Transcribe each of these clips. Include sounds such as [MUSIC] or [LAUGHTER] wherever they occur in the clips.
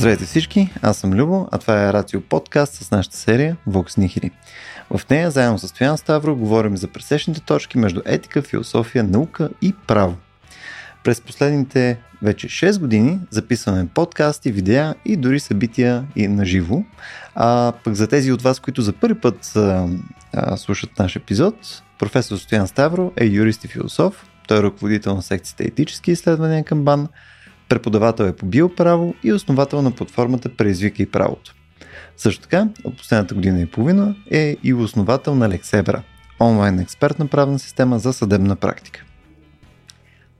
Здравейте всички, аз съм Любо, а това е Рацио подкаст с нашата серия Vox Nihili. В нея, заедно с Стоян Ставро, говорим за пресечните точки между етика, философия, наука и право. През последните вече 6 години записваме подкасти, видеа и дори събития и на живо. А пък за тези от вас, които за първи път а, а, слушат наш епизод, професор Стоян Ставро е юрист и философ. Той е ръководител на секцията етически изследвания към БАН, преподавател е по биоправо и основател на платформата Преизвика и правото. Също така, от последната година и половина е и основател на Лексебра, онлайн експертна правна система за съдебна практика.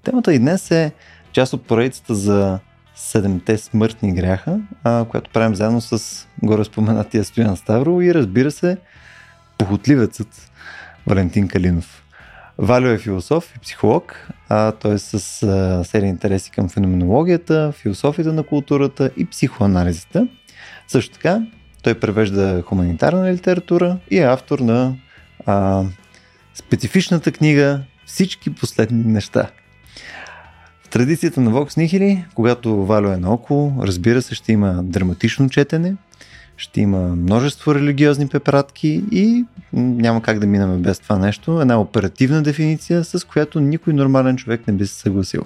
Темата и днес е част от поредицата за седемте смъртни гряха, която правим заедно с горе споменатия Стоян Ставро и разбира се, похотливецът Валентин Калинов. Валю е философ и психолог, а той е с серия интереси към феноменологията, философията на културата и психоанализата. Също така, той превежда хуманитарна литература и е автор на а, специфичната книга Всички последни неща. В традицията на Vox Nihili, когато Валю е наоколо, разбира се, ще има драматично четене, ще има множество религиозни препратки и няма как да минаме без това нещо. Една оперативна дефиниция, с която никой нормален човек не би се съгласил.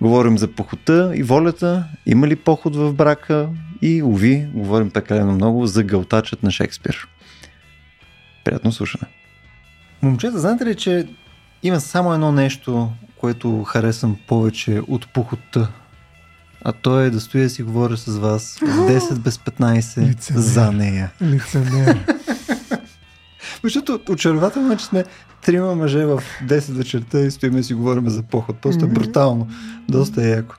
Говорим за похота и волята, има ли поход в брака и, уви, говорим прекалено много за гълтачът на Шекспир. Приятно слушане. Момчета, знаете ли, че има само едно нещо, което харесвам повече от похота а то е да стоя да си говоря с вас в 10 без 15 Лицемер. за нея. Лицемер. [LAUGHS] Защото очарователно е, че сме трима мъже в 10 вечерта и стоиме и си говорим за поход. Просто е брутално. Доста е яко.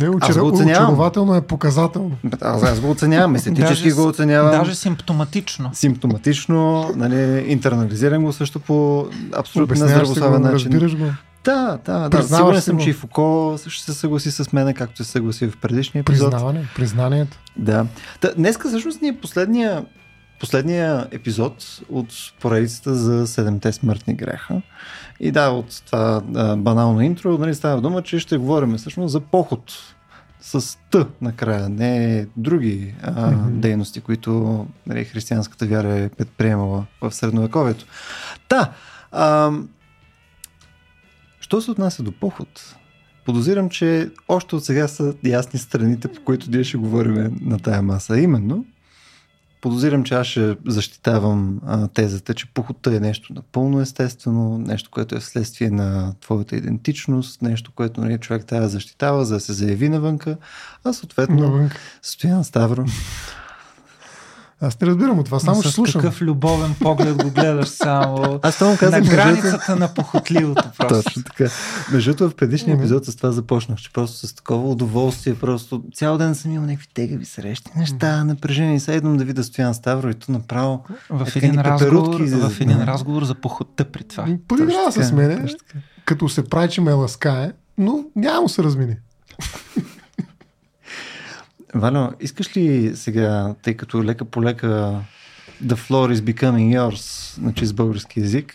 Не, учар... очарователно е показателно. Аз, аз го оценявам, естетически даже, го оценявам. Даже симптоматично. Симптоматично, нали, интернализирам го също по абсолютно нездравословен начин. Разбираш го. Да, да, да. Сигурен съм, че и Фуко ще се съгласи с мен, както се съгласи в предишния епизод. Признаване, признанието. Да. Та, днеска всъщност ни е последния, последния епизод от поредицата за седемте смъртни греха. И да, от това а, банално интро, нали, става дума, че ще говорим всъщност за поход с Т накрая, не други а, mm-hmm. дейности, които нали, християнската вяра е предприемала в средновековието. Та, а, Що се отнася до поход? Подозирам, че още от сега са ясни страните, по които ние ще говорим на тая маса. Именно, подозирам, че аз ще защитавам а, тезата, че походта е нещо напълно естествено, нещо, което е вследствие на твоята идентичност, нещо, което нали, човек трябва да защитава, за да се заяви навънка, а съответно навънка. Стоян Ставро аз не разбирам от това, само ще слушам. какъв любовен поглед го гледаш само Аз това казах, на границата на похотливото [LAUGHS] просто. Точно така. Между в предишния епизод с това започнах, че просто с такова удоволствие, просто цял ден съм имал някакви тегави срещи, неща, напрежение. Сега идвам да видя Стоян Ставро и то направо в един, разговор, за... в един разговор за похотта при това. Подиграва с мене, като се прави, че ме ласкае, но няма се размини. Валя, искаш ли сега, тъй като лека по лека The floor is becoming yours, значи с български язик,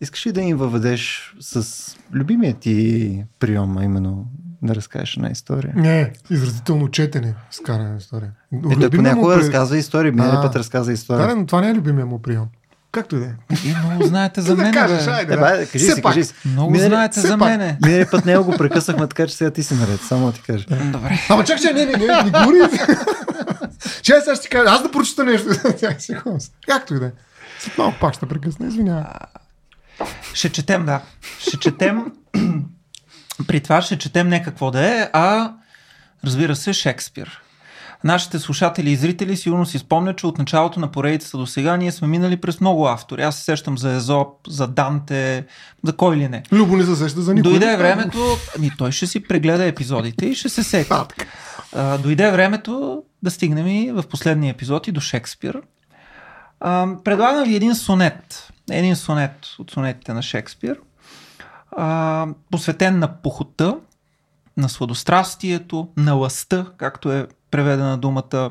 искаш ли да им въведеш с любимия ти прием, а именно да разкажеш една история? Не, изразително четене, скаране история. Ето, понякога при... разказва истории, миналия път разказва история. Да, но това не е любимия му прием. Както и да е. Много знаете за мен. [LAUGHS] Да кажеш, айде, да. кажи си, кажи си. Много Минали, знаете за мене. Миналия път не го прекъсахме, така че сега ти си наред. Само ти кажа. Добре. Ама чак, че не, не, не, не гори. Че сега ще ти кажа, аз да прочита нещо. [LAUGHS] Както и да е. След малко пак ще прекъсна, извинявай. Ще четем, да. Ще четем. [CLEARS THROAT] При това ще четем не какво да е, а разбира се Шекспир. Нашите слушатели и зрители сигурно си спомнят, че от началото на поредицата до сега ние сме минали през много автори. Аз се сещам за Езоп, за Данте, за кой ли не. Любо не се сеща за никой. Дойде времето, ами той ще си прегледа епизодите и ще се сети. А, дойде времето да стигнем и в последния епизод и до Шекспир. А, предлагам ви един сонет. Един сонет от сонетите на Шекспир. А, посветен на похота, на сладострастието, на лъста, както е преведена думата,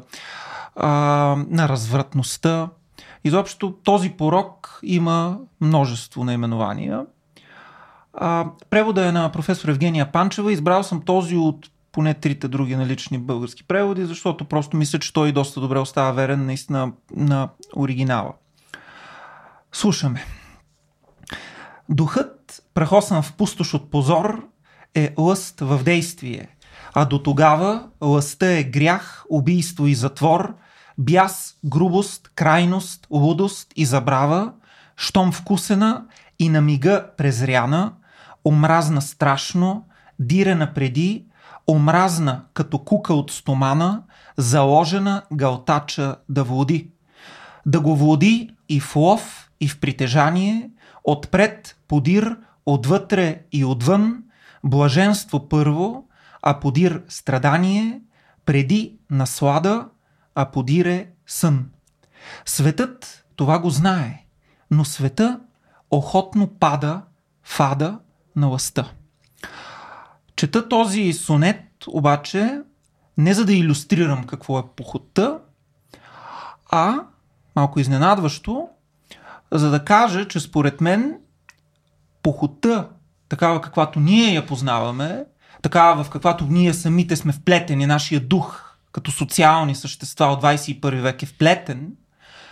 а, на развратността. Изобщо този порок има множество наименования. А, превода е на професор Евгения Панчева. Избрал съм този от поне трите други налични български преводи, защото просто мисля, че той доста добре остава верен наистина на оригинала. Слушаме. Духът, прахосан в пустош от позор, е лъст в действие. А до тогава лъстта е грях, убийство и затвор, бяс, грубост, крайност, лудост и забрава, щом вкусена и на мига презряна, омразна страшно, дирена преди, омразна като кука от стомана, заложена галтача да води. Да го води и в лов, и в притежание, отпред подир, отвътре и отвън, блаженство първо, а подир страдание, преди наслада, а подире сън. Светът това го знае, но света охотно пада фада на лъста. Чета този сонет, обаче, не за да иллюстрирам какво е похота, а, малко изненадващо, за да кажа, че според мен похота, такава каквато ние я познаваме, такава в каквато ние самите сме вплетени, нашия дух, като социални същества от 21 век е вплетен,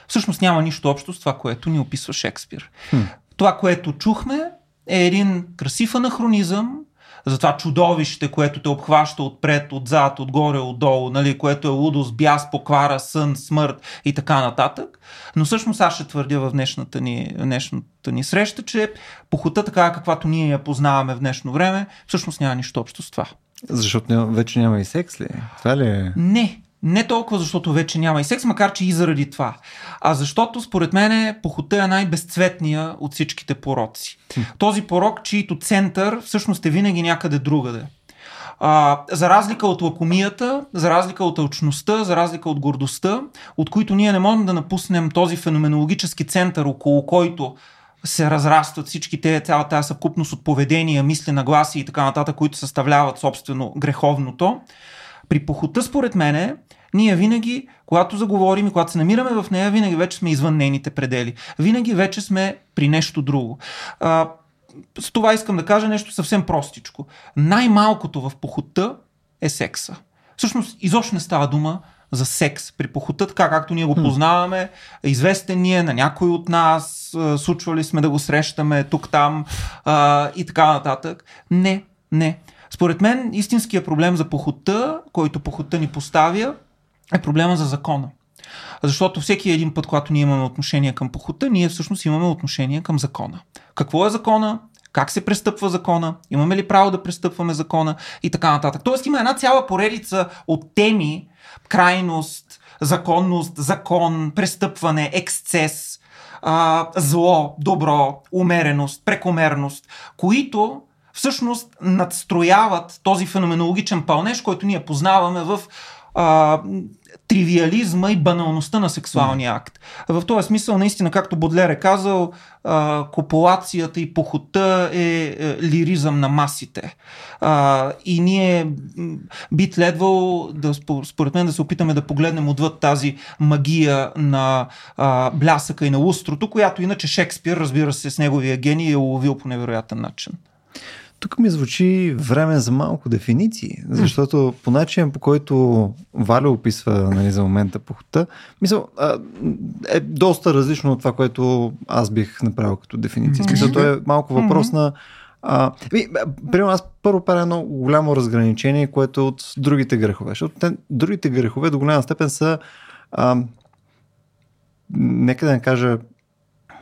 всъщност няма нищо общо с това, което ни описва Шекспир. Хм. Това, което чухме, е един красив анахронизъм, за това чудовище, което те обхваща отпред, отзад, отгоре, отдолу, нали, което е лудост, бяс, поквара, сън, смърт и така нататък. Но всъщност аз ще твърдя в днешната ни, днешната ни среща, че похота, така каквато ние я познаваме в днешно време, всъщност няма нищо общо с това. Защото вече няма и секс ли? Това ли е? Не. Не толкова защото вече няма и секс, макар че и заради това. А защото според мен похота е най-безцветния от всичките пороци. Този порок, чието център всъщност е винаги някъде другаде. А, за разлика от лакомията, за разлика от алчността, за разлика от гордостта, от които ние не можем да напуснем този феноменологически център, около който се разрастват всички те, цялата тази съвкупност от поведения, мисли, нагласи и така нататък, които съставляват собствено греховното. При похота, според мене, ние винаги, когато заговорим и когато се намираме в нея, винаги вече сме извън нейните предели. Винаги вече сме при нещо друго. А, с това искам да кажа нещо съвсем простичко. Най-малкото в похота е секса. Всъщност, изобщо не става дума за секс при похота, така както ние го познаваме. Известен ни е на някой от нас, случвали сме да го срещаме тук-там а, и така нататък. Не, не. Според мен истинския проблем за похота, който похота ни поставя, е проблема за закона. Защото всеки един път, когато ние имаме отношение към похота, ние всъщност имаме отношение към закона. Какво е закона? Как се престъпва закона? Имаме ли право да престъпваме закона? И така нататък. Тоест има една цяла поредица от теми, крайност, законност, закон, престъпване, ексцес, зло, добро, умереност, прекомерност, които всъщност надстрояват този феноменологичен пълнеж, който ние познаваме в а, тривиализма и баналността на сексуалния акт. В този смисъл, наистина, както Бодлер е казал, а, копулацията и похота е, е лиризъм на масите. А, и ние би следвало, да, според мен, да се опитаме да погледнем отвъд тази магия на а, блясъка и на лустрото, която иначе Шекспир, разбира се, с неговия гений е уловил по невероятен начин. Тук ми звучи време за малко дефиниции, защото по начин по който Валя описва нали, за момента похота, мисъл, е доста различно от това, което аз бих направил като дефиниция. Смисъл, то е малко въпрос на а, примерно аз първо правя едно голямо разграничение, което е от другите грехове. Защото те, другите грехове до голяма степен са а, нека да не кажа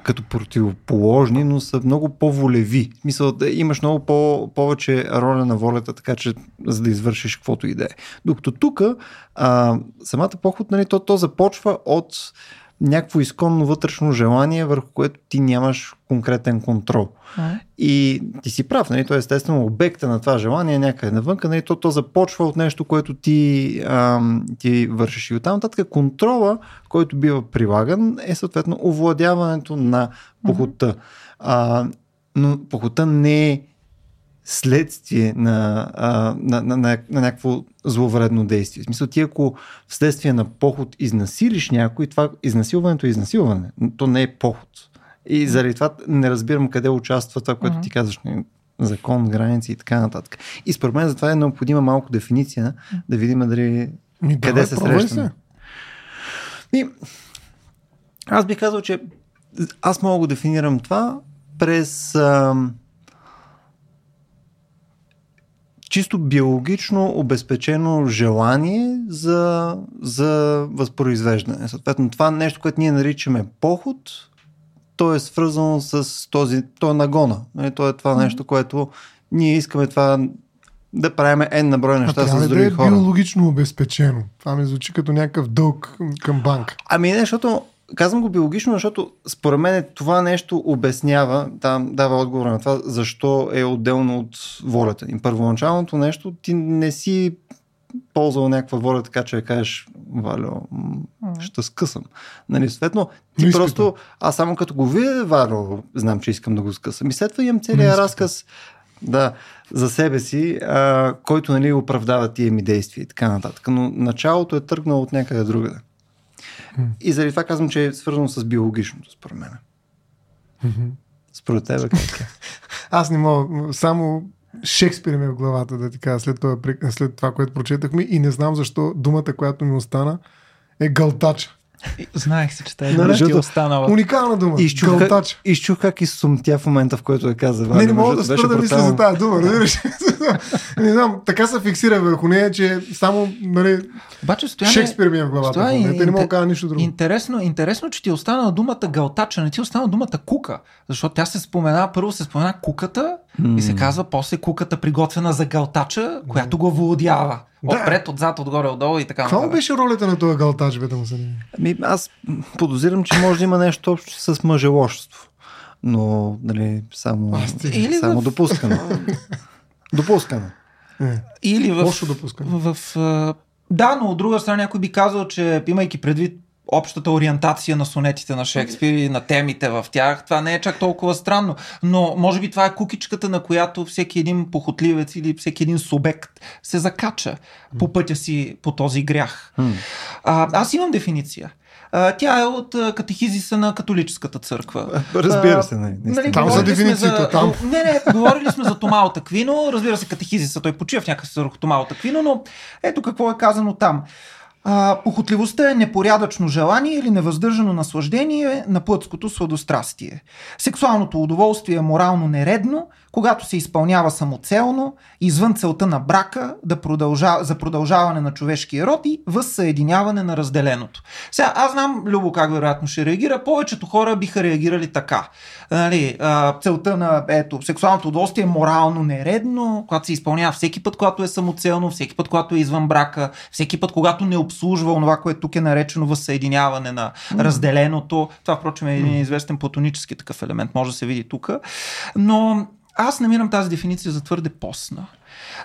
като противоположни, но са много по-волеви. В да имаш много по- повече роля на волята, така че за да извършиш каквото и да е. Докато тук самата поход, нали, то, то започва от някакво изконно вътрешно желание, върху което ти нямаш конкретен контрол. А? И ти си прав, нали? то е естествено обекта на това желание някъде навънка, нали? то, то започва от нещо, което ти, ам, ти вършиш и оттам нататък контрола, който бива прилаган е съответно овладяването на похота. А, но похота не е следствие на, а, на, на, на, на някакво зловредно действие. В смисъл, ти ако вследствие на поход изнасилиш някой, това изнасилването е изнасилване. То не е поход. И заради това не разбирам къде участва това, което mm-hmm. ти казваш. закон, граници и така нататък. И според мен затова е необходима малко дефиниция, да видим дали Ми, къде давай, се срещаме. И, аз бих казал, че аз мога да дефинирам това през ам, чисто биологично обезпечено желание за, за възпроизвеждане. Съответно, това нещо, което ние наричаме поход, то е свързано с този, то е нагона. Нали, То е това нещо, което ние искаме това да правим N на брой неща с ли да други е хора. биологично обезпечено? Това ми звучи като някакъв дълг към банк. Ами не, защото казвам го биологично, защото според мен това нещо обяснява, там дава отговор на това, защо е отделно от волята. И първоначалното нещо, ти не си ползвал някаква воля, така че да кажеш, Валю, ще скъсам. Нали, съответно, ти Неискрено. просто, аз само като го видя, Валю, знам, че искам да го скъсам. И след това имам целият разказ да, за себе си, а, който нали, оправдава тия ми действия и така нататък. Но началото е тръгнало от някъде другаде. И заради това казвам, че е свързано с биологичното, според мен. Според тебе как е? [LAUGHS] Аз не мога, само Шекспир ми е в главата да ти кажа след това, след това което прочетахме и не знам защо думата, която ми остана е гълтача. Знаех си, че тази Нали, дума ти е защото- останала. Уникална дума. Изчух как, Гълтача. изчух как изсумтя в момента, в който я каза. Не, не мога да спра да мисля за тази дума, [LAUGHS] не знам, така се фиксира върху нея, че само, нали, Обаче, Стояне, Шекспир ми е в главата. това в е не мога да кажа нищо друго. Интересно, интересно, че ти е останала думата галтача, не ти е останала думата кука, защото тя се спомена, първо се спомена куката и се казва после куката приготвена за галтача, която го владява. Да. Отпред, отзад, отгоре, отдолу и така Каква беше ролята на този гълтач, бе, да му се не... Ами, аз подозирам, че може да има нещо общо с мъжеложство. Но, нали, само. Или само в- допускане. допускане. Не, Или в, лошо допускане. в, в, да, но от друга страна някой би казал, че имайки предвид общата ориентация на сонетите на Шекспир и на темите в тях, това не е чак толкова странно. Но може би това е кукичката, на която всеки един похотливец или всеки един субект се закача по пътя си по този грях. А, аз имам дефиниция. А, тя е от катехизиса на католическата църква. Разбира се, нали, Нали, наистина. Там за дефиницията, там. Не, не, говорили сме за Тома от Аквино, разбира се, катехизиса, той почива в някакъв върху Тома от Аквино, но ето какво е казано там. А, похотливостта е непорядъчно желание или невъздържано наслаждение на плътското сладострастие. Сексуалното удоволствие е морално нередно, когато се изпълнява самоцелно, извън целта на брака да продължа, за продължаване на човешкия род и възсъединяване на разделеното. Сега, аз знам, Любо, как вероятно ще реагира. Повечето хора биха реагирали така. Нали, целта на ето, сексуалното удоволствие е морално нередно, когато се изпълнява всеки път, когато е самоцелно, всеки път, когато е извън брака, всеки път, когато не обслужва това, което тук е наречено възсъединяване на разделеното. Това, впрочем, е един известен платонически такъв елемент, може да се види тук. Но аз намирам тази дефиниция за твърде постна.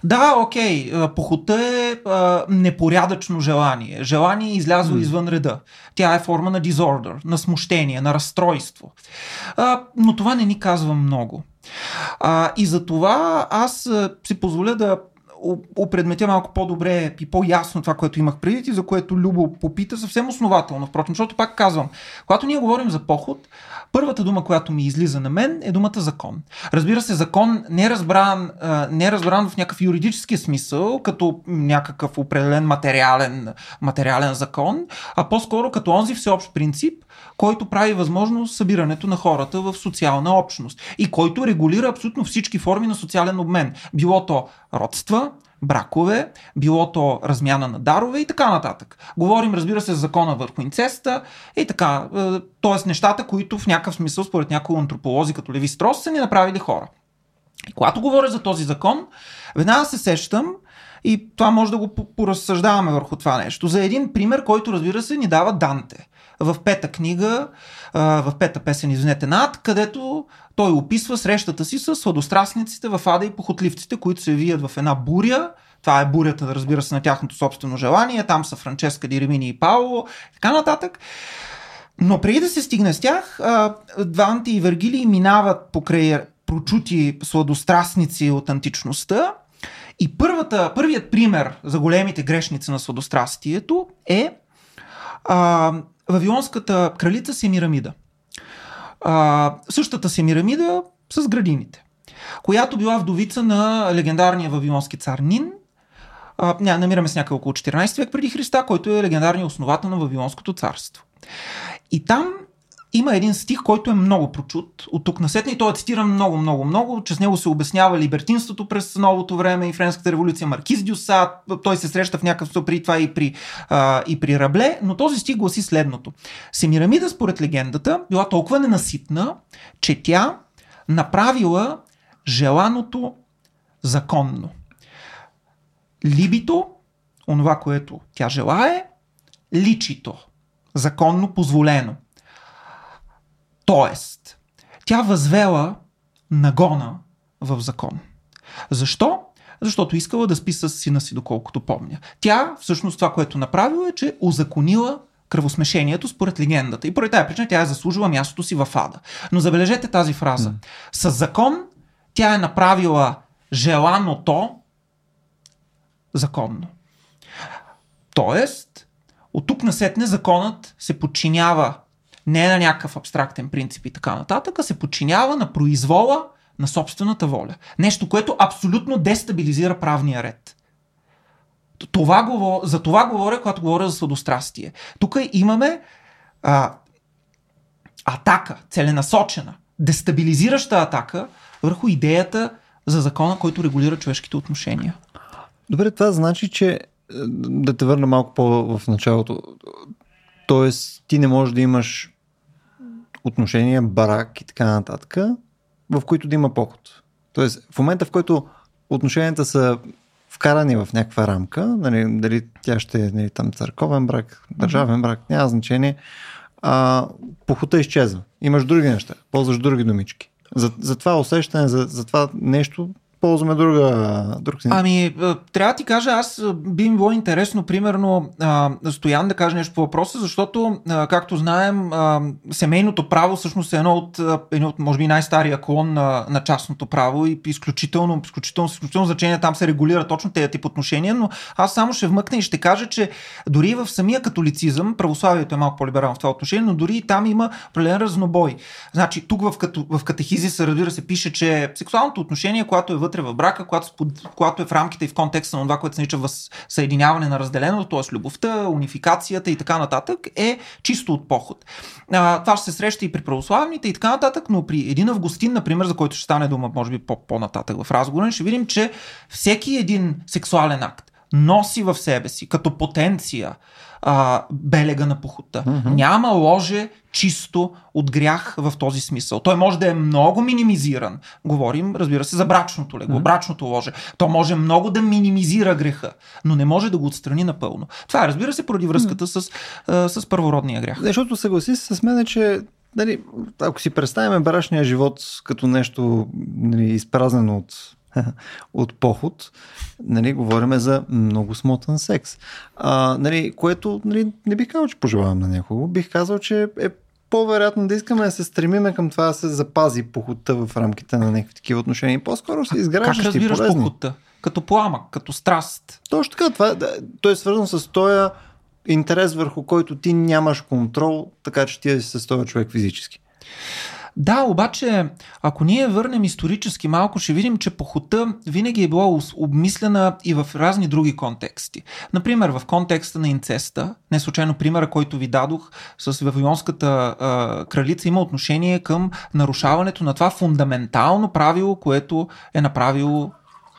Да, окей, похота е а, непорядъчно желание. Желание излязло извън реда. Тя е форма на disorder, на смущение, на разстройство. А, но това не ни казва много. А, и за това аз а, си позволя да опредметя малко по-добре и по-ясно това, което имах преди и за което Любо попита съвсем основателно. Впрочем, защото пак казвам, когато ние говорим за поход, първата дума, която ми излиза на мен е думата закон. Разбира се, закон не е разбран, не е разбран в някакъв юридически смисъл, като някакъв определен материален, материален закон, а по-скоро като онзи всеобщ принцип, който прави възможно събирането на хората в социална общност и който регулира абсолютно всички форми на социален обмен. Било то родства, бракове, било то размяна на дарове и така нататък. Говорим, разбира се, за закона върху инцеста и така, т.е. нещата, които в някакъв смисъл, според някои антрополози, като Леви Строс, са ни направили хора. И когато говоря за този закон, веднага се сещам и това може да го по- поразсъждаваме върху това нещо. За един пример, който разбира се ни дава Данте. В пета книга, в пета песен, извинете, над, където той описва срещата си с сладострастниците в Ада и похотливците, които се вият в една буря. Това е бурята, разбира се, на тяхното собствено желание. Там са Франческа, Диремини и Пауло, така нататък. Но преди да се стигне с тях, а, Данте и Вергилий минават покрай прочути сладострастници от античността. И първата, първият пример за големите грешници на сладострастието е а, Вавилонската кралица Семирамида. А, същата Семирамида с градините. която била вдовица на легендарния вавилонски цар Нин. А, ня, намираме с някъде около 14 век преди Христа, който е легендарният основател на Вавилонското царство. И там има един стих, който е много прочут от тук на сетне и той е цитиран много, много, много, че с него се обяснява либертинството през новото време и Френската революция, Маркиз Дюса, той се среща в някакъв при това и при, а, и при Рабле, но този стих гласи следното. Семирамида, според легендата, била толкова ненаситна, че тя направила желаното законно. Либито, онова, което тя желае, личито, законно позволено. Тоест, тя възвела нагона в закон. Защо? Защото искала да спи с сина си, доколкото помня. Тя, всъщност, това, което направила е, че озаконила кръвосмешението според легендата. И поради тази причина тя е заслужила мястото си в ада. Но забележете тази фраза. С закон тя е направила желаното законно. Тоест, от тук насетне законът се подчинява не на някакъв абстрактен принцип и така нататък, а се подчинява на произвола на собствената воля. Нещо, което абсолютно дестабилизира правния ред. Това говоря, за това говоря, когато говоря за сладострастие. Тук имаме а, атака, целенасочена, дестабилизираща атака върху идеята за закона, който регулира човешките отношения. Добре, това значи, че е, да те върна малко по в началото. Тоест, ти не можеш да имаш отношения, барак и така нататък, в които да има поход. Тоест, в момента, в който отношенията са вкарани в някаква рамка, нали, дали тя ще е нали, там църковен брак, държавен брак, няма значение, а, похота изчезва. Имаш други неща, ползваш други думички. За, за това усещане, за, за това нещо ползваме друга, друг си. Ами, трябва да ти кажа, аз би ми било интересно, примерно, Стоян да каже нещо по въпроса, защото, както знаем, семейното право всъщност е едно от, едно от може би, най-стария клон на, на частното право и изключително, изключително, изключително значение там се регулира точно тези тип отношения, но аз само ще вмъкна и ще кажа, че дори в самия католицизъм, православието е малко по-либерално в това отношение, но дори и там има определен разнобой. Значи, тук в, като, в катехизиса, разбира се, пише, че сексуалното отношение, което е вътре в брака, когато, когато е в рамките и в контекста на това, което се нарича съединяване на разделеното, т.е. любовта, унификацията и така нататък, е чисто от поход. А, това ще се среща и при православните и така нататък, но при един Августин, например, за който ще стане дума, може би по-нататък в разговора, ще видим, че всеки един сексуален акт носи в себе си като потенция а, белега на похота. Mm-hmm. Няма ложе чисто от грях в този смисъл. Той може да е много минимизиран. Говорим, разбира се, за брачното легло, mm-hmm. брачното ложе. То може много да минимизира греха, но не може да го отстрани напълно. Това е, разбира се, поради връзката mm-hmm. с, а, с първородния грях. Защото съгласи се с мен, че нали, ако си представяме брачния живот като нещо нали, изпразнено от [LAUGHS] от поход, нали, говорим за много смотан секс. А, нали, което нали, не бих казал, че пожелавам на някого. Бих казал, че е по-вероятно да искаме да се стремиме към това да се запази похота в рамките на някакви такива отношения. По-скоро се изграждаш Как разбираш полезни. похота? Като пламък, като страст. Точно така. Това, да, той е свързан с този интерес, върху който ти нямаш контрол, така че ти си с този човек физически. Да, обаче, ако ние върнем исторически малко, ще видим, че похота винаги е била обмислена и в разни други контексти. Например, в контекста на инцеста, не случайно примера, който ви дадох с Вавилонската а, кралица, има отношение към нарушаването на това фундаментално правило, което е направило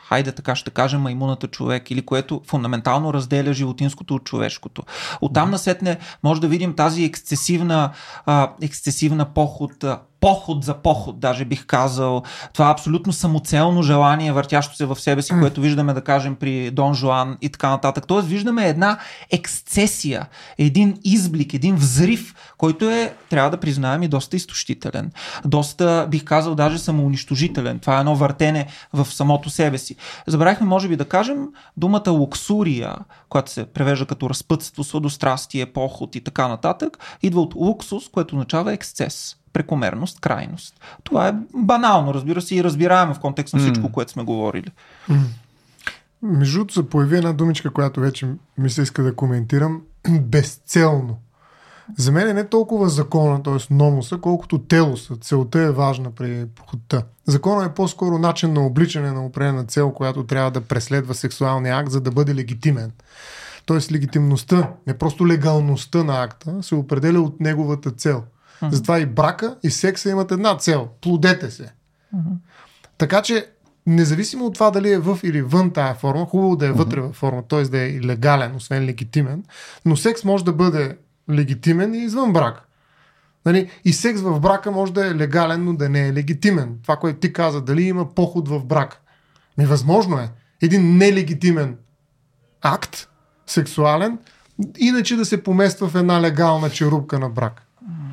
хайде така ще кажем, маймуната човек или което фундаментално разделя животинското от човешкото. Оттам насетне може да видим тази ексцесивна, а, ексцесивна поход, поход за поход, даже бих казал. Това е абсолютно самоцелно желание, въртящо се в себе си, което виждаме, да кажем, при Дон Жуан и така нататък. Тоест, виждаме една ексцесия, един изблик, един взрив, който е, трябва да признаем, и доста изтощителен. Доста, бих казал, даже самоунищожителен. Това е едно въртене в самото себе си. Забравихме, може би, да кажем думата луксурия, която се превежда като разпътство, сладострастие, поход и така нататък, идва от луксус, което означава ексцес прекомерност, крайност. Това е банално, разбира се, и разбираемо в контекст на всичко, mm. което сме говорили. Mm. Между другото се появи една думичка, която вече ми се иска да коментирам. [CLEARS THROAT] Безцелно. За мен е не толкова закона, т.е. номуса, колкото телоса. Целта е важна при походта. Закона е по-скоро начин на обличане на определена цел, която трябва да преследва сексуалния акт, за да бъде легитимен. Тоест легитимността, не просто легалността на акта, се определя от неговата цел. Mm-hmm. Затова и брака, и секса имат една цел. Плодете се. Mm-hmm. Така че, независимо от това дали е в или вън тая форма, хубаво да е вътре във форма, т.е. да е легален, освен легитимен, но секс може да бъде легитимен и извън брак. Нали? И секс в брака може да е легален, но да не е легитимен. Това, което ти каза, дали има поход в брак. Невъзможно е. Един нелегитимен акт, сексуален, иначе да се помества в една легална черупка на брак.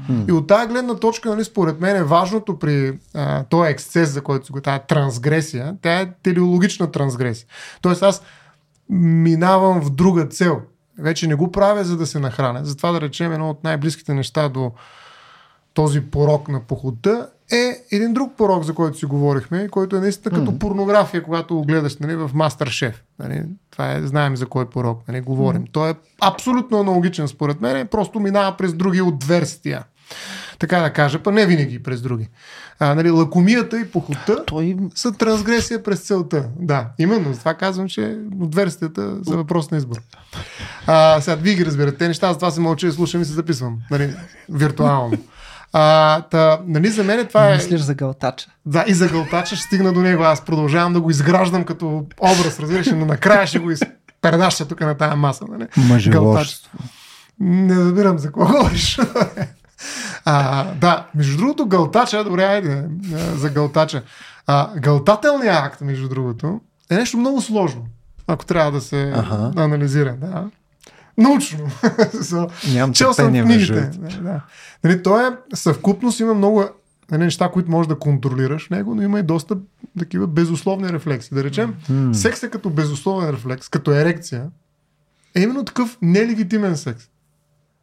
Mm. И от тази гледна точка, нали, според мен е важното при а, този ексцес, за който се го тази трансгресия, тя е телеологична трансгресия. Тоест аз минавам в друга цел. Вече не го правя, за да се нахраня. Затова да речем едно от най-близките неща до този порок на походта е един друг порок, за който си говорихме, който е наистина като mm-hmm. порнография, когато го гледаш нали, в Мастер Шеф. Нали, това е, знаем за кой порок нали, говорим. Mm-hmm. Той е абсолютно аналогичен според мен, просто минава през други отверстия. Така да кажа, па не винаги през други. А, нали, лакомията и похота Той... са трансгресия през целта. Да, именно. Това казвам, че отверстията са въпрос на избор. А, сега, вие ги разбирате. Те неща, за това се мълча и слушам и се записвам. Нали, виртуално. А, та, нали, за мен това е... Мислиш за гълтача. Да, и за гълтача ще стигна до него. Аз продължавам да го изграждам като образ, разбираш, но накрая ще го изпередаща тук на тази маса. Нали? Мъжеложство. Не разбирам за какво говориш. [LAUGHS] а, да, между другото, гълтача, добре, айде, за гълтача. А, гълтателният акт, между другото, е нещо много сложно, ако трябва да се ага. анализира. Да научно. [LAUGHS] Нямам Чел съм книгите. Да. Нали, то е съвкупност, има много нали, неща, които можеш да контролираш в него, но има и доста такива безусловни рефлекси. Да речем, mm. секс е като безусловен рефлекс, като ерекция, е именно такъв нелегитимен секс.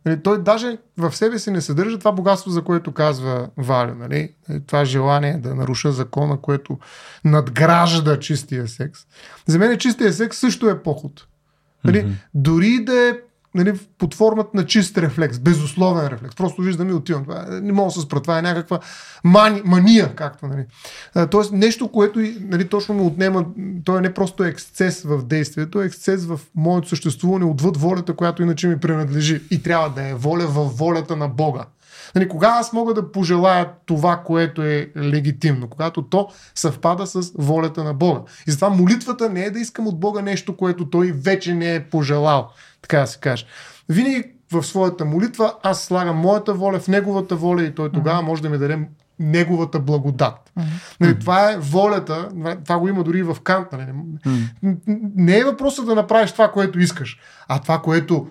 Нали, той даже в себе си не съдържа това богатство, за което казва Валю. Нали? Това желание да наруша закона, което надгражда чистия секс. За мен чистия секс също е поход. Нали, mm-hmm. Дори да е нали, под формата на чист рефлекс, безусловен рефлекс. Просто виждам и отивам. Това, е, не мога да се спра. Това е някаква мани, мания, както. Нали. Тоест нещо, което нали, точно ме отнема, то е не просто ексцес в действието, е ексцес в моето съществуване отвъд волята, която иначе ми принадлежи. И трябва да е воля във волята на Бога. Нали, кога аз мога да пожелая това, което е легитимно? Когато то съвпада с волята на Бога. И затова молитвата не е да искам от Бога нещо, което той вече не е пожелал, така да се каже. Винаги в своята молитва аз слагам моята воля в неговата воля и той тогава може да ми даде неговата благодат. Mm-hmm. Нали, това е волята, това го има дори и в Кант. Нали. Mm-hmm. Не е въпросът да направиш това, което искаш, а това, което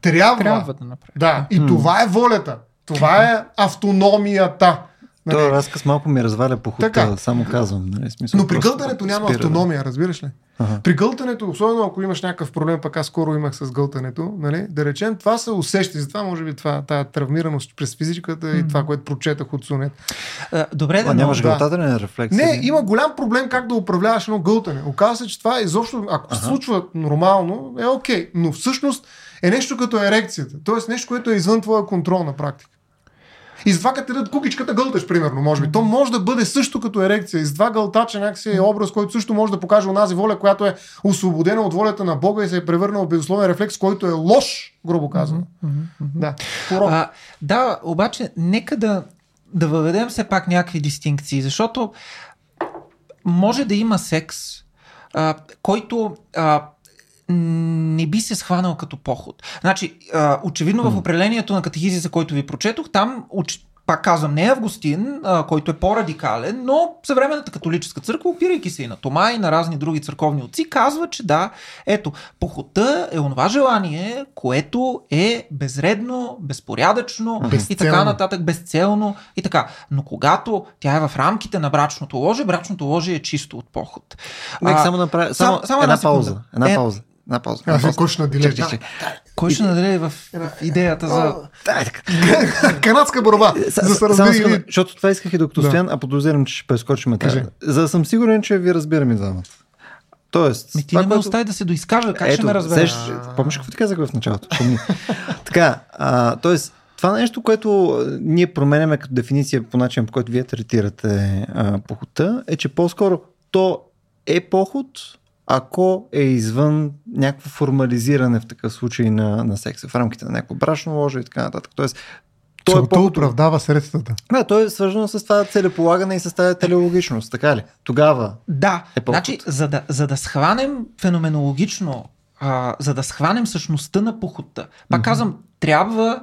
трябва, трябва да направиш. Да, и mm-hmm. това е волята. Това е автономията. Нали? Това разказ малко ми разваля по така. само казвам. Нали? Смисъл, Но при гълтането няма спира, автономия, разбираш ли? Ага. При гълтането, особено ако имаш някакъв проблем, пък аз скоро имах с гълтането, нали? да речем, това се усеща. Затова може би това, тая травмираност през физиката и това, което прочетах от Сунет. добре, да. А нямаш да. гълтателен рефлекс? Не, има голям проблем как да управляваш едно гълтане. Оказва се, че това изобщо, ако ага. се случва нормално, е окей. Okay. Но всъщност е нещо като ерекцията. Тоест нещо, което е извън твоя контрол на практика. И с два като дадат кукичката гълташ, примерно, може би. То може да бъде също като ерекция. И с два гълтача някакси е образ, който също може да покаже онази воля, която е освободена от волята на Бога и се е превърнал в безусловен рефлекс, който е лош, грубо казано. Mm-hmm. Да. А, да, обаче, нека да, да въведем все пак някакви дистинкции, защото може да има секс, а, който а, не би се схванал като поход. Значи, очевидно в определението на катехизиса, който ви прочетох, там пак казвам, не Августин, а, който е по-радикален, но съвременната католическа църква, опирайки се и на Тома и на разни други църковни отци, казва, че да, ето, похота е онова желание, което е безредно, безпорядъчно Безцелно. и така нататък, безцелно и така. Но когато тя е в рамките на брачното ложе, брачното ложе е чисто от поход. Нека само направя само, само една, една пауза. Една е, пауза. Една пауза. Аз кой ще наделе? Кой ще наделе в идеята за... [LAUGHS] Канадска борба. За да разбери... Защото това исках и докато стоян, а подозирам, че ще прескочим тази. За да съм сигурен, че ви разбирам и двамата. Тоест. Ми ти това, не ме което... остави да се доизкажа, как Ето, ще ме разбереш? Помниш какво ти казах в началото? [LAUGHS] така, а, тоест, Това нещо, което ние променяме като дефиниция по начин, по който вие третирате а, похота, е, че по-скоро то е поход, ако е извън някакво формализиране в такъв случай на, на секса, в рамките на някакво брачно ложе и така нататък. Тоест, то Целта е оправдава средствата. Да, то е свързано с това целеполагане и с тази телеологичност, така ли? Тогава Да, е значи, за да, за да схванем феноменологично, а, за да схванем същността на походта, пак mm-hmm. казвам, трябва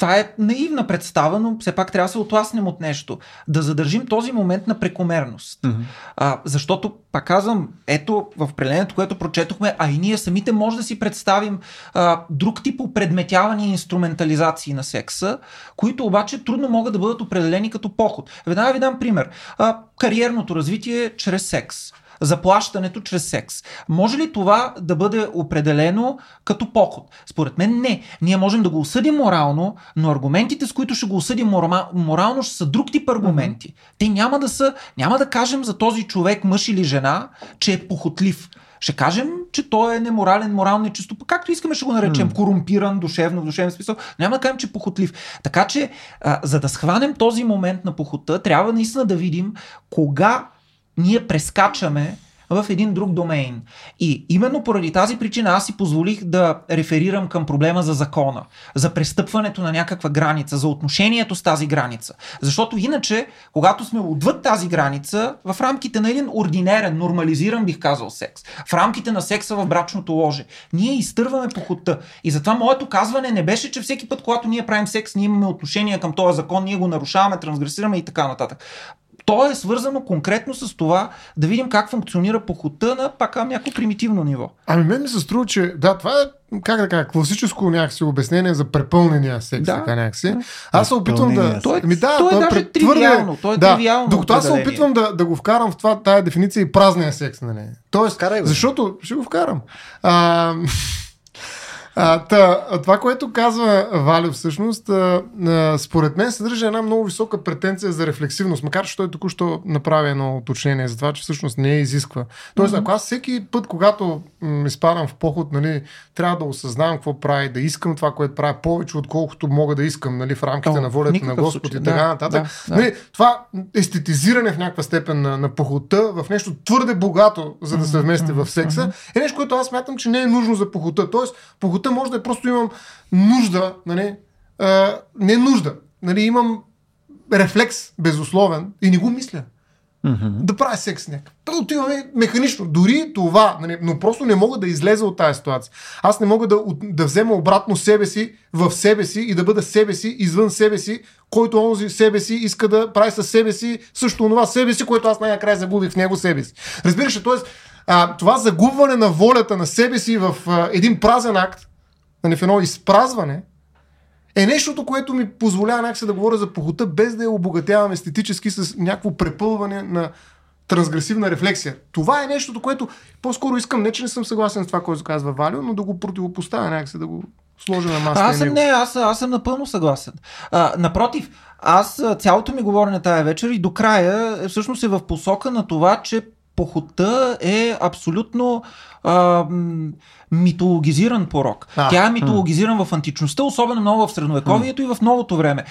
това е наивна представа, но все пак трябва да се отласнем от нещо. Да задържим този момент на прекомерност. Mm-hmm. А, защото, пак казвам, ето в определението, което прочетохме, а и ние самите може да си представим а, друг тип опредметявани и инструментализации на секса, които обаче трудно могат да бъдат определени като поход. Веднага ви дам пример. А, кариерното развитие чрез секс заплащането чрез секс. Може ли това да бъде определено като поход? Според мен не. Ние можем да го осъдим морално, но аргументите, с които ще го осъдим морално, ще са друг тип аргументи. Mm-hmm. Те няма да са, няма да кажем за този човек, мъж или жена, че е похотлив. Ще кажем, че той е неморален, морално и чисто, както искаме ще го наречем, mm. корумпиран, душевно, в душевен смисъл. Няма да кажем, че е похотлив. Така че, а, за да схванем този момент на похота, трябва наистина да видим кога ние прескачаме в един друг домейн. И именно поради тази причина аз си позволих да реферирам към проблема за закона, за престъпването на някаква граница, за отношението с тази граница. Защото иначе, когато сме отвъд тази граница, в рамките на един ординерен, нормализиран, бих казал, секс, в рамките на секса в брачното ложе, ние изтърваме похота. И затова моето казване не беше, че всеки път, когато ние правим секс, ние имаме отношение към този закон, ние го нарушаваме, трансгресираме и така нататък то е свързано конкретно с това да видим как функционира похота на пак някакво примитивно ниво. Ами мен ми се струва, че да, това е как да кажа, класическо някакси обяснение за препълнения секс, да. така някакси. Аз се опитвам да... Той, ми, да, той е даже пред... тривиално. Той е да. тривиално Докато аз се опитвам да, да го вкарам в това, тая дефиниция и празния секс, нали? Тоест, защото ще го вкарам. А, [LAUGHS] а, та, това, което казва Валю всъщност, а, а, според мен съдържа една много висока претенция за рефлексивност, макар че той току-що направи едно уточнение за това, че всъщност не е изисква. Тоест, ако аз всеки път, когато м- изпадам в поход, нали, трябва да осъзнавам какво прави, да искам това, което правя повече, отколкото мога да искам нали, в рамките О, на волята на Господ и така нататък. Да, да. Нали, това естетизиране в някаква степен на, на походта в нещо твърде богато, за да се вмести mm-hmm. в секса, е нещо, което аз мятам, че не е нужно за похота. Тоест, похота може да е просто имам нужда, нали, а, не нужда, нали, имам рефлекс безусловен и не го мисля. Mm-hmm. Да правя секс с някакъв. Да отиваме механично. Дори това, нали, но просто не мога да излеза от тази ситуация. Аз не мога да, да взема обратно себе си в себе си и да бъда себе си извън себе си, който онзи себе си иска да прави със себе си също това себе си, което аз най-накрая загубих в него себе си. Разбираш ли, т.е. това загубване на волята на себе си в а, един празен акт нали, в едно изпразване, е нещото, което ми позволява някакси да говоря за похота, без да я обогатявам естетически с някакво препълване на трансгресивна рефлексия. Това е нещото, което по-скоро искам, не че не съм съгласен с това, което казва Валио, но да го противопоставя някакси, да го сложа на масата. Аз съм, не, аз, аз съм напълно съгласен. А, напротив, аз цялото ми говорене тая вечер и до края всъщност е в посока на това, че похота е абсолютно а, митологизиран порок. А, Тя е митологизиран в античността, особено много в средновековието и в новото време.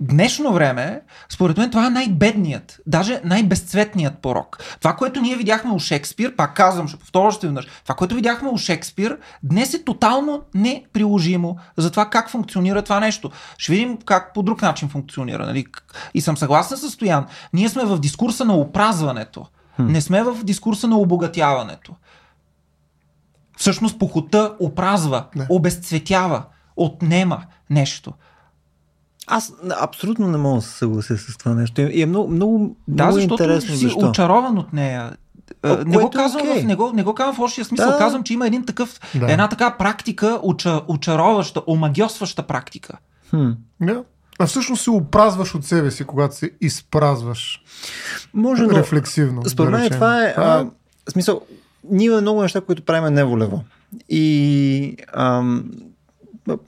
Днешно време, според мен, това е най-бедният, даже най-безцветният порок. Това, което ние видяхме у Шекспир, пак казвам, ще повторя още веднъж, това, което видяхме у Шекспир, днес е тотално неприложимо за това как функционира това нещо. Ще видим как по друг начин функционира. Нали? И съм съгласен с Стоян. Ние сме в дискурса на опразването. Не сме в дискурса на обогатяването. Всъщност похота опразва, не. обезцветява, отнема нещо. Аз абсолютно не мога да се съглася с това нещо. И е много, много, да, много интересно. си защо? очарован от нея. О, не, го казвам okay. в, не, го, не го казвам в общия смисъл. Да. Казвам, че има един такъв, да. една така практика, уча, очароваща, омагиосваща практика. Хм. Да. А всъщност се опразваш от себе си, когато се изпразваш. Може, но, рефлексивно. Според мен това е. А, в смисъл, ние имаме много неща, които правим неволево. И ам,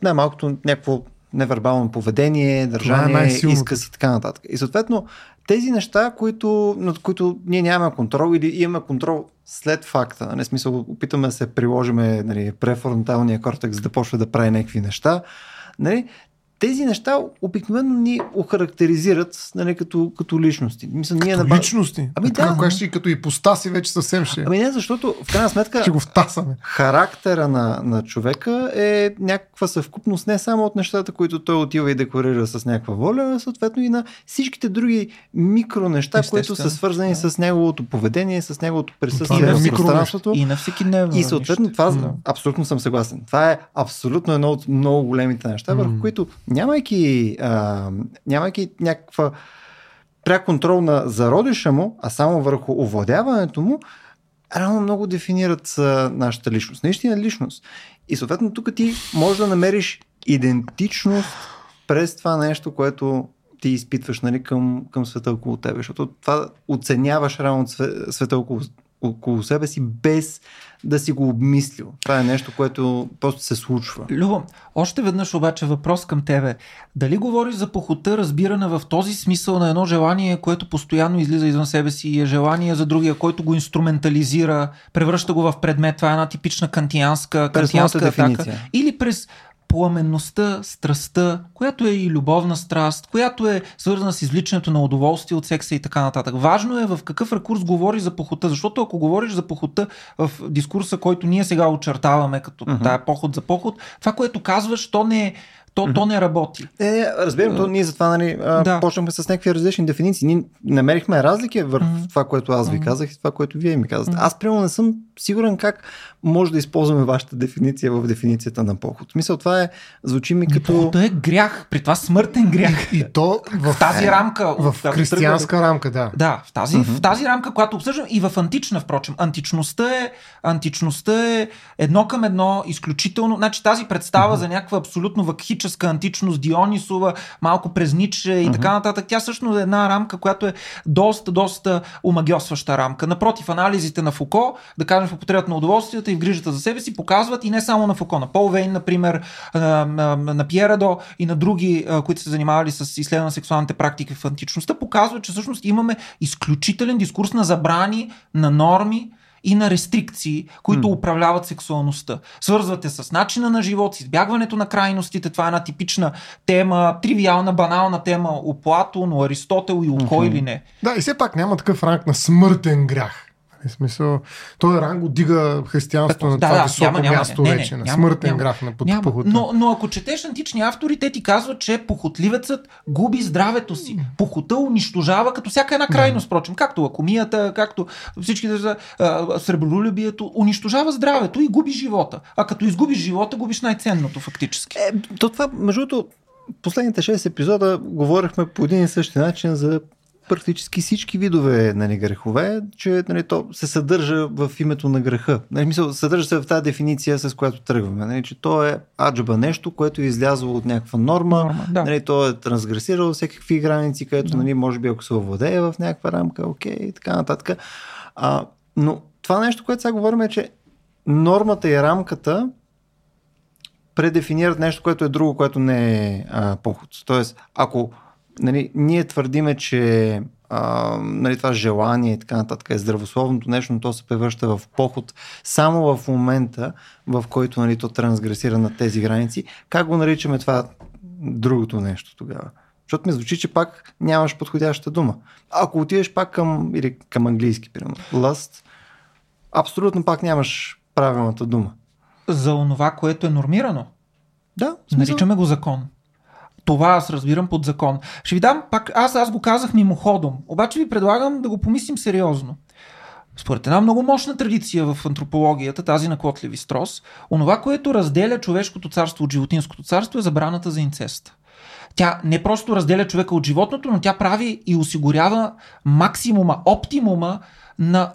най-малкото някакво невербално поведение, държание, е изказ и така нататък. И съответно, тези неща, които, над които ние нямаме контрол или имаме контрол след факта, не нали, смисъл, опитаме да се приложиме нали, префронталния кортекс, за да почне да прави някакви неща, нали, тези неща обикновено ни охарактеризират нали, като, като личности. Мисля, ние Като на... личности. Ами така, да. Кога ще си като ипостаси вече съвсем ще. Ами не, защото в крайна сметка ще го втасаме. характера на, на човека е някаква съвкупност не само от нещата, които той отива и декларира с някаква воля, а съответно и на всичките други микро неща, които са свързани с неговото поведение, с неговото присъствие е в пространството. И на всеки дневно. И съответно равнище. това, Да. абсолютно съм съгласен. Това е абсолютно едно от много големите неща, върху които нямайки, а, нямайки някаква пряк контрол на зародиша му, а само върху овладяването му, реално много дефинират нашата личност. Наистина личност. И съответно тук ти можеш да намериш идентичност през това нещо, което ти изпитваш нали, към, към света около тебе. Защото това оценяваш све- света около, около себе си без да си го обмислил. Това е нещо, което просто се случва. Любо, още веднъж обаче въпрос към тебе. Дали говориш за похота, разбирана в този смисъл на едно желание, което постоянно излиза извън себе си и е желание за другия, който го инструментализира, превръща го в предмет, това е една типична кантианска, кантианска атака. дефиниция. Или през пламенността, страстта, която е и любовна страст, която е свързана с извличането на удоволствие от секса и така нататък. Важно е в какъв ракурс говориш за похота, защото ако говориш за похота в дискурса, който ние сега очертаваме като Мгм. тая поход за поход, това, което казваш, то не е то, то не работи. Не, не, разбирам, то ние затова нали, Да. почнахме с някакви различни дефиниции. Ние намерихме разлики върху Мгм. това, което аз ви казах и това, което вие ми казахте. Аз, примерно, не съм сигурен как може да използваме вашата дефиниция в дефиницията на поход. В Смисъл, това е, звучи ми като... Похота е грях, при това смъртен грях. И то в, В тази рамка. в тръгва християнска рамка, да. Да, в тази, в тази рамка, която обсъждам и в антична, впрочем. Античността е, античността е едно към едно, изключително. Значи тази представа за някаква абсолютно вакхическа античност, Дионисова, малко през Ницше и така нататък, тя всъщност е една рамка, която е доста, доста омагьосваща рамка. Напротив, анализите на Фуко, да кажем в употребата на удоволствията и в грижата за себе си, показват и не само на Фуко, на Пол Вейн, например, на, Пиерадо и на други, които са занимавали с изследване на сексуалните практики в античността, показват, че всъщност имаме изключителен дискурс на забрани, на норми и на рестрикции, които М. управляват сексуалността. Свързвате с начина на живот, с избягването на крайностите. Това е една типична тема, тривиална, банална тема у Платон, у Аристотел и у кой Мгм. ли не. Да, и все пак няма такъв ранг на смъртен грях. В смисъл, този ранг го дига християнството на Да, това да, високо няма, няма, място не, не, вече, на няма, смъртен няма. грях на похота. Но, но ако четеш антични автори, те ти казват, че похотливецът губи здравето си. Похота унищожава като всяка една крайност, впрочем, както лакомията, както всички сребролюбието, унищожава здравето и губи живота. А като изгубиш живота, губиш най-ценното фактически. Е, то това, между другото, последните 6 епизода говорихме по един и същи начин за практически всички видове нали, грехове, че нали, то се съдържа в името на греха. Нали, мисъл, съдържа се в тази дефиниция, с която тръгваме. Нали, че то е аджаба нещо, което е излязло от някаква норма, Норма, да. нали, то е трансгресирало всякакви граници, където, Да. нали, може би ако се овладее в някаква рамка, окей, и така нататък. А, но това нещо, което сега говорим е, че нормата и рамката предефинират нещо, което е друго, което не е а, поход. Тоест, ако нали, ние твърдиме, че а, нали, това желание и така нататък е здравословното нещо, но то се превръща в поход само в момента, в който нали, то трансгресира на тези граници, как го наричаме това другото нещо тогава? Защото ми звучи, че пак нямаш подходяща дума. Ако отидеш пак към, или към английски, примерно, lust, абсолютно пак нямаш правилната дума. За онова, което е нормирано. Да, Наричаме го закон. Това аз разбирам под закон. Ще ви дам пак, аз, аз го казах мимоходом, обаче ви предлагам да го помислим сериозно. Според една много мощна традиция в антропологията, тази на Клод Леви Строс, онова, което разделя човешкото царство от животинското царство е забраната за инцест. Тя не просто разделя човека от животното, но тя прави и осигурява максимума, оптимума на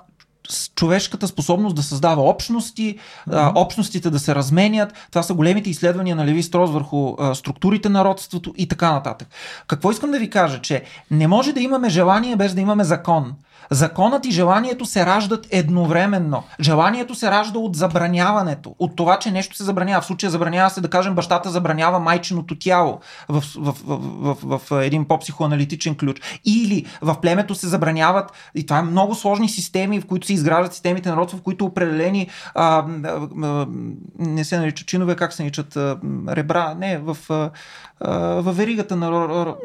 човешката способност да създава общности, а, общностите да се разменят. Това са големите изследвания на Леви Строс върху структурите на родството и така нататък. Какво искам да ви кажа? Че не може да имаме желание без да имаме закон. Законът и желанието се раждат едновременно. Желанието се ражда от забраняването, от това, че нещо се забранява. В случая забранява се, да кажем, бащата забранява майчиното тяло в, в, в, в, в един по-психоаналитичен ключ. Или в племето се забраняват, и това е много сложни системи, в които се изграждат системите на родство, в които определени а, а, а, не се наричат чинове, как се наричат а, ребра, не, в, а, а, в веригата на А,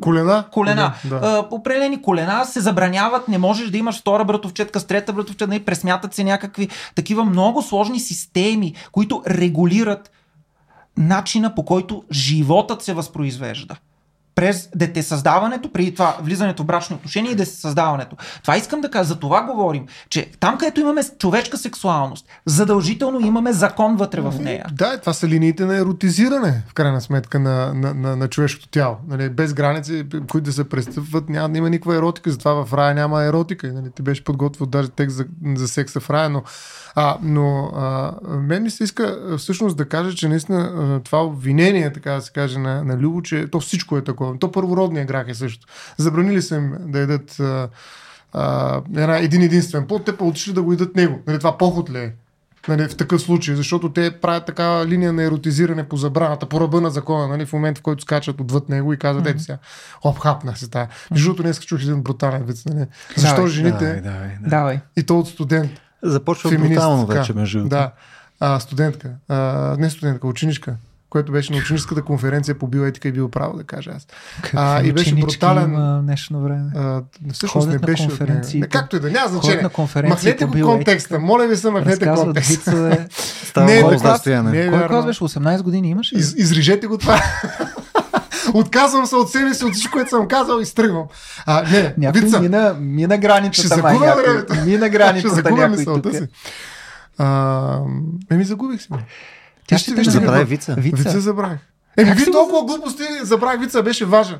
колена? колена. Да. А, определени колена се забраняват, не можеш да имаш втора братовчетка с трета братовчетка, нали, пресмятат се някакви такива много сложни системи, които регулират начина по който животът се възпроизвежда. През детесъздаването, преди това влизането в брачни отношения и детесъздаването. Това искам да кажа, за това говорим, че там където имаме човешка сексуалност, задължително имаме закон вътре в нея. Да, това са линиите на еротизиране, в крайна сметка, на, на, на, на човешкото тяло. Нали, без граници, които да се престъпват, няма да има никаква еротика, затова в рая няма еротика. Нали, ти беше подготвил даже текст за, за секса в рая, но, а, но а, мен ми се иска всъщност да кажа, че наистина това обвинение, така да се каже, на, на Любо, че то всичко е такова. То първородния грях е също. Забранили са им да ядат а, а, една, един единствен плод, те па отишли да го идат него. Нали, това поход ли е? Нали, в такъв случай, защото те правят такава линия на еротизиране по забраната, по ръба на закона, нали, в момента, в който скачат отвъд него и казват, ето сега, оп, хапна се тая. Между другото, днес чух един брутален вид. Нали. Защо Давай, жените, Давай, давай, да. Давай. и то от студент, Започва феминист, брутално вече, между другото. Да, а, студентка, а, не студентка, ученичка, което беше на ученическата конференция по биоетика и биоправо, да кажа аз. А, и беше брутален. Има днешно време. А, всъщност Ходят не беше от нея. Не, Както и да, няма значение. на Махнете по го контекста. Моля ви се, махнете контекста. вицове. [LAUGHS] Не е така. Не е Кой беше? 18 години имаш? Из, изрежете го това. [LAUGHS] Отказвам се от себе си, от всичко, което съм казал и стръгвам. А, не, Някой вица. мина, мина границата. Ще май загубя някой. времето. Мина Ще границата загубя някой мисълта тук. си. А, еми, загубих си. Тя Ще ще Забрави вица. Вица. Вица забравих. Еми, ви толкова глупости забравих вица, беше важен.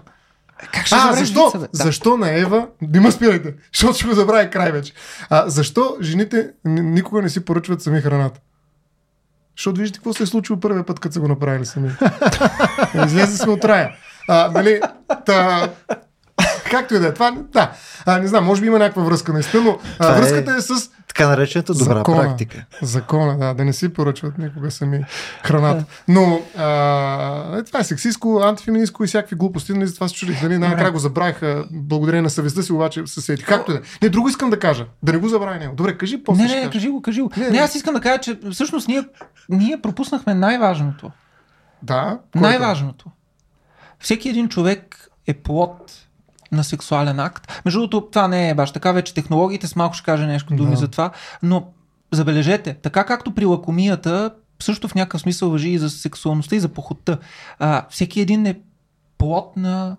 Как ще А, защо? вица, бе? Защо на Ева? Не ме спирайте, защото ще го забравя край вече. А, защо жените никога не си поръчват сами храната? Защото виждате какво се е случило първия път, като са го направили сами. [LAUGHS] Излезе сме от рая. А, нали, та, както и да е това, да. А, не знам, може би има някаква връзка наистина, но а, е- връзката е с Така наречената добра Закона. практика. Закона, да, да не си поръчват никога сами храната. Но а, е, това е сексистско, антифеминистко и всякакви глупости, нали, за това се чудих. Нали, най-накрая го забравиха благодарение на съвестта си, обаче се сети. Както и е. Не, друго искам да кажа. Да не го забравя него. Добре, кажи после. Не, не, не, кажи го, кажи го. Не, Не, не. аз искам да кажа, че всъщност ние, ние пропуснахме най-важното. Да. което? Най-важното. Всеки един човек е плод на сексуален акт. Между другото, това не е баш така, вече технологиите с малко ще кажа нещо думи Да. за това, но забележете, така както при лакомията, също в някакъв смисъл въжи и за сексуалността и за похотта. А, всеки един е плод на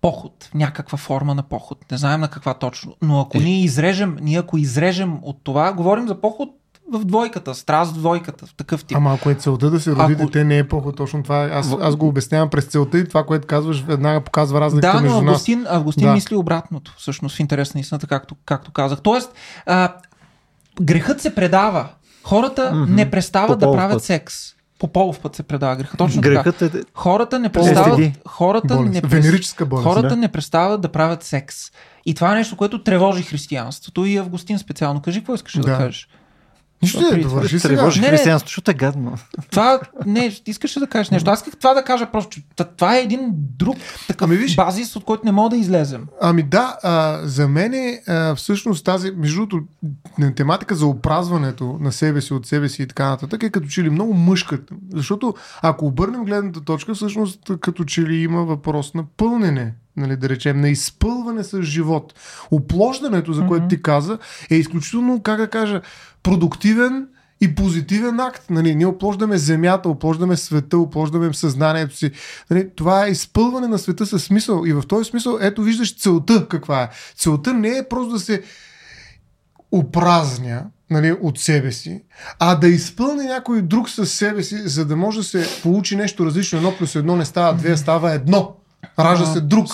поход, някаква форма на поход. Не знаем на каква точно. Но ако Е. ние изрежем, ние ако изрежем от това, говорим за поход в двойката, страст в двойката, в такъв тип. Ама ако е целта да се роди Ако- дете, не е поход точно това. Аз, аз го обяснявам през целта и това, което казваш, веднага показва разликата Да, но между нас. Августин, Августин Да. мисли обратното, всъщност в интерес на истината, както, както казах. Тоест, а, грехът се предава. Хората Мгм. не престават да правят път. секс. По полов път се предава греха. Точно така. Грехът е... Хората не престават, Стиги. хората Болест. не, прес- болест. хората да. не престават да правят секс. И това е нещо, което тревожи християнството и Августин специално. Кажи какво искаш да, Да. кажеш. Нищо не При- довърши сега. Тревожи Не, не. защото е гадно. Това не, искаш ли да кажеш нещо. Аз исках това да кажа просто, че това е един друг такъв Ами виж- базис, от който не мога да излезем. Ами да, а, за мен е а, всъщност тази, между другото, тематика за опразването на себе си, от себе си и така нататък е като че ли много мъжката. Защото ако обърнем гледната точка, всъщност като че ли има въпрос на пълнене, нали, да речем, на изпълване с живот. Оплождането, за което ти каза, е изключително, как да кажа, продуктивен и позитивен акт. Нали, ние оплождаме земята, оплождаме света, оплождаме съзнанието си. Нали, това е изпълване на света със смисъл. И в този смисъл, ето виждаш целта каква е. Целта не е просто да се опразня нали, от себе си, а да изпълни някой друг със себе си, за да може да се получи нещо различно. Едно плюс едно не става две, става едно. Ражда се друг.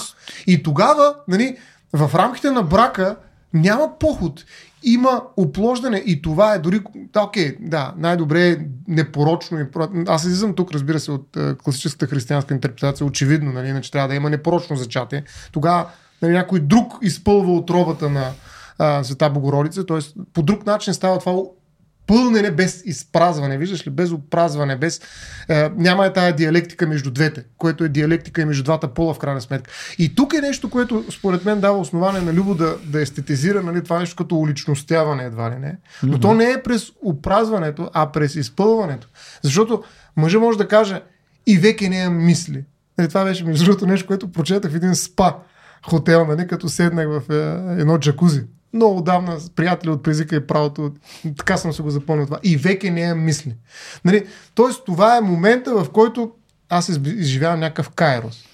И тогава, нали, в рамките на брака няма поход. Има оплождане и това е дори... Да, окей, да, най-добре е непорочно. Аз излизам тук, разбира се, от е, класическата християнска интерпретация, очевидно, нали, иначе трябва да има непорочно зачатие. Тогава нали, някой друг изпълва отробата на а, Света Богородица, т.е. по друг начин става това пълнене без изпразване, виждаш ли, без опразване, без... Е, няма е тая диалектика между двете, което е диалектика и между двата пола в крайна сметка. И тук е нещо, което според мен дава основание на Любо да, да естетизира нали, това нещо като уличностяване едва ли не. Но mm-hmm. то не е през опразването, а през изпълването. Защото мъжа може да каже и веки не мисли. Нали, това беше между другото нещо, което прочетах в един спа хотел, нали, като седнах в е, едно джакузи много давна с приятели от езика и правото, така съм се го запомнил това. И веке не е мисли. Нали? Тоест, това е момента, в който аз изживявам някакъв кайрос.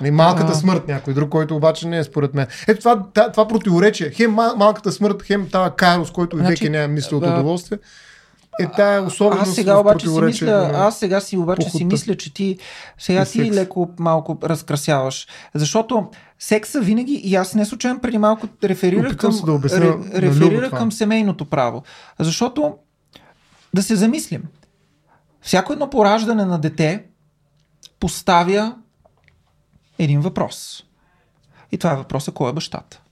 Нали, малката смърт, някой друг, който обаче не е според мен. Ето това, това, това противоречие. Хем малката смърт, хем това кайрос, който значи, веки не е мисли от удоволствие. Е, тая особеност аз сега обаче си мисля, аз сега си обаче похута. си мисля, че ти сега ти леко малко разкрасяваш. Защото секса винаги, и аз не случайно преди малко реферирах към, да ре, реферира към семейното право. Защото да се замислим. Всяко едно пораждане на дете поставя един въпрос. И това е въпроса кой е бащата.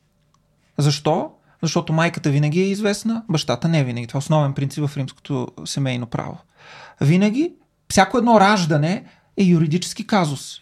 Защо? Защото майката винаги е известна, бащата не е винаги. Това е основен принцип в римското семейно право. Винаги, всяко едно раждане е юридически казус.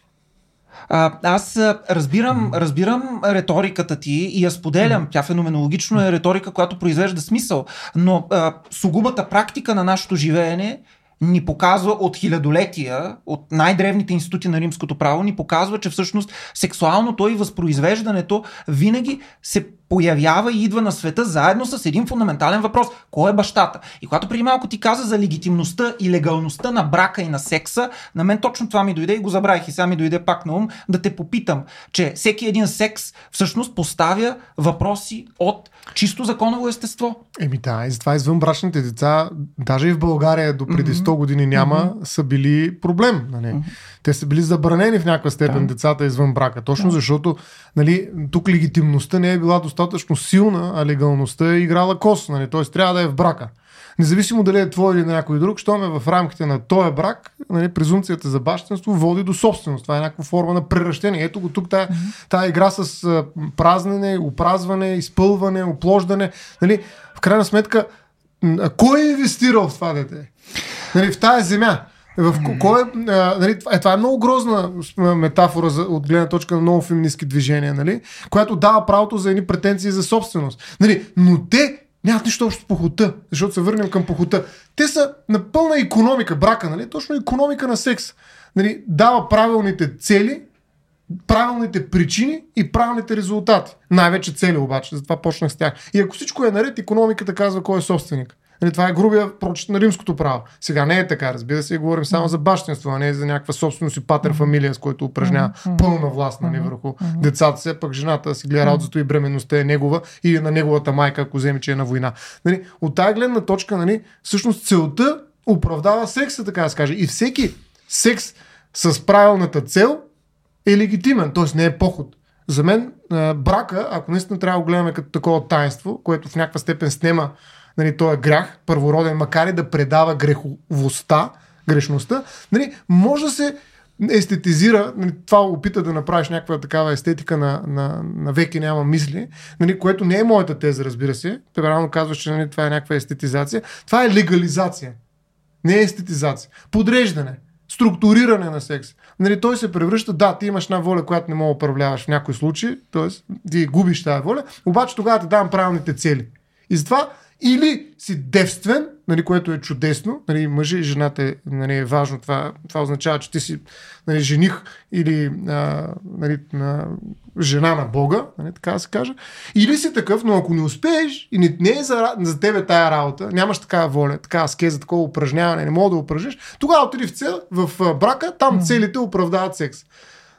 А, аз разбирам, разбирам риториката ти и я споделям. Тя феноменологично е риторика, която произвежда смисъл. Но а, сугубата практика на нашето живеене ни показва от хилядолетия, от най-древните институти на римското право, ни показва, че всъщност сексуалното и възпроизвеждането винаги се появява и идва на света заедно с един фундаментален въпрос. Кой е бащата? И когато преди малко ти каза за легитимността и легалността на брака и на секса, на мен точно това ми дойде и го забравих и сега ми дойде пак на ум да те попитам, че всеки един секс всъщност поставя въпроси от чисто законово естество. Еми да, и затова извън брачните деца, даже и в България до преди 100 години няма, mm-hmm. са били проблем. Нали? Mm-hmm. Те са били забранени в някаква степен да. децата извън брака. Точно да. защото нали, тук легитимността не е била достатъчно силна, а легалността е играла кос. Нали? Т.е. трябва да е в брака. Независимо дали е твой или на някой друг, щом е в рамките на този брак, нали, презумцията за бащенство води до собственост. Това е някаква форма на преращение. Ето го тук тая, тая игра с празнене, опразване, изпълване, оплождане. Нали, в крайна сметка, кой е инвестирал в това дете? Нали, в тая земя. В кой, а, нали, е, това е много грозна метафора за, от гледна точка на много феминистки движения, нали, която дава правото за едни претенции за собственост. Нали, но те нямат нищо общо с похота, защото се върнем към похота. Те са на пълна економика, брака, нали? точно економика на секс. Нали, дава правилните цели, правилните причини и правилните резултати. Най-вече цели обаче, затова почнах с тях. И ако всичко е наред, економиката казва кой е собственик. Нали, това е грубия прочит на римското право. Сега не е така, разбира се, говорим само за бащинство, а не за някаква собственост и патер фамилия, с който упражнява пълна власт нали, върху децата си, пък жената си гледа работата и бременността е негова или на неговата майка, ако вземе, че е на война. Нали, от тази гледна точка, нали, всъщност целта оправдава секса, така да се каже. И всеки секс с правилната цел е легитимен, т.е. не е поход. За мен брака, ако наистина трябва да го гледаме като такова таинство, което в някаква степен снема нали, той е грях, първороден, макар и да предава греховостта, грешността, нали, може да се естетизира, нали, това опита да направиш някаква такава естетика на, на, на веки няма мисли, нали, което не е моята теза, разбира се. Те рано казваш, че нали, това е някаква естетизация. Това е легализация. Не е естетизация. Подреждане. Структуриране на секс. Нали, той се превръща, да, ти имаш една воля, която не мога да управляваш в някои случаи, т.е. ти губиш тази воля, обаче тогава ти давам правилните цели. И затова или си девствен, нали, което е чудесно, нали, мъжа и жената е, нали, е важно, това, това означава, че ти си нали, жених или а, нали, на жена на Бога, нали, така да се каже. Или си такъв, но ако не успееш и не, не е за, за тебе тая работа, нямаш такава воля, така аскеза, такова упражняване, не мога да упражниш, тогава отиди в, цел, в брака, там целите оправдават секс.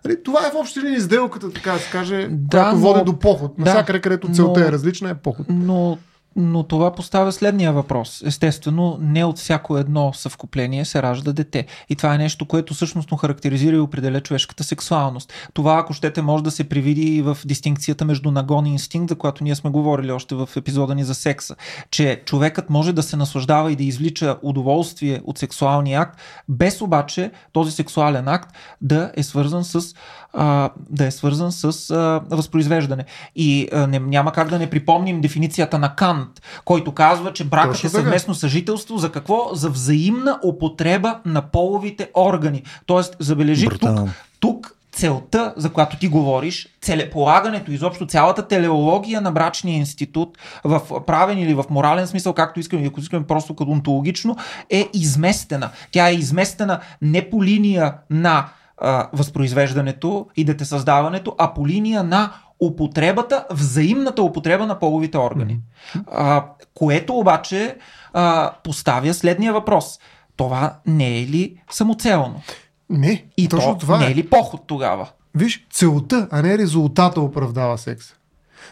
Нали, това е в общи линии сделката, така да се каже, да, която но... води до поход. Навсякъде, да, където целта но... е различна, е поход. Но Но това поставя следния въпрос. Естествено, не от всяко едно съвкупление се ражда дете. И това е нещо, което всъщност характеризира и определя човешката сексуалност. Това, ако щете, може да се привиди и в дистинкцията между нагон и инстинкт, за която ние сме говорили още в епизода ни за секса. Че човекът може да се наслаждава и да извлича удоволствие от сексуалния акт, без обаче този сексуален акт да е свързан с, а, да е свързан с а, възпроизвеждане. И а, не, няма как да не припомним дефиницията на Кант, който казва, че бракът Точно е така. съвместно съжителство за какво? За взаимна употреба на половите органи. Тоест, забележи тук, Брутално. тук целта, за която ти говориш, целеполагането, изобщо цялата телеология на брачния институт в правен или в морален смисъл, както искаме, ако искаме просто като онтологично, е изместена. Тя е изместена не по линия на а, възпроизвеждането и детесъздаването, а по линия на употребата, взаимната употреба на половите органи. А, което обаче а, поставя следния въпрос. Това не е ли самоцелно? Не, И точно то това не е. е ли поход тогава? Виж, целта, а не резултата оправдава секса.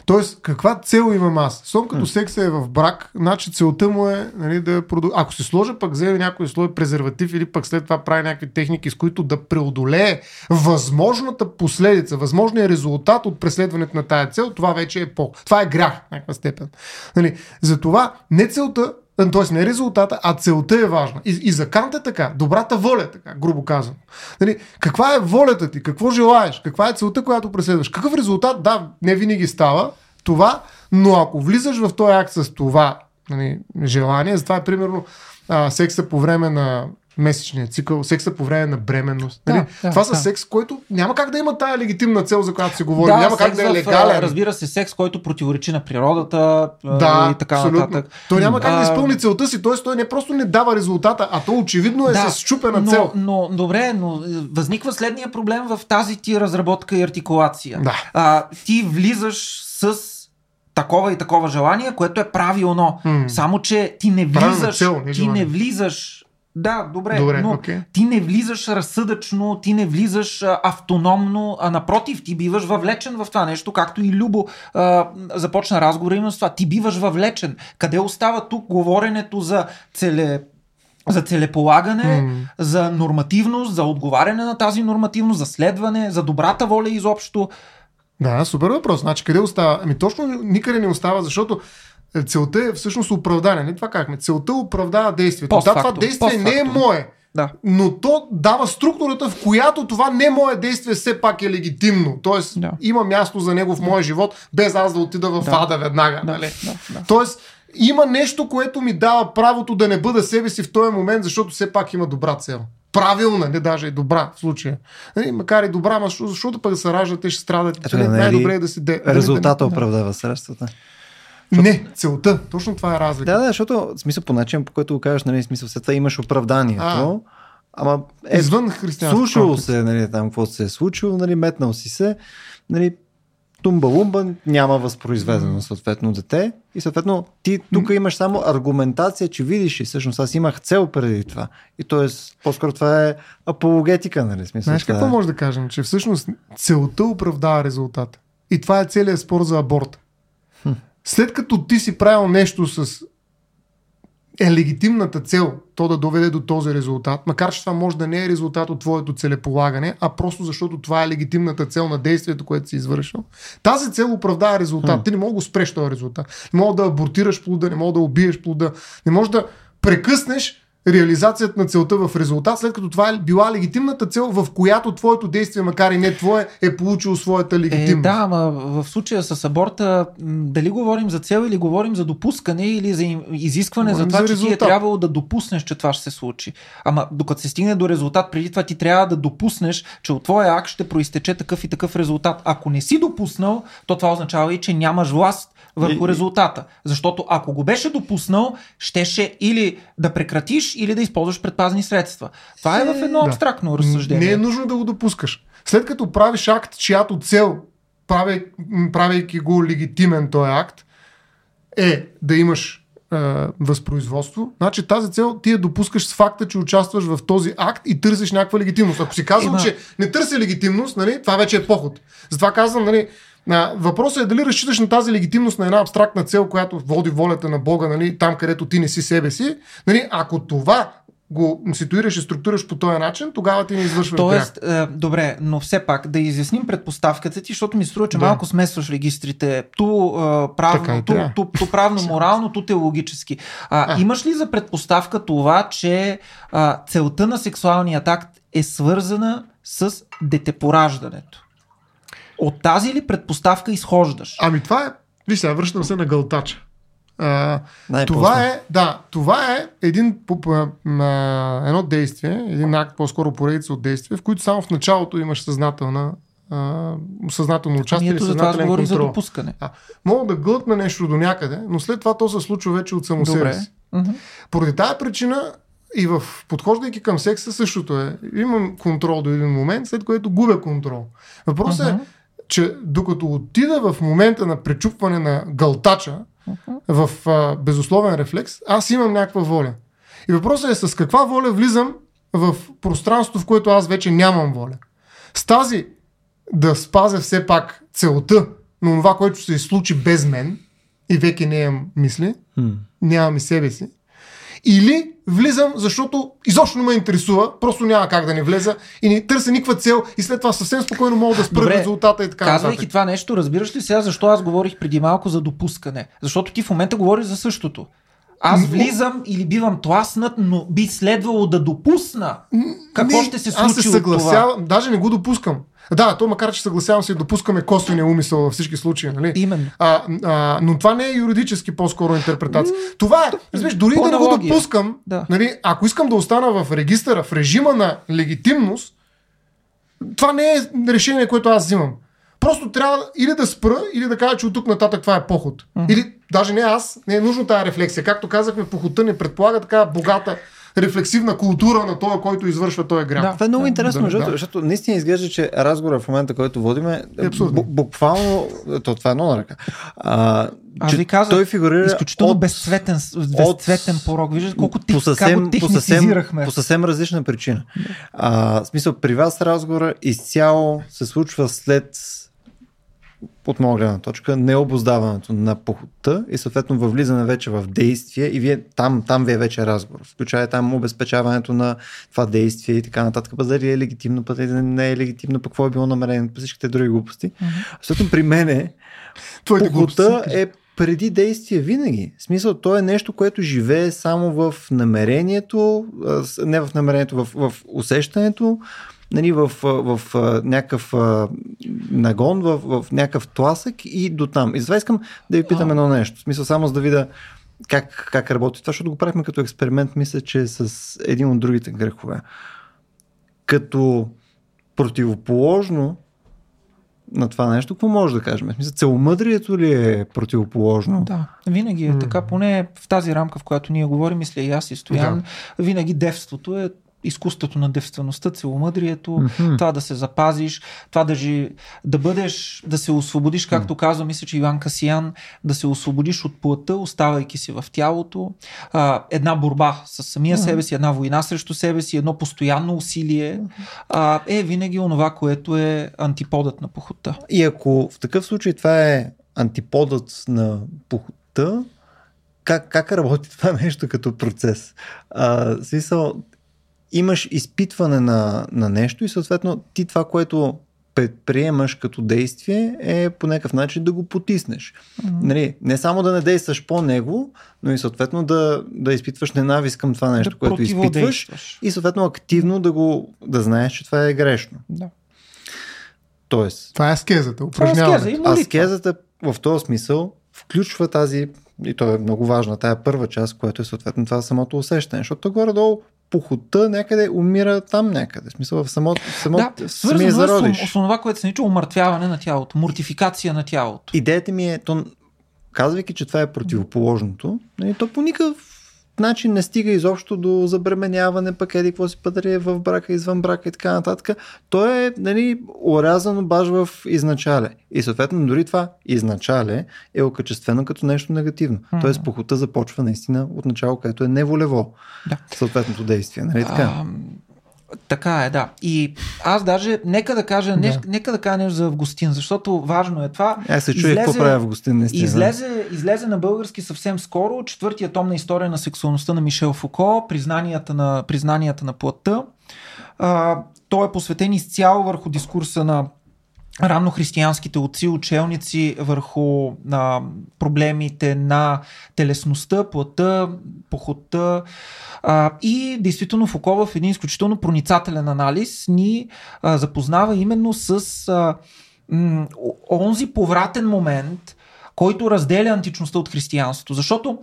Тоест, каква цел имам аз? Слом като секса е в брак, значи целта му е нали, да продъл... Ако се сложа пък вземе някой слой презерватив или пък след това прави някакви техники, с които да преодолее възможната последица, възможният резултат от преследването на тая цел, това вече е по. Това е грях в някаква степен. Нали, затова не целта, т.е. не резултата, а целта е важна. И, и за Кант е така. Добрата воля е така, грубо казано. Нали, каква е волята ти? Какво желаеш? Каква е целта, която преследваш? Какъв резултат? Да, не винаги става това, но ако влизаш в този акт с това нали, желание, затова е примерно а, секса по време на месечния цикъл, секса по време на бременност. Нали? Да, да, това са да. секс, който няма как да има тая легитимна цел, за която се говори. няма как да е в, легален. а, Разбира се, секс, който противоречи на природата Да, и така абсолютно. нататък. Той няма как да А, изпълни целта си, т.е. той не просто не дава резултата, а то очевидно е да, с щупена но, цел. Но, добре, но е, възниква следния проблем в тази ти разработка и артикулация. Да. А, ти влизаш с такова и такова желание, което е правилно. М. Само, че ти не влизаш. цел, не ти не влизаш. Да, добре, Добре, но окей. ти не влизаш разсъдъчно, ти не влизаш а, автономно, а напротив, ти биваш въвлечен в това нещо, както и Любо а, започна разговора именно с това. Ти биваш въвлечен. Къде остава тук говоренето за целе за целеполагане, М. за нормативност, за отговаряне на тази нормативност, за следване, за добрата воля изобщо. Да, супер въпрос. Значи къде остава? Ами точно никъде не остава, защото целта е всъщност оправдание. Не това казахме. Целта оправдава действието. Да, това Постфактум, действие не е мое. Да. Но то дава структурата, в която това не мое действие все пак е легитимно. Тоест, Да. има място за него в моя живот, без аз да отида в Да. ада веднага. Да, нали? да, да. Тоест, има нещо, което ми дава правото да не бъда себе си в този момент, защото все пак има добра цел. Правилна, не даже и добра в случая. Нали, макар и добра, ама защо- защото пък да се раждат, те ще страдат. Ето, Нали, не е ли най-добре е да си де. Резултата да, оправдава средствата. Не, целта. Точно това е разлика. Да, да, защото смисъл по начин, по който го кажеш, нали, смисъл след това имаш оправданието, А. ама е, Извън християнството. слушало се, нали, там какво се е случило, нали, метнал си се, нали, тумба-лумба, няма възпроизведено съответно дете и съответно ти тук имаш само аргументация, че видиш и всъщност аз имах цел преди това. И т.е. по-скоро това е апологетика, нали, смисъл. Знаеш какво е- може да кажем? Че всъщност целта оправдава резултата. И това е целият спор за аборт. След като ти си правил нещо с е легитимната цел то да доведе до този резултат, макар че това може да не е резултат от твоето целеполагане, а просто защото това е легитимната цел на действието, което си извършил. Тази цел оправдава резултат. Ти не мога да спреш този резултат. Не мога да абортираш плода, не мога да убиеш плода, не можеш да прекъснеш реализацията на целта в резултат, след като това е била легитимната цел, в която твоето действие, макар и не твое, е получило своята Е, легитимност. да, ама в случая с аборта, дали говорим за цел или говорим за допускане или за изискване Говорим за това, за че ти е трябвало да допуснеш, че това ще се случи. Ама докато се стигне до резултат, преди това ти трябва да допуснеш, че от твоя акт ще проистече такъв и такъв резултат. Ако не си допуснал, то това означава и, че нямаш власт върху И- резултата. Защото ако го беше допуснал, щеше или да прекратиш, или да използваш предпазни средства. Това е в едно Да. абстрактно разсъждение. Не е нужно да го допускаш. След като правиш акт, чиято цел, правей, правейки го легитимен този акт, е да имаш е, възпроизводство, значи тази цел ти я допускаш с факта, че участваш в този акт и търсиш някаква легитимност. Ако си казвал, Има- че не търся легитимност, нали, това вече е поход. Затова казвам, нали, А, въпросът е дали разчиташ на тази легитимност на една абстрактна цел, която води волята на Бога, нали, там където ти не си себе си. Нали, ако това го ситуираш и структураш по този начин, тогава ти не извършваш Тоест, е, добре, но все пак да изясним предпоставката ти, защото ми струва, че Да. малко смесваш регистрите. Ту, е, правно, ту, трябва. ту, ту правно, [LAUGHS] морално, ту теологически. А, А. Имаш ли за предпоставка това, че а, целта на сексуалният акт е свързана с детепораждането? От тази ли предпоставка изхождаш? Ами това е, виж сега, връщам се на гълтача. А, това е, да, това е един, а, едно действие, един акт, по-скоро поредица от действия, в които само в началото имаш съзнателна, съзнателно участие Ами или съзнателен говорих за контрол. допускане. А, мога да гълтна нещо до някъде, но след това то се случва вече от само себе си. Мгм. Поради тази причина и в подхождайки към секса същото е. Имам контрол до един момент, след което губя контрол. Въпросът Мгм. е, че докато отида в момента на пречупване на гълтача, в а, безусловен рефлекс, аз имам някаква воля. И въпросът е с каква воля влизам в пространство, в което аз вече нямам воля. С тази да спазя все пак целта на това, което се случи без мен и веки не имам мисли, нямам и себе си. Или влизам, защото изобщо не ме интересува, просто няма как да не влеза и не търся никаква цел и след това съвсем спокойно мога да спра Добре, резултата и така Казвайки нататък. това нещо, разбираш ли сега защо аз говорих преди малко за допускане? Защото ти в момента говориш за същото. Аз влизам или бивам тласнат, но би следвало да допусна какво Не, ще се Аз случи се от това. съгласявам, даже не го допускам. Да, то макар, че съгласявам се, допускаме косвения умисъл във всички случаи, нали? Именно. А, а, но това не е юридически по-скоро интерпретация. Това е, разбираш, дори да не го допускам, Да. нали, ако искам да остана в регистъра, в режима на легитимност, това не е решение, което аз взимам. Просто трябва или да спра, или да кажа, че от тук нататък това е поход. Или даже не аз, не е нужно тази рефлексия. Както казахме, походта не предполага така богата рефлексивна култура на това, който извършва този грях. Да. Това е много интересно, да, защото, да. защото наистина изглежда, че разговора в момента, който водиме, Е абсурден. бу- буквално, то, това е едно на ръка. А, Аз ви казах, той фигурира Изключително от, безцветен, безцветен порок. Виждаш колко ти, по съвсем, по, съвсем, по съвсем различна причина. А, в смисъл, при вас разговора изцяло се случва след от моя гледна точка, необоздаването на похота и съответно въвлизане вече в действие и вие, там, там ви е вече разговор. Включая там обезпечаването на това действие и така нататък. Пък дали е легитимно, пък дали не е легитимно, пък какво е било намерено, пък всичките други глупости. Съответно при мене Твоите похота е преди действие винаги. В смисъл, то е нещо, което живее само в намерението, не в намерението, в, в усещането, нали, в, в, в някакъв нагон, в, в някакъв тласък и до там. И затова искам да ви питам едно нещо. В смисъл, само за да видя как, как работи това, защото го правихме като експеримент, мисля, че с един от другите грехове. Като противоположно на това нещо, какво може да кажем? Смисъл, целомъдрието ли е противоположно? Да, винаги е М. така, поне в тази рамка, в която ние говорим, мисля и аз и Стоян, винаги девството е изкуството на девствеността, целомъдрието, Мгм. това да се запазиш, това да, жи, да бъдеш, да се освободиш, както казва, мисля, че Иван Касиян, да се освободиш от плътта, оставайки си в тялото. А, една борба с самия себе си, една война срещу себе си, едно постоянно усилие а, е винаги онова, което е антиподът на похота. И ако в такъв случай това е антиподът на похота, как, как работи това [LAUGHS] нещо като процес? А, смисъл, имаш изпитване на, на нещо и съответно ти това, което предприемаш като действие е по някакъв начин да го потиснеш. Нали, не само да не действаш по него, но и съответно да, да изпитваш ненавист към това нещо, да което изпитваш и съответно активно да го да знаеш, че това е грешно. Да. Тоест, Това е аскезата, Това е упражняване. аскеза. Аскезата в този смисъл включва тази, и то е много важна, тая първа част, което е съответно това самото усещане, защото горе-долу похота някъде умира там някъде. В смисъл в самото, в самото Да, самия е зародиш. с, с това, което се нарича умъртвяване на тялото, мортификация на тялото. Идеята ми е, то, казвайки, че това е противоположното, нали, то по никакъв начин не стига изобщо до забременяване, пък еди какво си пътре в брака, извън брака и така нататък. То е нали, орязано баш в изначале. И съответно дори това изначале е окачествено като нещо негативно. Мгм. Тоест похота започва наистина от начало, където е неволево Да. съответното действие. Нали така? А, Така е, да. И аз даже, нека да кажа, да. Не, нека да кажа нещо за Августин, защото важно е това. Аз се чуя какво прави Августин, наистина. Излезе, излезе на български съвсем скоро четвъртия том на история на сексуалността на Мишел Фуко, признанията на, признанията на плътта. А, той е посветен изцяло върху дискурса на раннохристиянските отци, учелници върху а, проблемите на телесността, плътта, походта а, и действително Фуко в един изключително проницателен анализ ни а, запознава именно с а, м- онзи повратен момент, който разделя античността от християнството. Защото,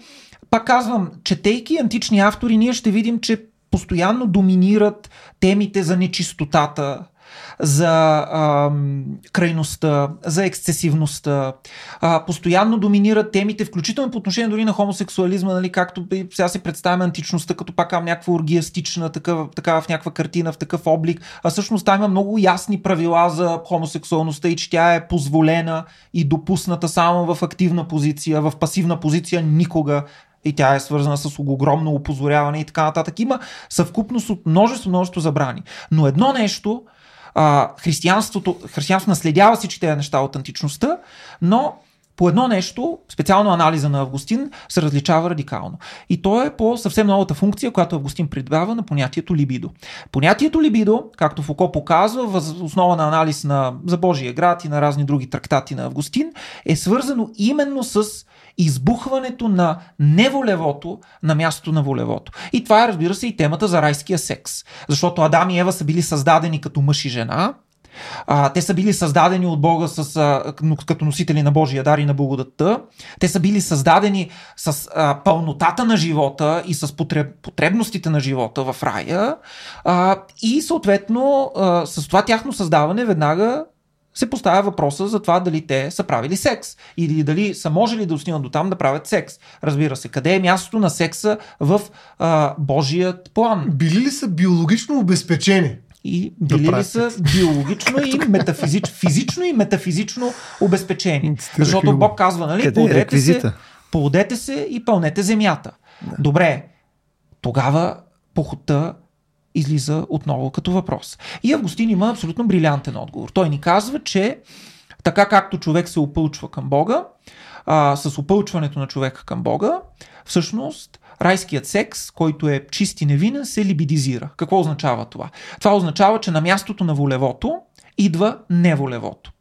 пак казвам, четейки антични автори, ние ще видим, че постоянно доминират темите за нечистотата, за а, крайността, за ексцесивността. А, постоянно доминират темите, включително по отношение дори на хомосексуализма, нали, както сега се представяме античността като пак някаква оргиастична, такава, такава в някаква картина, в такъв облик. А всъщност там има много ясни правила за хомосексуалността и че тя е позволена и допусната само в активна позиция, в пасивна позиция никога и тя е свързана с огромно опозоряване и така нататък. Има съвкупност от множество, множество забрани. Но едно нещо, а, християнството, християнството наследява всички тези неща от античността, но по едно нещо, специално анализа на Августин, се различава радикално. И то е по съвсем новата функция, която Августин придава на понятието либидо. Понятието либидо, както Фуко показва, въз основа на анализ на, за Божия град и на разни други трактати на Августин, е свързано именно с избухването на неволевото на мястото на волевото. И това е, разбира се, и темата за райския секс. Защото Адам и Ева са били създадени като мъж и жена, а, те са били създадени от Бога с, а, като носители на Божия дар и на благодатта. Те са били създадени с а, пълнотата на живота и с потреб, потребностите на живота в рая. А, и съответно а, с това тяхно създаване веднага се поставя въпроса за това дали те са правили секс или дали са можели да достигнат до там да правят секс. Разбира се, къде е мястото на секса в а, Божият план? Били ли са биологично обезпечени? И били ли са биологично и метафизично, физично и метафизично обезпечени. Защото Бог казва, нали, плодете се, плодете се и пълнете земята. Да. Добре, тогава похота излиза отново като въпрос. И Августин има абсолютно брилянтен отговор. Той ни казва, че така както човек се опълчва към Бога, а, с опълчването на човека към Бога, всъщност райският секс, който е чист и невинен, се либидизира. Какво означава това? Това означава, че на мястото на волевото идва неволевото.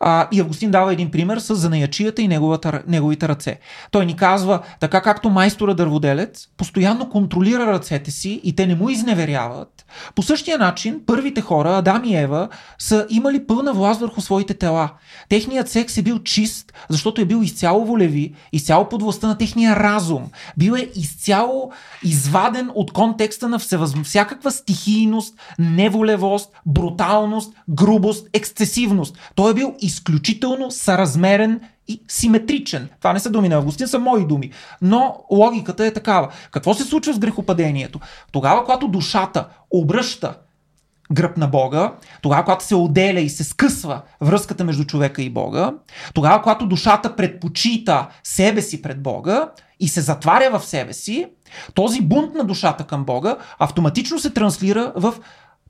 А, и Августин дава един пример с занаячията и неговата, неговите ръце. Той ни казва, така както майстора дърводелец постоянно контролира ръцете си и те не му изневеряват, по същия начин първите хора, Адам и Ева, са имали пълна власт върху своите тела. Техният секс е бил чист, защото е бил изцяло волеви, изцяло под властта на техния разум. Бил е изцяло изваден от контекста на всякаква стихийност, неволевост, бруталност, грубост, ексцесивност. Той е бил изключително съразмерен и симетричен. Това не са думи на Августин, са мои думи. Но логиката е такава. Какво се случва с грехопадението? Тогава, когато душата обръща гръб на Бога, тогава, когато се отделя и се скъсва връзката между човека и Бога, тогава, когато душата предпочита себе си пред Бога и се затваря в себе си, този бунт на душата към Бога автоматично се транслира в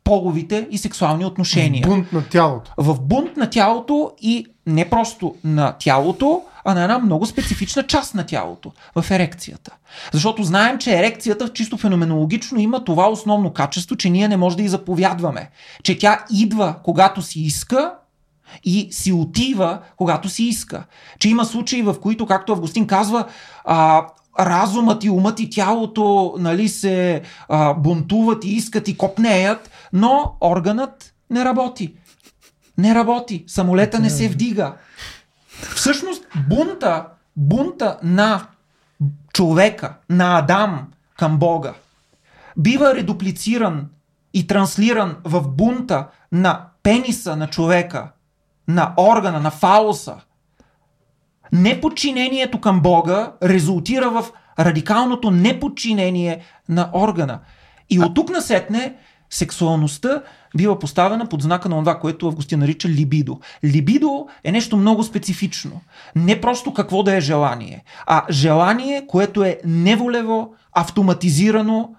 половите и сексуални отношения. В бунт на тялото. В бунт на тялото и не просто на тялото, а на една много специфична част на тялото, в ерекцията. Защото знаем, че ерекцията чисто феноменологично има това основно качество, че ние не можем да и заповядваме. Че тя идва, когато си иска, и си отива, когато си иска. Че има случаи, в които, както Августин казва, а, разумът и умът и тялото нали, се а, бунтуват и искат и копнеят, но органът не работи. Не работи. Самолета не се вдига. Всъщност бунта, бунта на човека, на Адам към Бога, бива редуплициран и транслиран в бунта на пениса на човека, на органа, на фауса. Неподчинението към Бога резултира в радикалното неподчинение на органа. И от тук насетне сексуалността бива поставена под знака на това, което Августин нарича либидо. Либидо е нещо много специфично. Не просто какво да е желание, а желание, което е неволево, автоматизирано,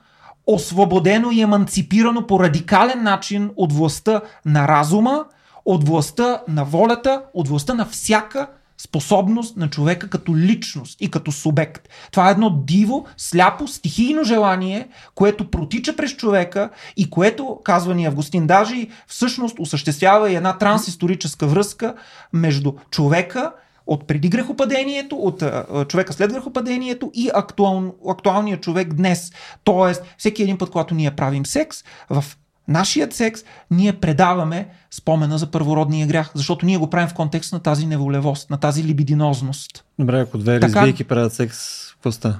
освободено и еманципирано по радикален начин от властта на разума, от властта на волята, от властта на всяка способност на човека като личност и като субект. Това е едно диво, сляпо, стихийно желание, което протича през човека и което, казва ни Августин, даже всъщност осъществява и една трансисторическа връзка между човека от преди грехопадението, от а, човека след грехопадението и актуал, актуалния човек днес. Тоест, всеки един път, когато ние правим секс, в нашият секс ние предаваме спомена за първородния грях, защото ние го правим в контекст на тази неволевост, на тази либидинозност. Добре, ако две така... лесбийки правят секс, какво ста?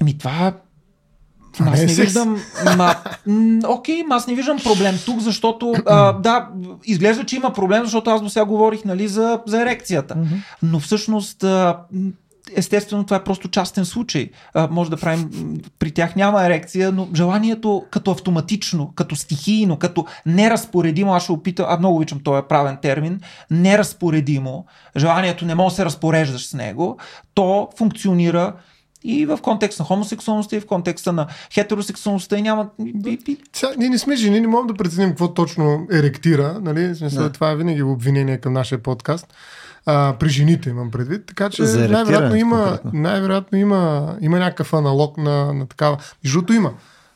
Еми това аз не, не виждам. Ма, окей, аз не виждам проблем тук, защото а, [CLEARS THROAT] да, изглежда, че има проблем, защото аз до сега говорих нали, за, за ерекцията. Но всъщност а, естествено това е просто частен случай. А, може да правим, при тях няма ерекция, но желанието като автоматично, като стихийно, като неразпоредимо, аз ще опитам, а много обичам този правен термин, неразпоредимо, желанието не може да се разпореждаш с него, то функционира и в контекст на хомосексуалността, и в контекста на хетеросексуалността и няма... Сега, ние не сме жени, не можем да преценим какво точно еректира, нали? Смисъл, да. Това е винаги обвинение към нашия подкаст. А, при жените имам предвид. Така че най-вероятно има, най-вероятно има, има някакъв аналог на, на такава. Между има.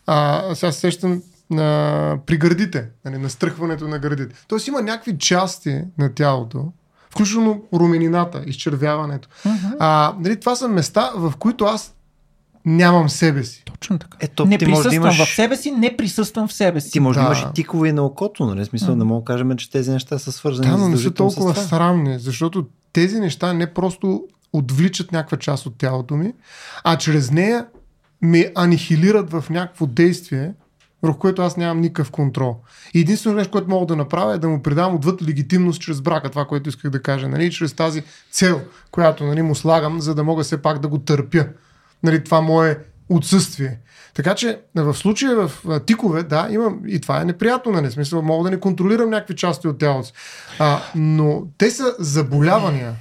А, сега се сещам на, при гърдите, нали, на стръхването на гърдите. Тоест има някакви части на тялото, включително руменината, изчервяването. Uh-huh. А, нали, това са места, в които аз нямам себе си. Точно така. Ето, не присъствам да имаш... в себе си, не присъствам в себе си. Ти може да, да имаш и тикове на окото, нали? Смисъл, да мога да кажем, че тези неща са свързани да, но не са толкова срамни, защото тези неща не просто отвличат някаква част от тялото ми, а чрез нея ме анихилират в някакво действие, върху което аз нямам никакъв контрол. И единственото нещо, което мога да направя е да му предам отвъд легитимност чрез брака, това, което исках да кажа, нали, чрез тази цел, която нали, му слагам, за да мога все пак да го търпя. Нали, това мое отсъствие. Така че в случая в тикове, да, имам и това е неприятно, нали? Смисъл, мога да не контролирам някакви части от тялото си. А, но те са заболявания,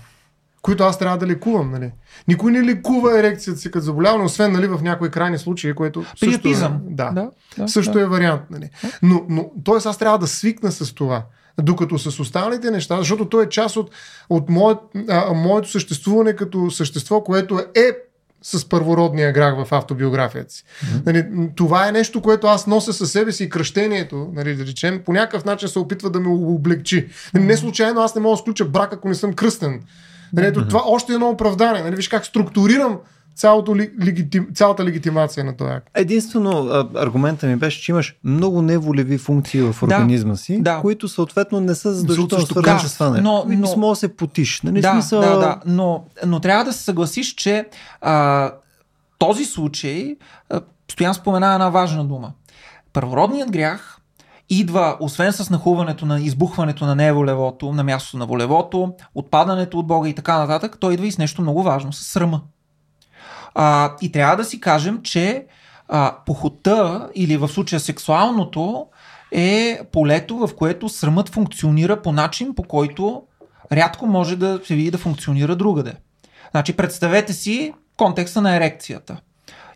които аз трябва да лекувам, нали? Никой не лекува ерекцията си като заболяване, освен нали, в някои крайни случаи, което също е, да, да, да, също да. е вариант. Нали? Но, но т.е. аз трябва да свикна с това. Докато с останалите неща, защото то е част от, от моят, а, моето съществуване като същество, което е с първородния грях в автобиографията си. Mm-hmm. Нали, това е нещо, което аз нося със себе си и кръщението, нали, да речем, по някакъв начин се опитва да ме облегчи. Нали, не случайно аз не мога да сключа брак, ако не съм кръстен. Нали, ето, това още едно оправдание. Нали, виж как структурирам цялото легитим, цялата легитимация на този акт. Единствено аргумента ми беше, че имаш много неволеви функции в организма да, си, да. които съответно не са задължително свързани с това. Но, но, но, да се потиш. Нали? Да, смисъл... да, да, но, но трябва да се съгласиш, че а, този случай, а, Стоян спомена една важна дума. Първородният грях идва, освен с нахуването на избухването на неволевото, на мястото на волевото, отпадането от Бога и така нататък, той идва и с нещо много важно, с срама. А, и трябва да си кажем, че а, похота или в случая сексуалното е полето, в което срамът функционира по начин, по който рядко може да се види да функционира другаде. Значи представете си контекста на ерекцията.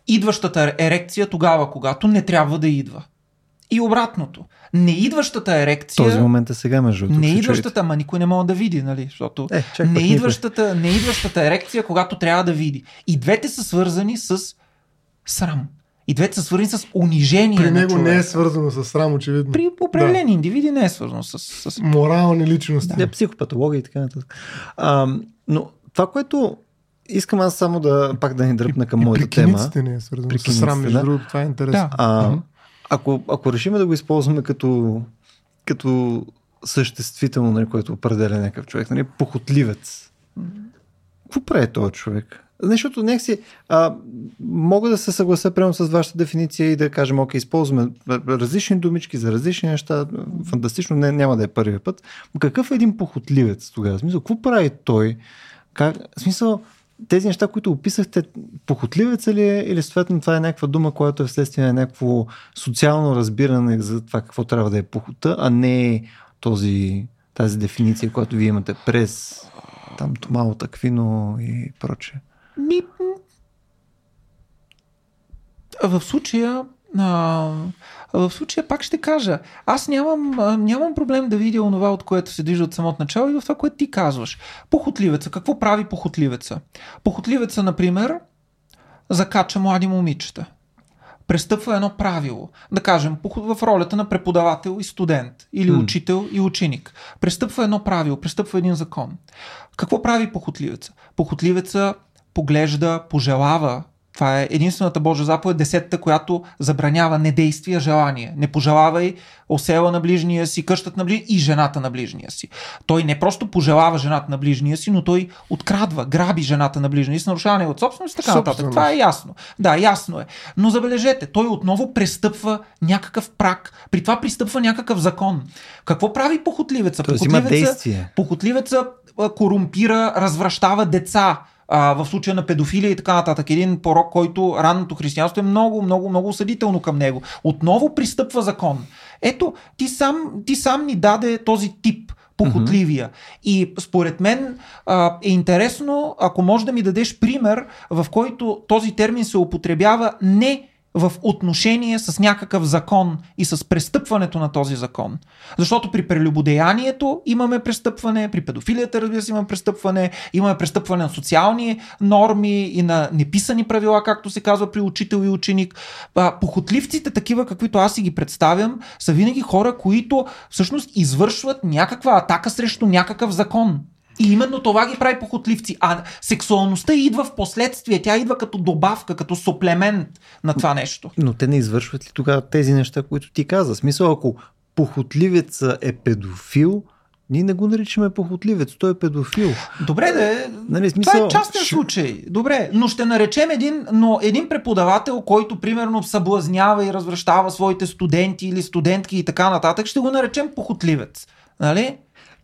Идващата ерекция тогава, когато не трябва да идва. И обратното. Неидващата ерекция. Този момент е сега, между другото. Неидващата, ма никой не може да види, нали? Защото е, неидващата, неидващата ерекция, когато трябва да види. И двете са свързани с срам. И двете са свързани с унижение. При него не е свързано с срам, очевидно. При определени да. индивиди не е свързано с. с... Морални личности. Да, психопатология и така нататък. А, но това, което искам аз само да пак да ни дръпна към и, моята тема. не е свързано с срам, между да. другото, това е интересно. Да. А, ако, ако решим да го използваме като, като съществително, нали, което определя някакъв човек, нали, похотливец. Какво прави този човек? Защото някакси а, мога да се съглася прямо с вашата дефиниция и да кажем, окей, използваме различни думички за различни неща, фантастично, не, няма да е първият път. Какъв е един похотливец тогава? Смисъл, какво прави той? Как, смисъл, тези неща, които описахте, похотливец ли е или съответно това е някаква дума, която е вследствие на някакво социално разбиране за това какво трябва да е похота, а не този, тази дефиниция, която вие имате през там Томало Таквино и прочее? Ми, в случая а, в случая пак ще кажа, аз нямам, нямам проблем да видя онова, от което се движи от самото начало и в това, което ти казваш. Похотливеца. Какво прави похотливеца? Похотливеца, например, закача млади момичета. Престъпва едно правило. Да кажем, в ролята на преподавател и студент, или М. учител и ученик. Престъпва едно правило, престъпва един закон. Какво прави похотливеца? Похотливеца поглежда, пожелава. Това е единствената Божия заповед, десетата, която забранява недействие, желание. Не пожелавай осела на ближния си, къщата на ближния и жената на ближния си. Той не просто пожелава жената на ближния си, но той открадва, граби жената на ближния си, нарушава неговата собственост и така нататък. Собственост. Това е ясно. Да, ясно е. Но забележете, той отново престъпва някакъв прак. При това пристъпва някакъв закон. Какво прави похотливеца? Тоест има действие. Похотливеца корумпира, развращава деца. А, в случая на педофилия и така нататък. Един порок, който ранното християнство е много, много, много осъдително към него. Отново пристъпва закон. Ето, ти сам, ти сам ни даде този тип похотливия. И според мен а, е интересно, ако може да ми дадеш пример, в който този термин се употребява не в отношение с някакъв закон и с престъпването на този закон. Защото при прелюбодеянието имаме престъпване, при педофилията, разбира се, имаме престъпване, имаме престъпване на социални норми и на неписани правила, както се казва при учител и ученик. Похотливците, такива каквито аз си ги представям, са винаги хора, които всъщност извършват някаква атака срещу някакъв закон. И именно това ги прави похотливци. А сексуалността идва в последствие. Тя идва като добавка, като суплемент на това нещо. Но те не извършват ли тогава тези неща, които ти каза? Смисъл, ако похотливеца е педофил, ние не го наричаме похотливец, той е педофил. Добре, да е. Нали, Това смисъл, е частен ш- случай. Добре, но ще наречем един, но един преподавател, който примерно съблазнява и развръщава своите студенти или студентки и така нататък, ще го наречем похотливец. Нали?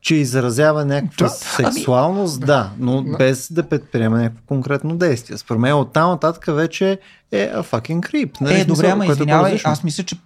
Че изразява някаква Да. сексуалност, да, но Да. без да предприема някакво конкретно действие. Според мен оттам нататък вече е a fucking creep. Нали? Е, добре, ама извинявай, аз мисля, че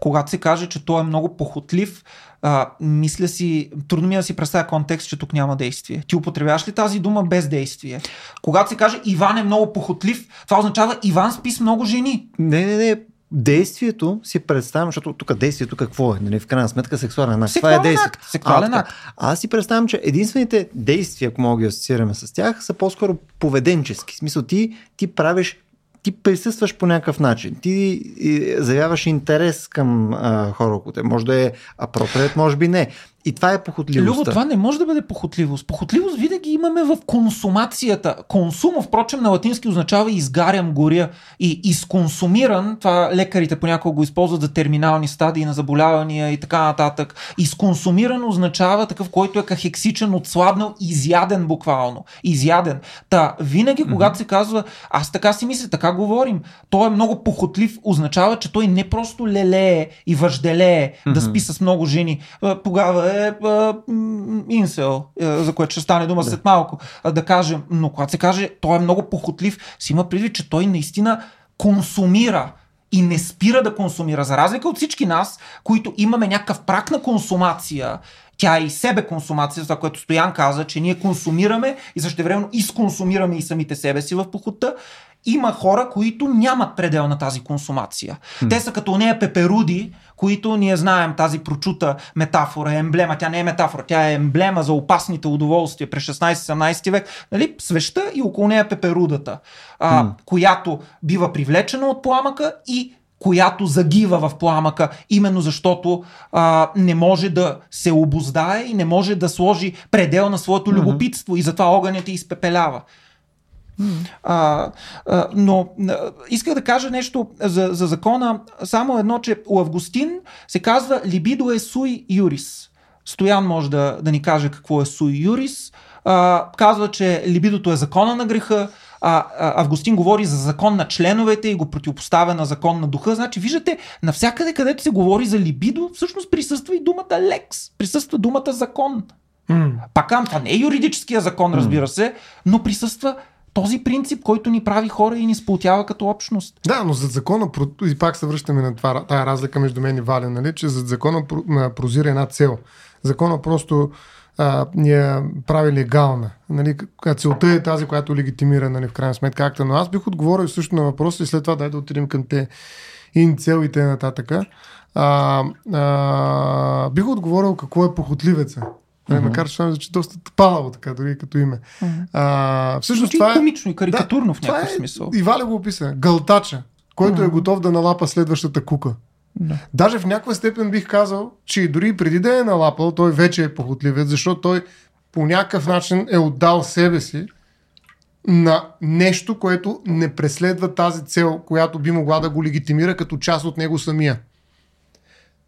когато се каже, че той е много похотлив, а, мисля си, трудно ми е да си представя контекст, че тук няма действие. Ти употребяваш ли тази дума без действие? Когато се каже Иван е много похотлив, това означава Иван спи с много жени. Не, не, не. Действието си представям, защото тук действието какво е? Нали? В крайна сметка сексуален акт. Това е Сексуален действие. акт, сексуален акт. Аз си представям, че единствените действия, ако мога да ги асоциираме с тях, са по-скоро поведенчески. В смисъл, ти, ти правиш ти присъстваш по някакъв начин. Ти заявяваш интерес към а, хора около те. Може да е апроприет, може би не. И това е похотливостта. Любо, това не може да бъде похотливост. Похотливост винаги имаме в консумацията. Консумо, впрочем, на латински означава изгарям, горя. И изконсумиран, това лекарите понякога го използват за терминални стадии на заболявания и така нататък. Изконсумиран означава такъв, който е кахексичен, отслабнал, изяден буквално. Изяден. Та, винаги, когато се казва, аз така си мисля, така говорим, той е много похотлив, означава, че той не просто лелее и въжделее да спи с много жени. А, Тогава е а, м, инсел, а, за което ще стане дума след малко, а, да кажем. Но когато се каже, той е много похотлив, си има предвид, че той наистина консумира и не спира да консумира. За разлика от всички нас, които имаме някакъв прак на консумация, тя е и себе консумация, това, което Стоян каза, че ние консумираме и същевременно изконсумираме и самите себе си в похота. Има хора, които нямат предел на тази консумация. Те са като нея пеперуди, които ние знаем тази прочута метафора, е емблема. Тя не е метафора, тя е емблема за опасните удоволствия през 16-17 век. Нали? Свеща и около нея пеперудата, а, която бива привлечена от пламъка и която загива в пламъка, именно защото а, не може да се обоздае и не може да сложи предел на своето любопитство и затова огънят я изпепелява. А, а, но а, исках да кажа нещо за, за закона. Само едно, че у Августин се казва либидо е суй юрис. Стоян може да, да ни каже какво е суй юрис. А, казва, че либидото е закона на греха. А, а, Августин говори за закон на членовете и го противопоставя на закон на духа. Значи, виждате, навсякъде, където се говори за либидо, всъщност присъства и думата лекс. Присъства думата закон. М. Пак казвам, това не е юридическия закон, разбира се, но присъства този принцип, който ни прави хора и ни сплотява като общност. Да, но зад закона, и пак се връщаме на това, тая разлика между мен и Вален, нали, че зад закона прозира една цел. Закона просто а, ни я прави легална. Нали, целта е тази, която легитимира нали, в крайна сметка акта. Но аз бих отговорил също на въпроса и след това дай да отидем към те ин цел и т.н. А, а, бих отговорил какво е похотливеца. Mm-hmm. Макар че това ми звучи доста тъпалаво, така, дори като име. А, всъщност Звучи това е... комично и карикатурно в това някакъв е, смисъл. И Валя го описа. Гълтача, който е готов да налапа следващата кука. Да. Даже в някаква степен бих казал, че дори преди да е налапал, той вече е похотливец, защото той по някакъв начин е отдал себе си на нещо, което не преследва тази цел, която би могла да го легитимира като част от него самия.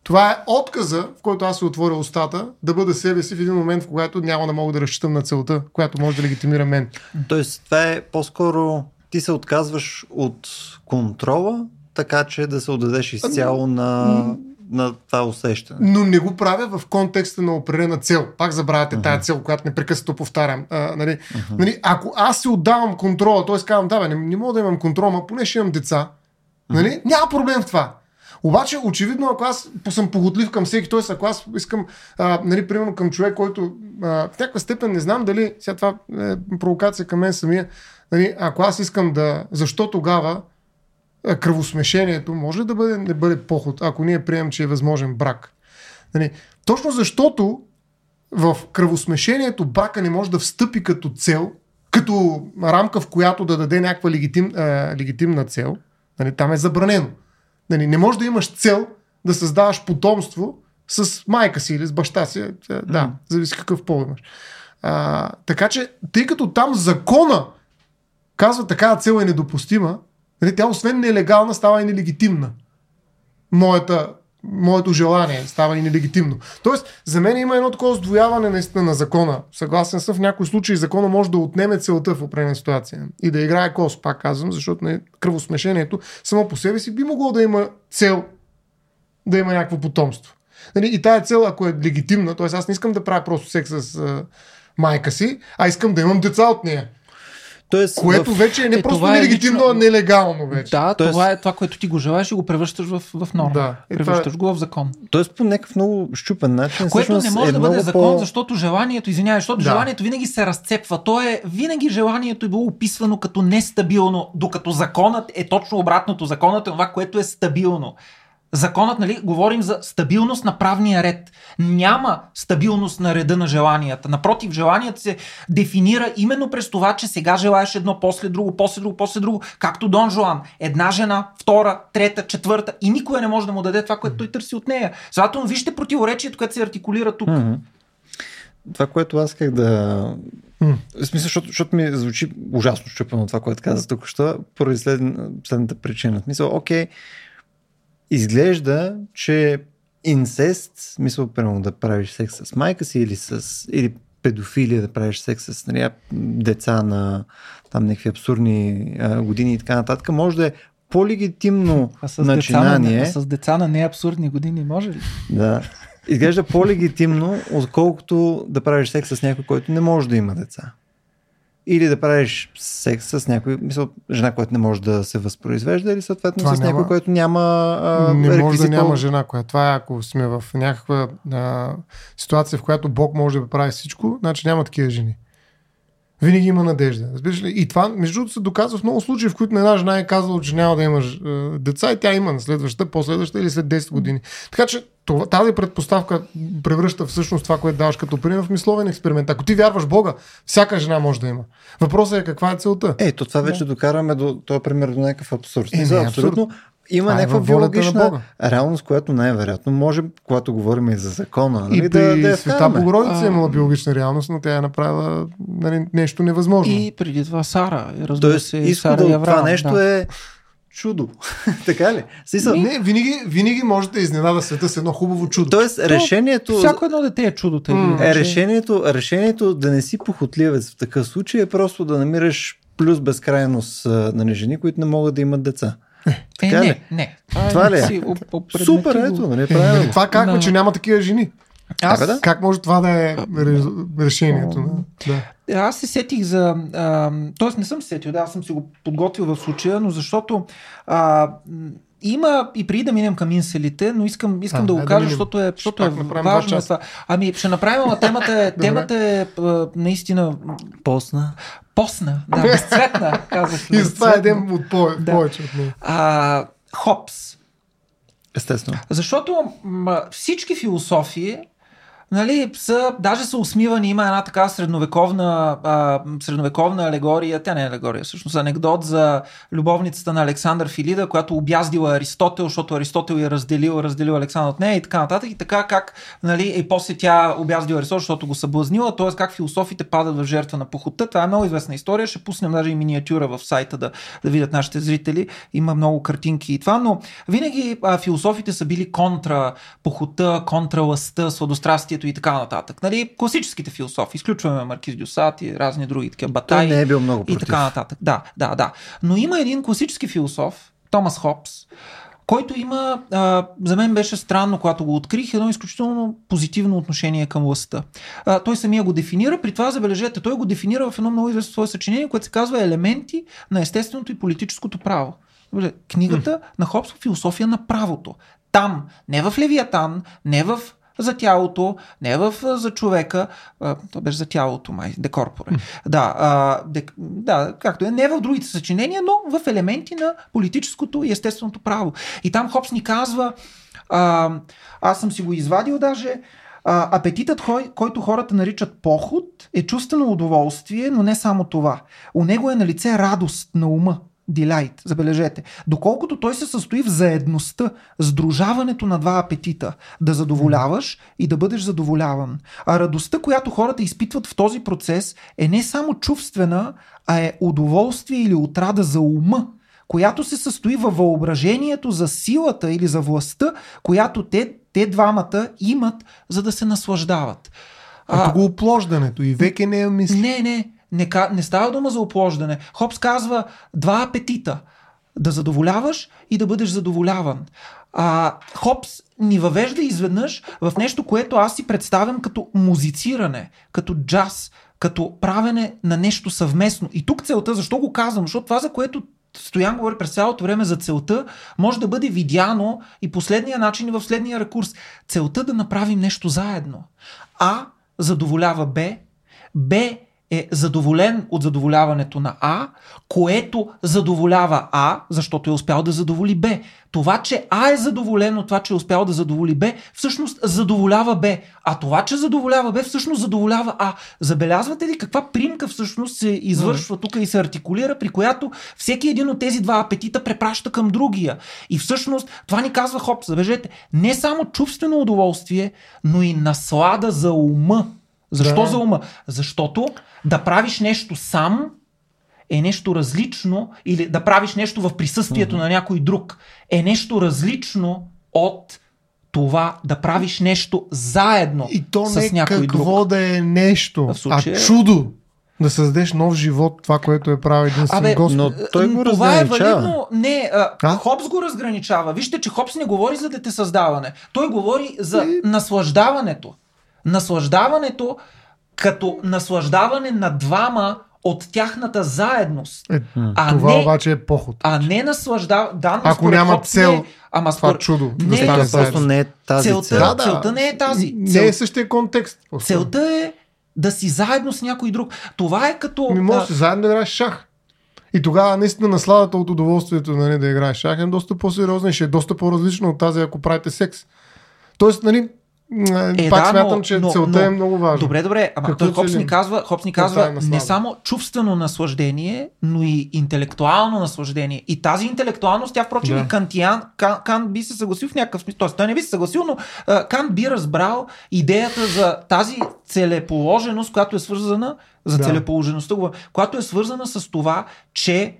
Това е отказа, в който аз се отворя устата, да бъда себе си в един момент, в който няма да мога да разчитам на целта, която може да легитимира мен. Тоест, това е по-скоро ти се отказваш от контрола, така че да се отдадеш изцяло на, на това усещане. но не го правя в контекста на определена цел. Пак забравяте uh-huh. тая цел, която непрекъснато повтарям. А, нали, uh-huh. нали, ако аз си отдавам контрола, т.е. казвам, да, бе, не, не мога да имам контрол, но поне ще имам деца, нали, uh-huh. няма проблем в това. Обаче, очевидно, ако аз съм погодлив към всеки, т.е. ако аз искам, а, нали, примерно към човек, който а, в някаква степен не знам дали, сега това е провокация към мен самия, нали, ако аз искам да, защо тогава а, кръвосмешението може да бъде, не бъде поход, ако ние приемем, че е възможен брак? Нали, точно защото в кръвосмешението брака не може да встъпи като цел, като рамка, в която да даде някаква легитим, а, легитимна цел, нали, там е забранено. Нали, не можеш да имаш цел да създаваш потомство с майка си или с баща си. Е, Да, Мгм. зависи какъв пол имаш. А, така че, тъй като там закона казва такава цел е недопустима, нали, тя освен нелегална става и нелегитимна. Моята, моето желание става и нелегитимно. Тоест, за мен има едно такова сдвояване наистина на закона. Съгласен съм, в някои случаи закона може да отнеме целта в определена ситуация и да играе кос, пак казвам, защото не, кръвосмешението само по себе си би могло да има цел да има някакво потомство. Нали, и тая цел, ако е легитимна, т.е. аз не искам да правя просто секс с а, майка си, а искам да имам деца от нея. Тоест, Което в... вече е не Е, просто е нелегитимно, лично- а нелегално вече. Да, Тоест- това е това, което ти го желаеш и го превръщаш в, в норма. Да. И Превръщаш това го в закон. Тоест по някакъв много щупен начин. Което не всъщност може е да бъде закон, по... защото желанието, извинявай, защото Да. желанието винаги се разцепва. То е, винаги желанието е било описвано като нестабилно, докато законът е точно обратното. Законът е това, което е стабилно. Законът, нали, говорим за стабилност на правния ред. Няма стабилност на реда на желанията. Напротив, желанието се дефинира именно през това, че сега желаеш едно, после друго, после друго, после друго. Както Дон Жуан. Една жена, втора, трета, четвърта и никой не може да му даде това, което той търси от нея. Следователно, вижте противоречието, което се артикулира тук. Това, което аз исках да... М. В смисъл, защото, защото ми звучи ужасно щупено това, което каза тук, що поради след, следната причина. В смисъл, окей, изглежда, че инцест, в смисъл, примерно да правиш секс с майка си или с или педофилия, да правиш секс с нали, деца на там някакви абсурдни а, години и така нататък, може да е по-легитимно А с, деца начинание. на, а с деца на неабсурдни години може ли? Да. Изглежда по-легитимно, отколкото да правиш секс с някой, който не може да има деца. Или да правиш секс с някой, мисъл, жена, която не може да се възпроизвежда, или съответно Това с няма- някой, който няма а, не може да няма жена, която. Това е ако сме в някаква а, ситуация, в която Бог може да прави всичко, значи няма такива жени. Винаги има надежда. Разбираш ли? И това, между другото, се доказва в много случаи, в които на една жена е казала, че няма да имаш е, деца и тя има на следващата, последващата или след 10 години. Така че това, тази предпоставка превръща всъщност това, което даваш като пример в мисловен експеримент. Ако ти вярваш Бога, всяка жена може да има. Въпросът е каква е целта. Е, то това вече докараме до този пример до някакъв абсурд. Е, не, абсурд. абсолютно има Това е някаква на биологична Бога. реалност, която най-вероятно може, когато говорим и за закона, нали, И да, при да я Света. Богородица е А. имала биологична реалност, но тя е направила нали, нещо невъзможно. И преди това Сара. Разбира Тоест, се, изхода Сара и от това нещо да. е чудо. [LAUGHS] така ли? Смисъл, Не, винаги, винаги може да изненада света с едно хубаво чудо. Тоест, решението... Всяко едно дете е чудо. тъй или М. иначе. Е, решението, решението да не си похотливец в такъв случай е просто да намираш плюс безкрайност а, нали, жени, които не могат да имат деца. Е, така ли? не, не. Това ли е? опредмети Супер, ето, нали, Е, правилно. това как, Да. че няма такива жени? Аз, Абе да. Как може това да е ре- решението? Да. Аз се сетих за... А, тоест не съм се сетил, да, аз съм си го подготвил в случая, но защото а, има и преди да минем към инселите, но искам, искам А, да го да кажа, минем. защото е, защото е важно. е. Това. Ами ще направим, ама темата е, [LAUGHS] темата е а, наистина Посна. посна, да, безцветна, [LAUGHS] казах. И затова безцветна. едем от повече, Да. повече от. А, Хопс. Естествено. Защото м- всички философии нали, са, даже са усмивани, има една така средновековна, а, средновековна алегория, тя не е алегория, всъщност анекдот за любовницата на Александър Филида, която обяздила Аристотел, защото Аристотел я разделил, разделил Александър от нея и така нататък. И така как, нали, и после тя обяздила Аристотел, защото го съблазнила, т.е. как философите падат в жертва на похота. Това е много известна история, ще пуснем даже и миниатюра в сайта да, да видят нашите зрители. Има много картинки и това, но винаги а, философите са били контра похота, контра лъста, сладострастието и така нататък. Нали, класическите философи, изключваме Маркиз Дюсат и разни други такива батаи. Той не е бил много И против. така нататък. Да, да, да. Но има един класически философ, Томас Хопс, който има, а, за мен беше странно, когато го открих, едно изключително позитивно отношение към властта. А, той самия го дефинира, при това забележете, той го дефинира в едно много известно свое съчинение, което се казва Елементи на естественото и политическото право. Книгата на Хопс философия на правото. Там, не в Левиатан, не в за тялото, не в за човека, а, то беше за тялото, май, декорпоре. Да, а, дек, да, както е, не в другите съчинения, но в елементи на политическото и естественото право. И там Хопс ни казва, а, аз съм си го извадил даже, а, апетитът, кой, който хората наричат поход, е чувствено удоволствие, но не само това. У него е на лице радост на ума. Дилайт, забележете. Доколкото той се състои в заедността, сдружаването на два апетита, да задоволяваш и да бъдеш задоволяван. А радостта, която хората изпитват в този процес, е не само чувствена, а е удоволствие или отрада за ума, която се състои във въображението за силата или за властта, която те, те двамата имат, за да се наслаждават. А, го оплождането и веке не е мисли. Не, не, не, не става дума за оплождане. Хопс казва два апетита. Да задоволяваш и да бъдеш задоволяван. А, Хопс ни въвежда изведнъж в нещо, което аз си представям като музициране, като джаз, като правене на нещо съвместно. И тук целта, защо го казвам? Защото това, за което Стоян говори през цялото време за целта, може да бъде видяно и последния начин и в следния рекурс. Целта да направим нещо заедно. А задоволява Б, Б е задоволен от задоволяването на А, което задоволява А, защото е успял да задоволи Б. Това, че А е задоволен от това, че е успял да задоволи Б, всъщност задоволява Б. А това, че задоволява Б, всъщност задоволява А. Забелязвате ли каква примка всъщност се извършва тук и се артикулира, при която всеки един от тези два апетита препраща към другия. И всъщност това ни казва Хоп, забележете, не само чувствено удоволствие, но и наслада за ума. Защо Да. за ума? Защото да правиш нещо сам е нещо различно или да правиш нещо в присъствието на някой друг е нещо различно от това да правиш нещо заедно И то с не някой какво друг. да е нещо, случая- а чудо. Да създадеш нов живот, това, което е правил един син Абе, Господ. но той го това е валидно. Не, а, А? Хопс го разграничава. Вижте, че Хопс не говори за детесъздаване. Той говори за И- наслаждаването. Наслаждаването като наслаждаване на двама от тяхната заедност. Е, А това не, обаче е поход. а не наслаждава. Да, но Ако няма цел, не, ама това според... чудо да не, заедно. просто не е тази Целта- цел. Да, целта не е тази. Не Цел- е същия контекст. просто. Целта е да си заедно с някой друг. Това е като... Ми може а, да заедно да играеш шах. И тогава наистина насладата от удоволствието нали, да играеш шах е доста по-сериозна и ще е доста по-различна от тази, ако правите секс. Тоест, нали, е, Е, пак да, смятам, но- че но- целта но- е много важна. Добре, добре, ама Какво той Хопс ни казва, Хопс ни казва не само чувствено наслаждение, но и интелектуално наслаждение. И тази интелектуалност, тя впрочем Да. и Кантиан, Кан, Кант би се съгласил в някакъв смисъл. Тоест, той не би се съгласил, но а, Кант би разбрал идеята за тази целеположеност, която е свързана, за Да. целеположеността, която е свързана с това, че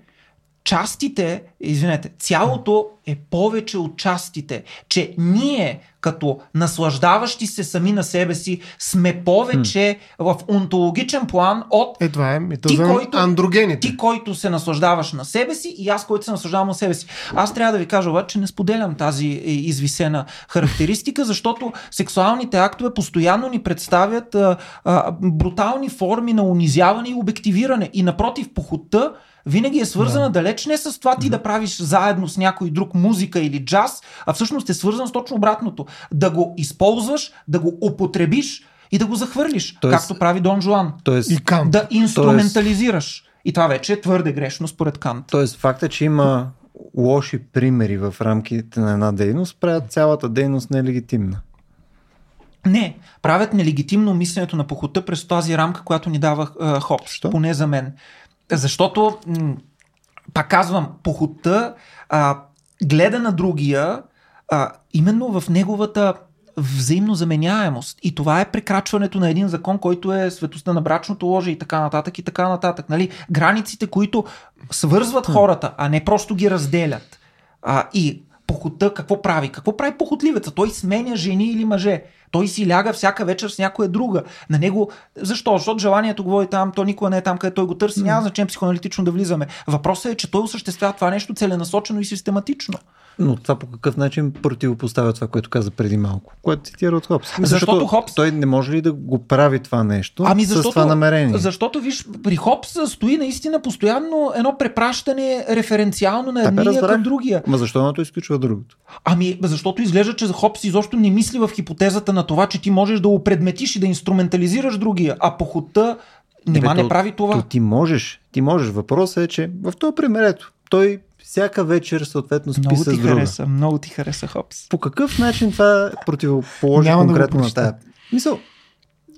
частите, извинете, цялото е повече от частите. Че ние, като наслаждаващи се сами на себе си, сме повече в онтологичен план от Е, това е мита Ти, който- андрогените. ти, който се наслаждаваш на себе си и аз, който се наслаждавам на себе си. Аз трябва да ви кажа обаче, че не споделям тази е, извисена характеристика, [LAUGHS] защото сексуалните актове постоянно ни представят а, а, брутални форми на унизяване и обективиране. И напротив, похота винаги е свързана да. далеч не с това ти да правиш заедно с някой друг музика или джаз, а всъщност е свързан с точно обратното. Да го използваш, да го употребиш и да го захвърлиш, Тоест- както прави Дон Жуан. Тоест, И Кант. Да инструментализираш. И това вече е твърде грешно според Кант. тоест факта, че има лоши примери в рамките на една дейност, правят цялата дейност нелегитимна. Не, правят нелегитимно мисленето на похота през тази рамка, която ни дава а, Хопс, поне за мен. Защото, м- пак казвам, похота а, гледа на другия а, именно в неговата взаимно заменяемост. И това е прекрачването на един закон, който е светостта на брачното ложе и така нататък и така нататък. Нали? Границите, които свързват хората, а не просто ги разделят. А, и похота какво прави? Какво прави похотливеца? Той сменя жени или мъже. Той си ляга всяка вечер с някоя друга. На него. Защо? Защото желанието го води там, то никога не е там, където той го търси. Няма значение психоаналитично да влизаме. Въпросът е, че той осъществява това нещо целенасочено и систематично. Но това по какъв начин противопоставя това, което каза преди малко, което цитира от Хопс. Защото Хопс- Той не може ли да го прави това нещо Ами с защото, това намерение? защото виж, при Хопс стои наистина постоянно едно препращане референциално на едния разбрах. към другия. Ма защо едното изключва другото? Ами, защото изглежда, че Хопс изобщо не мисли в хипотезата на това, че ти можеш да опредметиш и да инструментализираш другия, а похота нима бе, не то- прави това. То ти можеш. Ти можеш. Въпросът е, че в този пример, ето, той всяка вечер съответно спи Много с ти друга. хареса, много ти хареса Хопс. По какъв начин това противоположи Няма да конкретно на тая? Мисъл,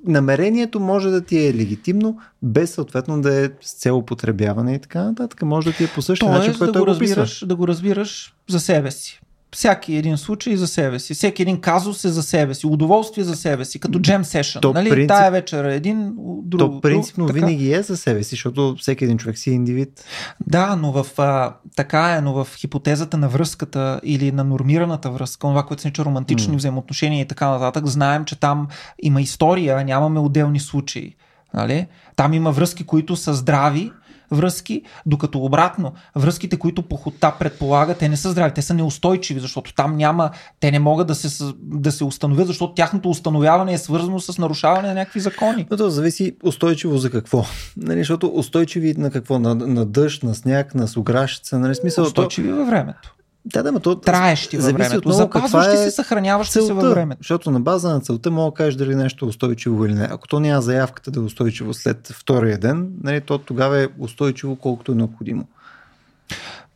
намерението може да ти е легитимно, без съответно да е с цел употребяване и така нататък. Може да ти е по същия начин, Тоест по да който го, описва. разбираш, да го разбираш за себе си. Всяки един случай за себе си. Всеки един казус е за себе си. Удоволствие за себе си. Като джем сешън. То Нали? принцип- Тая вечер е един, друг. То принципно друг, така. винаги е за себе си, защото всеки един човек си е индивид. Да, но в, а, така е, но в хипотезата на връзката или на нормираната връзка, това, което се нарича романтични М. взаимоотношения и така нататък, знаем, че там има история, нямаме отделни случаи. Нали? Там има връзки, които са здрави връзки, докато обратно, връзките, които похота предполага, те не са здрави, те са неустойчиви, защото там няма, те не могат да се, да се установят, защото тяхното установяване е свързано с нарушаване на някакви закони. Но то зависи устойчиво за какво. Нали, защото устойчиви на какво? На, на дъжд, на сняг, на суграшица. Нали, смисъл, то, Устойчиви във времето. Да, да, ма то Траещи във времето, запазващи е се, съхраняващи се целта. във времето. Защото на база на целта мога да кажеш дали нещо е устойчиво или не. Ако то няма заявката да е устойчиво след втория ден, нали, то тогава е устойчиво колкото е необходимо.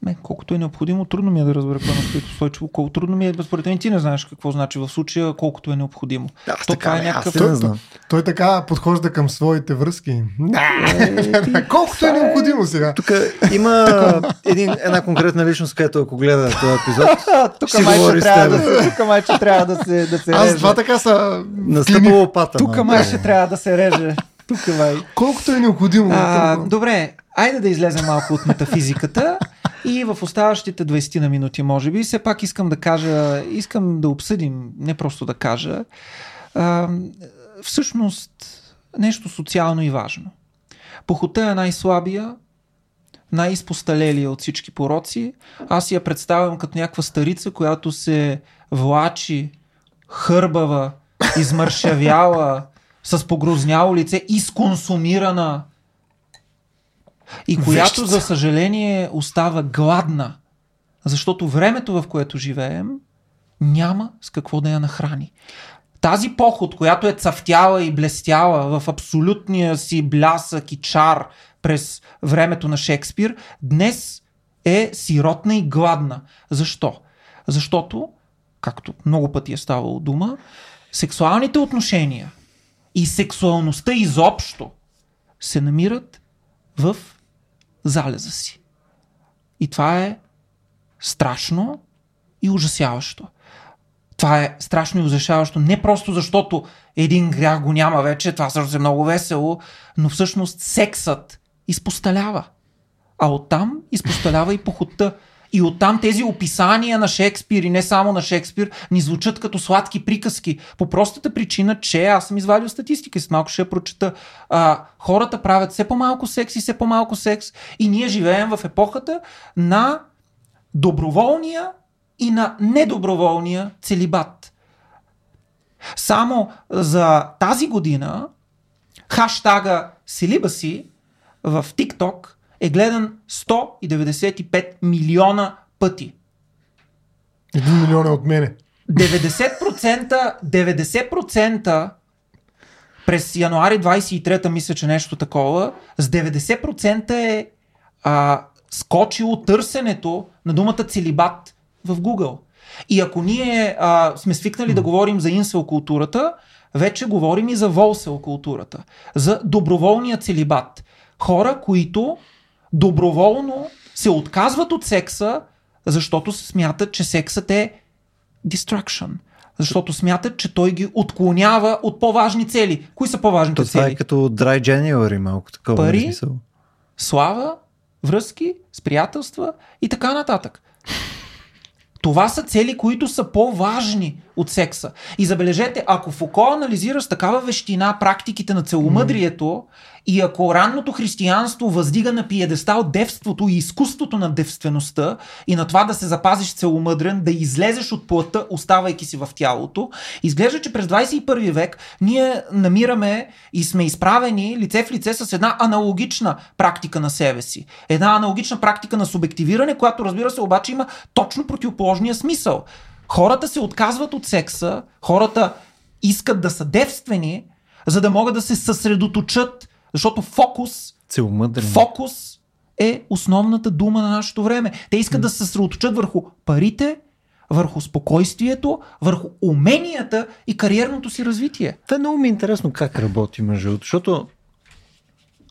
Не, колкото е необходимо, трудно ми е да разбера какво е настоящето устойчиво. Колко трудно ми е, според мен ти не знаеш какво значи в случая, колкото е необходимо. Аз То така, това е някакъв- аз не знам. Той така подхожда към своите връзки. Е, [LAUGHS] Колкото е необходимо сега. Тук има един, една конкретна личност, която ако гледа този епизод, Тук ще май, говори че с трябва да тук май, че трябва да се, да се Аз реже. това така са Настъпва лопата. Тук малко. май ще трябва да се реже. Тук май. Колкото е необходимо. А, добре, айде да излезем малко от метафизиката и в оставащите 20 на минути, може би, все пак искам да кажа, искам да обсъдим, не просто да кажа, а, всъщност нещо социално и важно. Похота е най-слабия, най-изпосталелия от всички пороци. Аз я представям като някаква старица, която се влачи хърбава, измършавяла, с погрозняло лице, изконсумирана и която, за съжаление, остава гладна, защото времето, в което живеем, няма с какво да я нахрани. Тази поход, която е цъфтяла и блестяла в абсолютния си блясък и чар през времето на Шекспир, днес е сиротна и гладна. Защо? Защото, както много пъти е ставало дума, сексуалните отношения и сексуалността изобщо се намират в залеза си. И това е страшно и ужасяващо. Това е страшно и ужасяващо не просто защото един грях го няма вече, това също е много весело, но всъщност сексът изпосталява. А оттам изпосталява и похота. И оттам тези описания на Шекспир и не само на Шекспир ни звучат като сладки приказки. По простата причина, че аз съм извадил статистика и след малко ще я прочета. А, хората правят все по-малко секс и все по-малко секс и ние живеем в епохата на доброволния и на недоброволния целибат. Само за тази година хаштага Селибаси в TikTok е гледан 195 милиона пъти. Един милион е от мене. 90%, 90% през януари 23-та, мисля, че нещо такова, с 90% е а, скочило търсенето на думата целибат в Google. И ако ние а, сме свикнали да говорим за инсел културата, вече говорим и за волсел културата. За доброволния целибат. Хора, които доброволно се отказват от секса, защото смятат, че сексът е distraction. Защото смятат, че той ги отклонява от по-важни цели. Кои са по-важните То това цели? е като Dry January, малко такова. Пари? смисъл. слава, връзки с приятелства и така нататък. Това са цели, които са по-важни от секса. И забележете, ако Фуко анализира с такава вещина практиките на целомъдрието и ако ранното християнство въздига на пиедестал девството и изкуството на девствеността и на това да се запазиш целомъдрен, да излезеш от плътта, оставайки си в тялото, изглежда, че през 21 век ние намираме и сме изправени лице в лице с една аналогична практика на себе си. Една аналогична практика на субективиране, която разбира се обаче има точно противоположния смисъл. Хората се отказват от секса, хората искат да са девствени, за да могат да се съсредоточат, защото фокус, фокус е основната дума на нашето време. Те искат да се съсредоточат върху парите, върху спокойствието, върху уменията и кариерното си развитие. Е много ми е интересно как работи другото, защото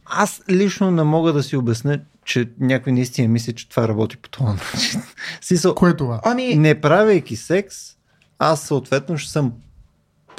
аз лично не мога да си обясня, че някой наистина мисли, че това работи по този начин. [LAUGHS] Кое е това? Ами, не правейки секс, аз съответно ще съм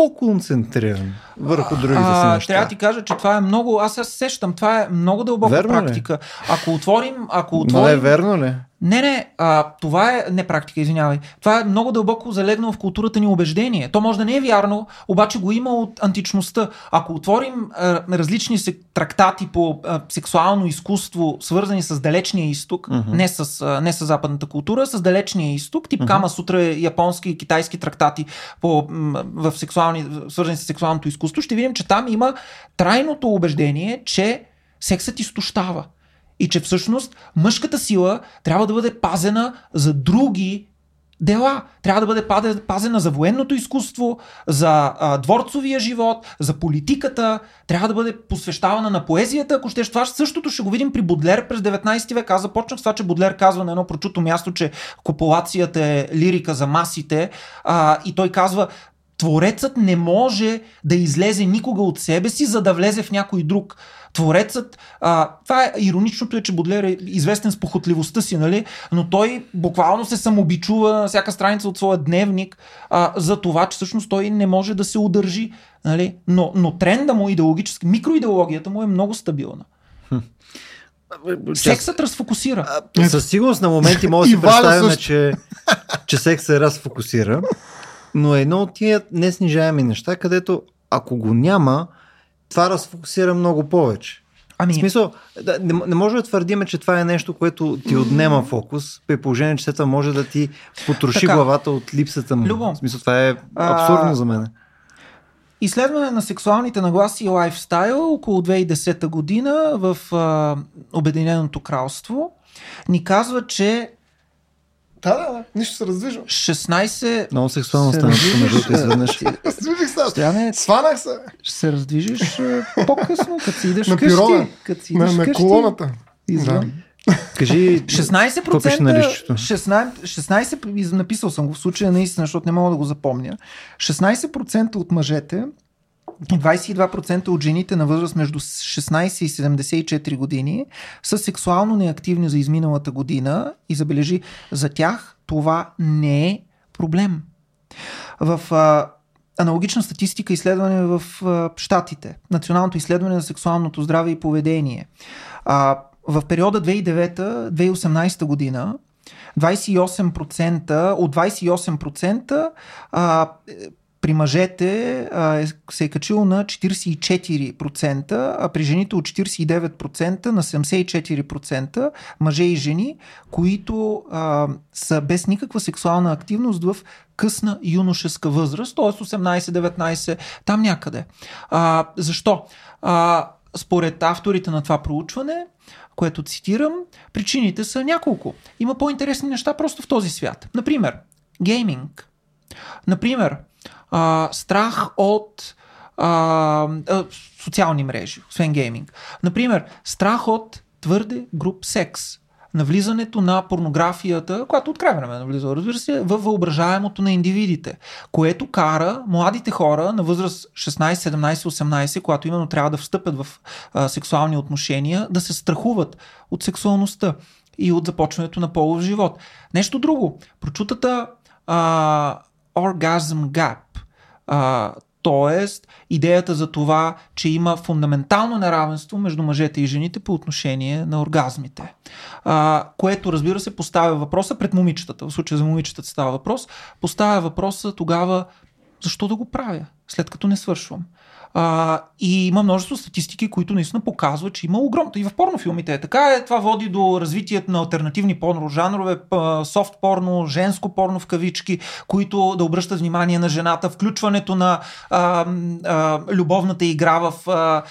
по-концентриран върху другите си а, неща. трябва да ти кажа, че това е много. Аз се сещам, това е много дълбока Верно ли? практика. Ако отворим. Ако Но отворим е верно ли? Не, не, а, това е не практика, извинявай. Това е много дълбоко залегнало в културата ни убеждение. То може да не е вярно, обаче го има от античността. Ако отворим а, различни се, трактати по а, сексуално изкуство, свързани с далечния изток, Мгм. не, с, а, не с западната култура, с далечния изток, тип Кама Сутра, японски и китайски трактати по, в сексуални, свързани с сексуалното изкуство, ще видим, че там има трайното убеждение, че сексът изтощава. И че всъщност мъжката сила трябва да бъде пазена за други дела. Трябва да бъде пазена за военното изкуство, за а, дворцовия живот, за политиката. Трябва да бъде посвещавана на поезията. Ако ще това същото ще го видим при Бодлер през 19 век. Аз започнах с това, че Бодлер казва на едно прочуто място, че копулацията е лирика за масите. А, и той казва, Творецът не може да излезе никога от себе си, за да влезе в някой друг. Творецът, а, това е ироничното е, че Бодлер е известен с похотливостта си, нали? но той буквално се самобичува на всяка страница от своя дневник а, за това, че всъщност той не може да се удържи. Нали? Но, но тренда му идеологически, микроидеологията му е много стабилна. Сексът разфокусира. Със сигурност на моменти може да си представим, че, че секс се разфокусира, но едно от тия неснижаеми неща, където ако го няма, това разфокусира много повече. В Ами, смисъл, да, не, не може да твърдиме, че това е нещо, което ти отнема фокус, при положение, че това може да ти потроши Така. главата от липсата му. Любо. В смисъл, това е А, абсурдно за мен. Изследване на сексуалните нагласи и лайфстайл около 2010 година в а, Обединеното кралство ни казва, че Да, да, да. Нищо се раздвижва. 16... Много сексуално се стана между другото, изведнъж. Раздвижих се. Стояне, Сванах се. ще се раздвижиш а, по-късно, като си идеш На вкъщи. пирога. Като си На, идеш на вкъщи. колоната. Извън. Кажи, 16%, какво пише на листчето? 16, 16, из- написал съм го в случая наистина, защото не мога да го запомня. 16% от мъжете и 22% от жените на възраст между 16 и 74 години са сексуално неактивни за изминалата година и забележи, за тях това не е проблем. В а, аналогична статистика изследване в Штатите, Националното изследване за сексуалното здраве и поведение. А, в периода 2009-2018 година 28%, от 28% а, при мъжете а, е, се е качило на 44%, а при жените от 49% на 74% мъже и жени, които а, са без никаква сексуална активност в късна юношеска възраст, т.е. 18-19, там някъде. А, защо? А, според авторите на това проучване, което цитирам, причините са няколко. Има по-интересни неща просто в този свят. Например, гейминг. Например, а, страх от а, а, социални мрежи, освен гейминг. Например, страх от твърде груп секс навлизането на порнографията, която от край време навлиза, разбира се, в въображаемото на индивидите, което кара младите хора на възраст 16, 17, 18, когато именно трябва да встъпят в а, сексуални отношения, да се страхуват от сексуалността и от започването на полов живот. Нещо друго. Прочутата а, Orgasm. А, Тоест, идеята за това, че има фундаментално неравенство между мъжете и жените по отношение на оргазмите. А, което, разбира се, поставя въпроса пред момичетата. В случая за момичетата става въпрос. Поставя въпроса тогава, защо да го правя, след като не свършвам. А, и има множество статистики, които наистина показват, че има огромно. И в порнофилмите е така. Е, това води до развитието на альтернативни порно жанрове, софт порно, женско порно в кавички, които да обръщат внимание на жената, включването на а, а, любовната игра в, а,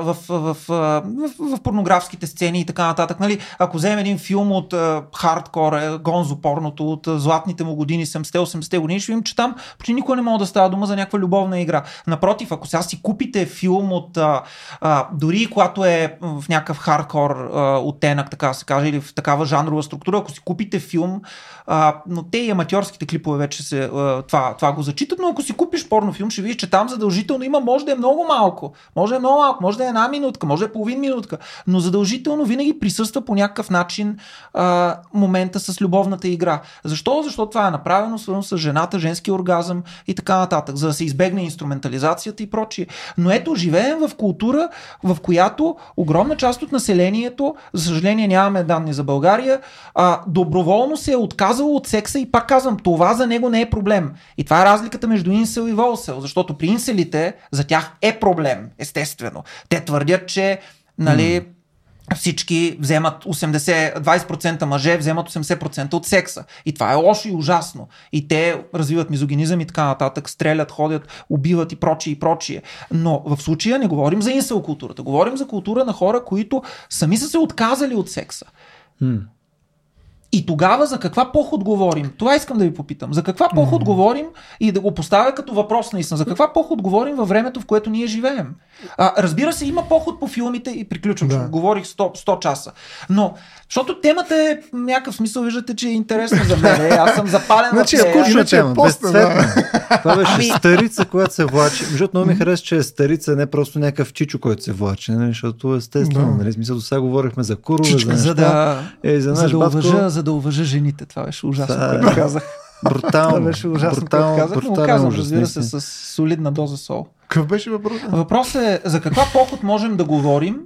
в, в, в, в, в порнографските сцени и така нататък. Нали? Ако вземем един филм от а, хардкор, е, гонзо порното, от а, златните му години, 70-80 години, ще видим, че там почти никога не мога да става дума за някаква любовна игра. Напротив, ако сега си купите филм от а, а, дори когато е в някакъв хардкор а, оттенък, така се каже, или в такава жанрова структура, ако си купите филм, а, но те и аматьорските клипове вече се, а, това, това го зачитат, но ако си купиш порнофилм, ще видиш, че там задължително има, може да е много малко, може да е много малко, може да е една минутка, може да е половин минутка, но задължително винаги присъства по някакъв начин а, момента с любовната игра. Защо? Защото това е направено свързано с жената, женски оргазъм и така нататък, за да се избегне инструментализацията и прочие. Но ето, живеем в култура, в която огромна част от населението, за съжаление нямаме данни за България, а, доброволно се е отказало от секса и пак казвам, това за него не е проблем. И това е разликата между инсел и волсел, защото при инселите за тях е проблем, естествено. Те твърдят, че нали, mm всички вземат 80, 20% мъже вземат 80% от секса. И това е лошо и ужасно. И те развиват мизогинизъм и така нататък, стрелят, ходят, убиват и прочие и прочие. Но в случая не говорим за инсел културата. Говорим за култура на хора, които сами са се отказали от секса. И тогава за каква поход говорим? Това искам да ви попитам. За каква поход mm-hmm. говорим и да го поставя като въпрос наистина. За каква поход говорим във времето, в което ние живеем? А, разбира се, има поход по филмите и приключвам, да. говорих 100, 100 часа. Но защото темата е някакъв смисъл, виждате, че е интересна за мен. Е, аз съм запален значи, в нея. Значи, тема, безцветна. Това беше ами... старица, която се влачи. Защото много ми хареса, че е старица, не просто някакъв чичо, който се влачи, нали? защото естествено, нали? Смисъл, сега говорихме за курове, за, неща. за да, е, за, за, да уважа, за да уважа жените. Това беше ужасно, да. което казах. Брутално. Това беше ужасно, брутално, което казах, но казвам, разбира се, с солидна доза сол. Какъв беше въпрос? Въпросът е за каква поход можем да говорим,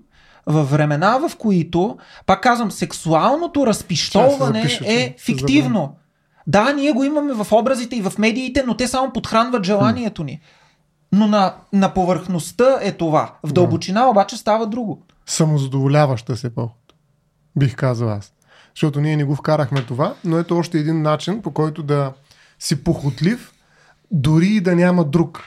във времена, в които, пак казвам, сексуалното разпищоване е фиктивно. Да, ние го имаме в образите и в медиите, но те само подхранват желанието ни. Но на, на повърхността е това. В дълбочина обаче става друго. Самозадоволяваща се поход. Бих казал аз. Защото ние не го вкарахме това, но ето още един начин, по който да си похотлив, дори и да няма друг.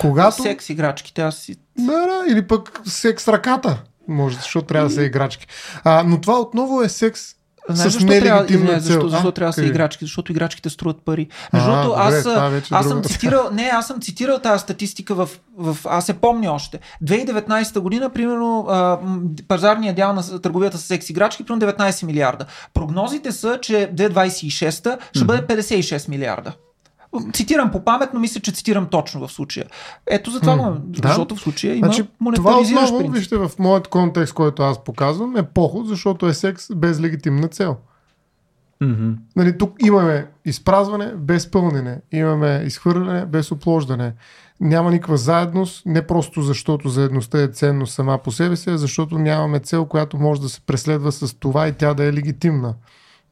Когато... Секс играчките, аз си... Да, да, или пък секс ръката. Може, защото трябва да са играчки. А, но това отново е секс Знаеш, защо трябва, извиня, защо, защо а, трябва да са играчки? Защото играчките струват пари. Между другото, аз, добре, аз съм цитирал, не, аз съм цитирал тази статистика в, в аз се помня още. 2019 година, примерно, а, пазарния дял на търговията с секс играчки, примерно 19 милиарда. Прогнозите са, че 2026 ще бъде 56 милиарда. Цитирам по памет, но мисля, че цитирам точно в случая. Ето за това, mm, да? защото в случая има значи, Това отново, принцип. вижте, в моят контекст, който аз показвам, е поход, защото е секс без легитимна цел. Mm-hmm. Нали, тук имаме изпразване без пълнене, имаме изхвърляне без оплождане. Няма никаква заедност, не просто защото заедността е ценно сама по себе си, а защото нямаме цел, която може да се преследва с това и тя да е легитимна.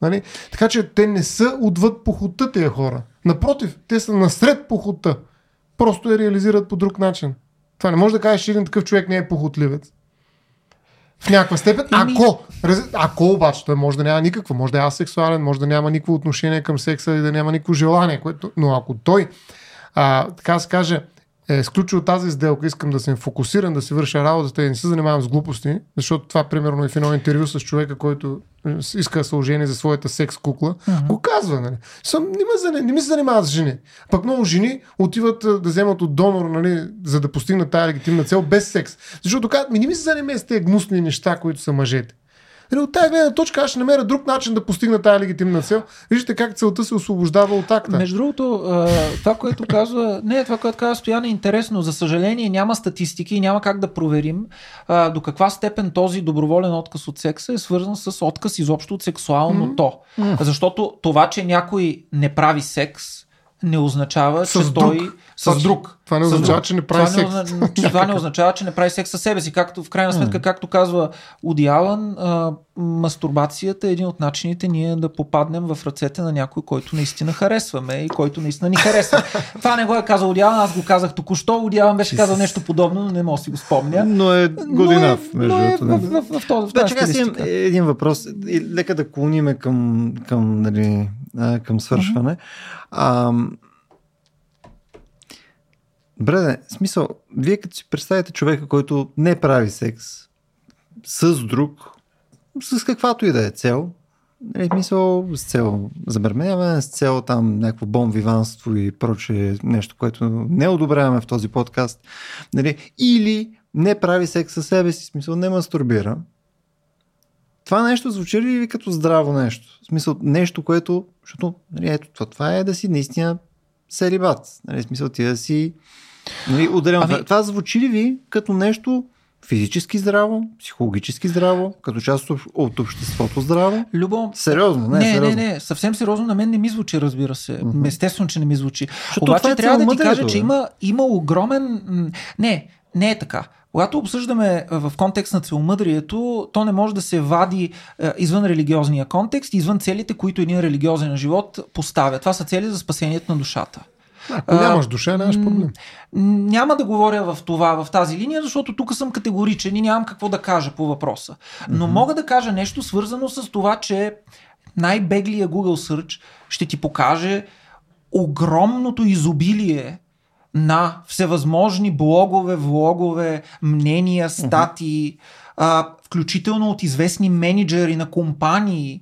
Нали? Така че те не са отвъд похота тия хора. Напротив, те са насред похота. Просто я реализират по друг начин. Това не може да кажеш, че един такъв човек не е похотливец. В някаква степен, Ами- ако, ако обаче той може да няма никакво, може да е асексуален, може да няма никакво отношение към секса и да няма никакво желание, което, но ако той, а, така се каже, е сключил тази сделка, искам да съм фокусиран, да си върша работата и не се занимавам с глупости, защото това примерно е в едно интервю с човека, който е, иска ожени за своята секс кукла, mm-hmm. го казва, нали? Съм, не, ме, не ми се занимават с жени. Пък много жени отиват а, да вземат от донор, нали, за да постигнат тази легитимна цел без секс. Защото казват, ми не ми се занимава с тези гнусни неща, които са мъжете. Нали, от тази гледна точка аз ще намеря друг начин да постигна тази легитимна цел. Вижте как целта се освобождава от акта. Между другото, това, което казва, не, това, което казва Стоян е интересно. За съжаление няма статистики и няма как да проверим до каква степен този доброволен отказ от секса е свързан с отказ изобщо от сексуалното. Защото това, че някой не прави секс, не означава, С че друг. той с Точно. друг. Това не С означава, друг. че не прави това секс. Не, озна- това не означава, че не прави секс със себе си. Както в крайна сметка, както казва Уди Алън, а, мастурбацията е един от начините ние да попаднем в ръцете на някой, който наистина харесваме и който наистина ни харесва. [LAUGHS] това не го е казал Уди Алън, аз го казах току-що. Уди Алън беше казал нещо подобно, но не мога да си го спомня. Но е Но е, година, но е между в, другото. в, в, в, този- в Бе, тази чакай, аз имам стилистика. един въпрос. И лека да клониме към, към, нали, а, към свършване. Ам, Добре, смисъл, вие като си представите човека, който не прави секс с друг, с каквато и да е цел, нали, мисъл, с цел забременяване, с цел там някакво бомвиванство и прочее нещо, което не одобряваме в този подкаст, нали, или не прави секс със себе си, смисъл не мастурбира, това нещо звучи ли ви като здраво нещо? В смисъл нещо, което, защото нали, ето, това, това е да си наистина селибат. Нали, в смисъл ти да си нали, отделен. Ами-. Това звучи ли ви като нещо физически здраво, психологически здраво, като част от, от обществото здраво? Любо, Сериозно, не, не, сериозно. не, не, съвсем сериозно на мен не ми звучи, разбира се. Мгм. Естествено, че не ми звучи. Защото Обаче е трябва да ти целомъдрието, кажа, че има, има огромен... Не, не е така. Когато обсъждаме в контекст на целомъдрието, то не може да се вади извън религиозния контекст, извън целите, които един религиозен живот поставя. Това са цели за спасението на душата. Ако нямаш душа, нямаш проблем. Няма да говоря в това, в тази линия, защото тук съм категоричен и нямам какво да кажа по въпроса. Но мога да кажа нещо свързано с това, че най-беглия Google Search ще ти покаже огромното изобилие на всевъзможни блогове, влогове, мнения, статии, а, включително от известни менеджери на компании,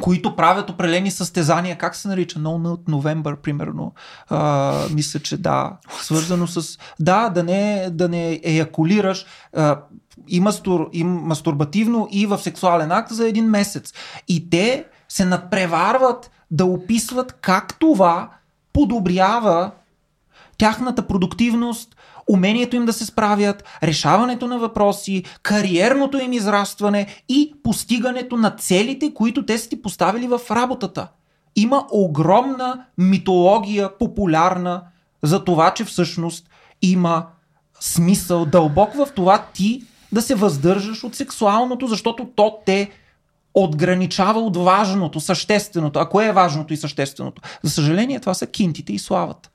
които правят определени състезания, как се нарича? No Nut November, примерно. А, мисля, че да. Свързано с... Да, да не, да не еякулираш а, и, мастур, и мастурбативно, и в сексуален акт за един месец. И те се надпреварват да описват как това подобрява тяхната продуктивност, умението им да се справят, решаването на въпроси, кариерното им израстване и постигането на целите, които те са ти поставили в работата. Има огромна митология, популярна, за това, че всъщност има смисъл дълбок в това ти да се въздържаш от сексуалното, защото то те отграничава от важното, същественото. А кое е важното и същественото? За съжаление, това са кинтите и славата.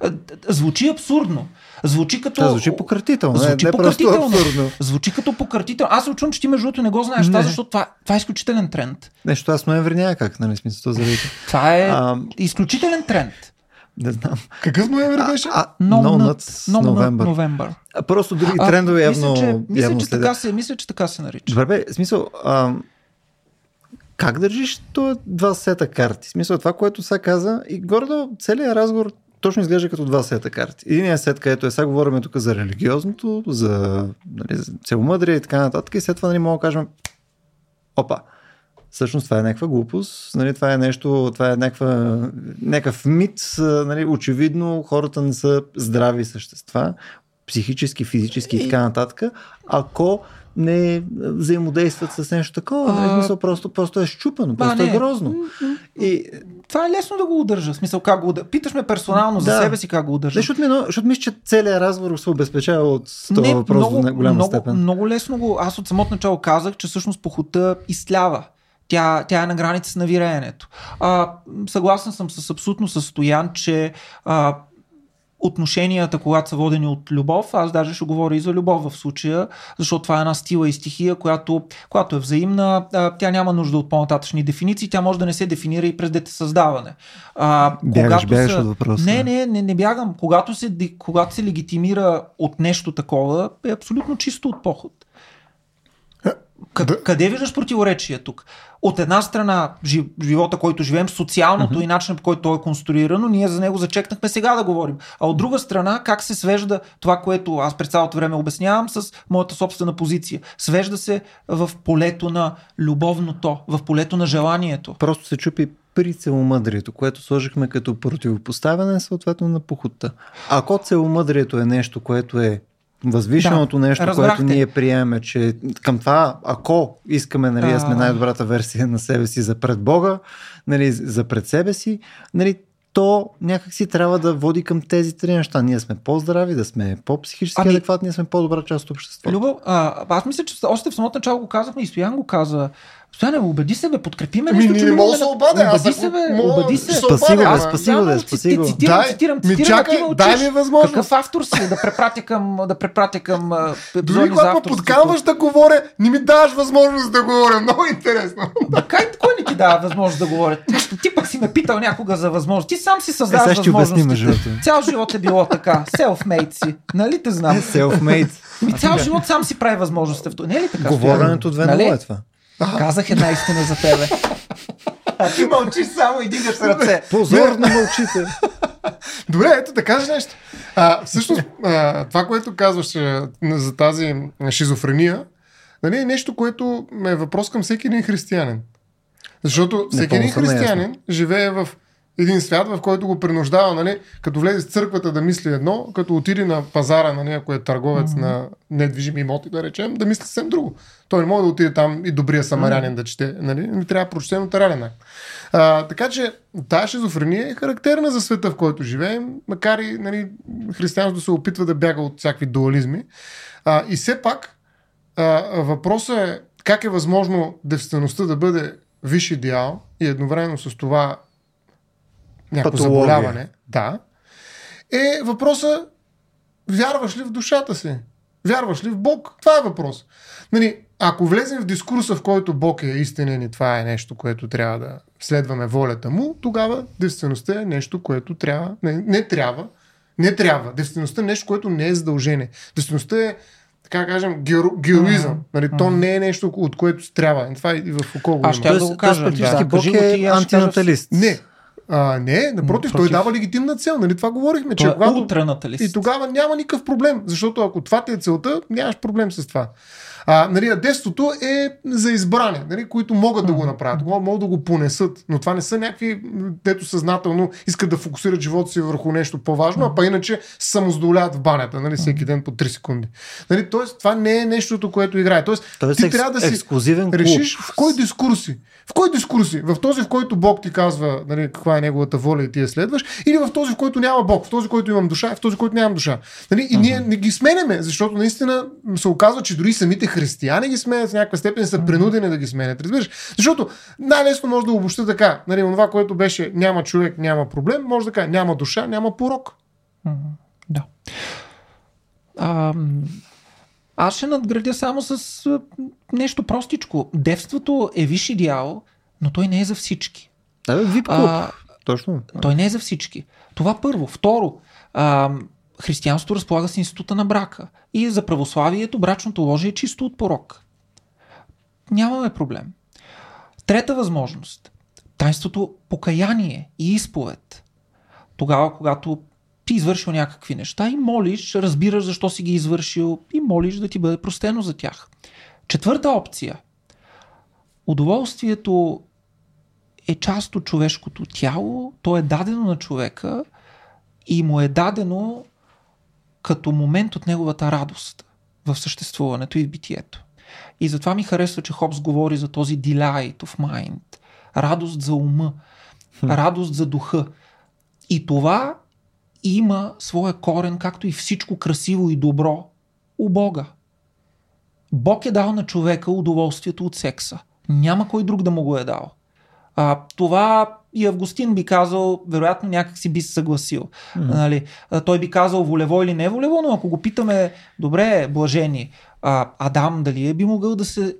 А, Звучи абсурдно. Звучи като... Това звучи пократително, не, Звучи не пократително. абсурдно. Звучи като пократително. Аз се очувам, че ти между другото не го знаеш това, Не. защото това, това е изключителен тренд. Нещо аз ноември няма как, нали, смисъл, заради. Това е А, изключителен тренд. не знам. Какъв ноември беше? А, No, no Nuts, No November. November. А, просто други А, трендове явно, мисля, че, мисля, явно че следят. така се, мисля, че така се нарича. Добре, бе, смисъл, а, как държиш това два сета карти? Смисъл, това, което сега каза, и горе целият разговор точно изглежда като два сета карти. Единият сет, където е, сега говорим тук за религиозното, за, нали, за целомъдрие и така нататък, и след това нали, мога да кажем, опа, всъщност това е някаква глупост, нали, това е нещо, това е някаква, някакъв мит, нали, очевидно хората не са здрави същества, психически, физически и така нататък, ако не взаимодействат с нещо такова. Нали? А, смисъл, просто, просто е щупено, просто е не. грозно. И, Това е лесно да го удържа. В смисъл, как го удържа. Питаш ме персонално за Да. себе си как го удържа. защото, ми, но- защото мисля, че целият разговор се обезпечава от този въпрос много, до голяма много, степен. Много лесно го. Аз от самото начало казах, че всъщност похота изтлява. Тя, тя е на граница с навиреенето. А, съгласен съм с абсолютно състоян, че а, отношенията, когато са водени от любов, аз даже ще говоря и за любов в случая, защото това е една стила и стихия, която, която е взаимна, тя няма нужда от по-нататъчни дефиниции, тя може да не се дефинира и през детесъздаване. А, Бягаш, бягаш от въпроса. Не, не, не, не бягам. Когато се, когато се легитимира от нещо такова, е абсолютно чисто от поход. Да. Къде виждаш противоречие тук? От една страна, жи- живота, който живеем, социалното и начинът, по който той е конструирано, ние за него зачекнахме сега да говорим. А от друга страна, как се свежда това, което аз през цялото време обяснявам с моята собствена позиция? Свежда се в полето на любовното, в полето на желанието. Просто се чупи при целомъдрието, което сложихме като противопоставяне съответно на похота. Ако целомъдрието е нещо, което е възвишеното Да, нещо, разбрахте. което ние приемаме, че към това, ако искаме нали, да сме най-добрата версия на себе си за пред Бога, нали, за пред себе си, нали, то някакси трябва да води към тези три неща. Ние сме по-здрави, да сме по-психически Ами- адекватни, да сме по-добра част от обществото. Любов, а, аз мисля, че още в самото начало го казахме и Стоян го каза. Стояне, убеди се, бе, подкрепи ме че не мога да се Убеди ако се, бе, мога убеди да се. Спаси го, бе, Аз- спаси го, бе, да спаси го. Цитирам, цитирам, ми цитирам, чакай, дай ми възможност. Какъв автор си? Да препратя към, да препратя към епизоди за авторството. подкамваш да говоря, не ми даваш възможност да говоря. Много интересно. Да, как, кой не ти дава възможност да говоря? Ти, пък си ме питал някога за възможност. Ти сам си Е, създаваш другото. Цял живот е било така. Self-made си. Нали те знам? Е, Self-made. Ми цял живот сам си прави възможностите. в това. Не е ли така? Говоренето две Нали? нула е това. Казах една истина за тебе. А ти мълчиш само и дигаш ръце. Позорно мълчите. Добре, ето да кажа нещо. А, всъщност, а, това, което казваш а, за тази шизофрения, нали, е нещо, което е въпрос към всеки един християнин. Защото всеки един християнин живее в един свят, в който го принуждава, нали, като влезе в църквата да мисли едно, като отиде на пазара, нали, ако е търговец mm-hmm. на недвижими имоти, да речем, да мисли съвсем друго. Той не може да отиде там и добрия самарянин mm-hmm. да чете, нали, ми трябва да прочете нотариален акт. А, така че тази шизофрения е характерна за света, в който живеем, макар и нали, християнството се опитва да бяга от всякакви дуализми. А, и все пак а, въпросът е как е възможно девствеността да бъде висш идеал и едновременно с това някакво Патология. заболяване. Да. Е въпросът вярваш ли в душата си? Вярваш ли в Бог? Това е въпрос. Нали, ако влезем в дискурса, в който Бог е истинен и това е нещо, което трябва да следваме волята му, тогава девствеността е нещо, което трябва. Не, не трябва. Не трябва. Девствеността е нещо, което не е задължение. Девствеността е така кажем, геро, героизъм. Нали, то не е нещо, от което трябва. Това и в око го Аз ще да го кажа. Да, Бог е антинаталист. Не. А, не, напротив, той Напротив. дава легитимна цел. Нали, това говорихме, че Той е когато... И тогава няма никакъв проблем, защото ако това ти е целта, нямаш проблем с това. А, нали, а детството е за избране, нали, които могат да го направят, могат, да го понесат, но това не са някакви, дето съзнателно искат да фокусират живота си върху нещо по-важно, а па иначе се самозадоволяват в банята, нали, всеки ден по 3 секунди. Нали, тоест, това не е нещото, което играе. Тоест, Тоест, ти екс- трябва да си ексклюзивен клуб. решиш в кой дискурси. В кой дискурси? В този, в който Бог ти казва нали, каква е неговата воля и ти я следваш, или в този, в който няма Бог, в този, в който имам душа, в този, в който нямам душа. Нали? И ние не ги сменяме, защото наистина се оказва, че дори самите християни ги сменят в някаква степен, са принудени да ги сменят. Разбираш? Защото най-лесно може да обобща така. Нали, това, което беше няма човек, няма проблем, може да кажа няма душа, няма порок. Да. А, аз ще надградя само с нещо простичко. Девството е висш идеал, но той не е за всички. Да, вип клуб. А, Точно. той не е за всички. Това първо. Второ, а, християнството разполага с института на брака. И за православието брачното ложе е чисто от порок. Нямаме проблем. Трета възможност. Тайнството покаяние и изповед. Тогава, когато ти извършил някакви неща и молиш, разбираш защо си ги извършил и молиш да ти бъде простено за тях. Четвърта опция. Удоволствието е част от човешкото тяло, то е дадено на човека и му е дадено като момент от неговата радост в съществуването и в битието. И затова ми харесва, че Хобс говори за този delight of mind. Радост за ума. Радост за духа. И това има своя корен, както и всичко красиво и добро, у Бога. Бог е дал на човека удоволствието от секса. Няма кой друг да му го е дал. А, това и Августин би казал, вероятно някак си би се съгласил. Mm-hmm. Нали, той би казал волево или не волево, но ако го питаме, добре, блажени, а, Адам дали е би могъл да се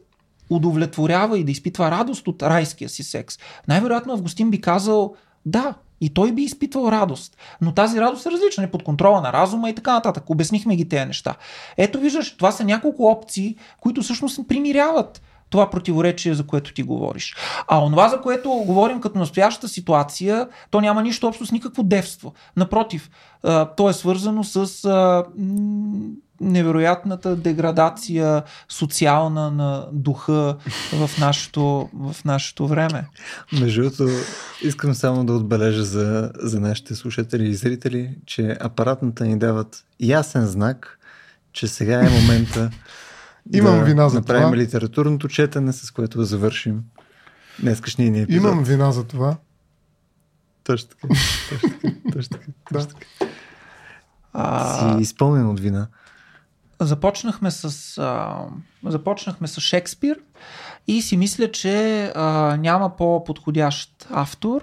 удовлетворява и да изпитва радост от райския си секс? Най-вероятно Августин би казал, да, и той би изпитвал радост. Но тази радост е различна, е под контрола на разума и така нататък. Обяснихме ги тези неща. Ето виждаш, това са няколко опции, които всъщност примиряват това противоречие, за което ти говориш. А онова, за което говорим като настоящата ситуация, то няма нищо общо с никакво девство. Напротив, то е свързано с невероятната деградация социална на духа в нашето, в нашето време. Между другото, искам само да отбележа за, за нашите слушатели и зрители, че апаратната ни дават ясен знак, че сега е момента Имам да вина за направим това. литературното четене, с което да завършим днескашния ни епизод. Имам вина за това. Точно така. Точно така. Точно така. Да. А, Си изпълнен от вина. започнахме с, а, започнахме с Шекспир и си мисля, че а, няма по-подходящ автор,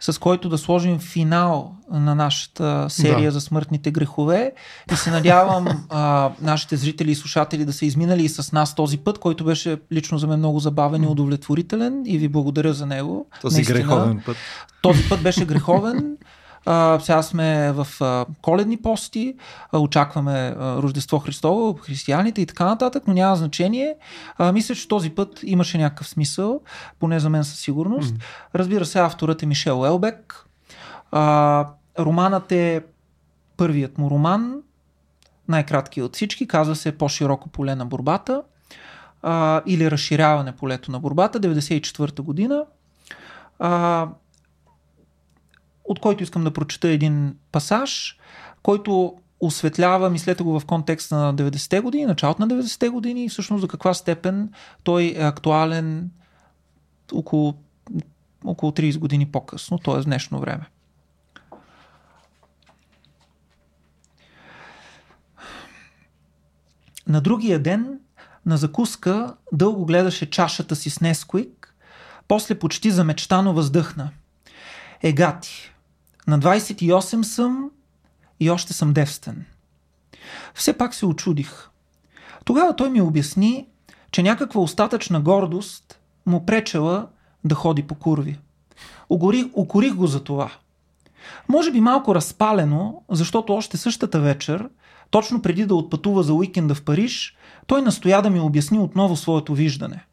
с който да сложим финал на нашата серия Да. за смъртните грехове. И се надявам [LAUGHS] а, нашите зрители и слушатели да са изминали и с нас този път, който беше лично за мен много забавен и удовлетворителен и ви благодаря за него. Този Наистина. греховен път. Този път беше греховен. [LAUGHS] А, сега сме в а, коледни пости, а, очакваме а, Рождество Христово, християните и така нататък, но няма значение. А, мисля, че този път имаше някакъв смисъл, поне за мен със сигурност. Разбира се, авторът е Мишел Елбек. А, романът е първият му роман, най-краткият от всички, казва се По-широко поле на борбата а, или Разширяване полето на борбата, 94-та година. А, от който искам да прочета един пасаж, който осветлява, мислете го в контекста на 90-те години, началото на 90-те години и всъщност до каква степен той е актуален около, около 30 години по-късно, т.е. днешно време. На другия ден на закуска дълго гледаше чашата си с Несквик, после почти замечтано въздъхна. Егати. На 28 съм и още съм девствен. Все пак се очудих. Тогава той ми обясни, че някаква остатъчна гордост му пречела да ходи по курви. Укорих, укорих го за това. Може би малко разпалено, защото още същата вечер, точно преди да отпътува за уикенда в Париж, той настоя да ми обясни отново своето виждане.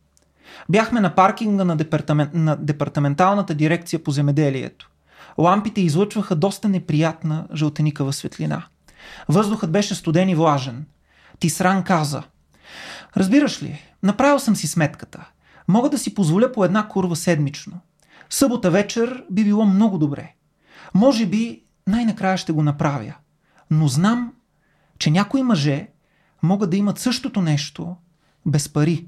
Бяхме на паркинга на, департамент, на департаменталната дирекция по земеделието. Лампите излъчваха доста неприятна жълтеникава светлина. Въздухът беше студен и влажен. Тисран каза. Разбираш ли, направил съм си сметката. Мога да си позволя по една курва седмично. Събота вечер би било много добре. Може би най-накрая ще го направя. Но знам, че някои мъже могат да имат същото нещо без пари.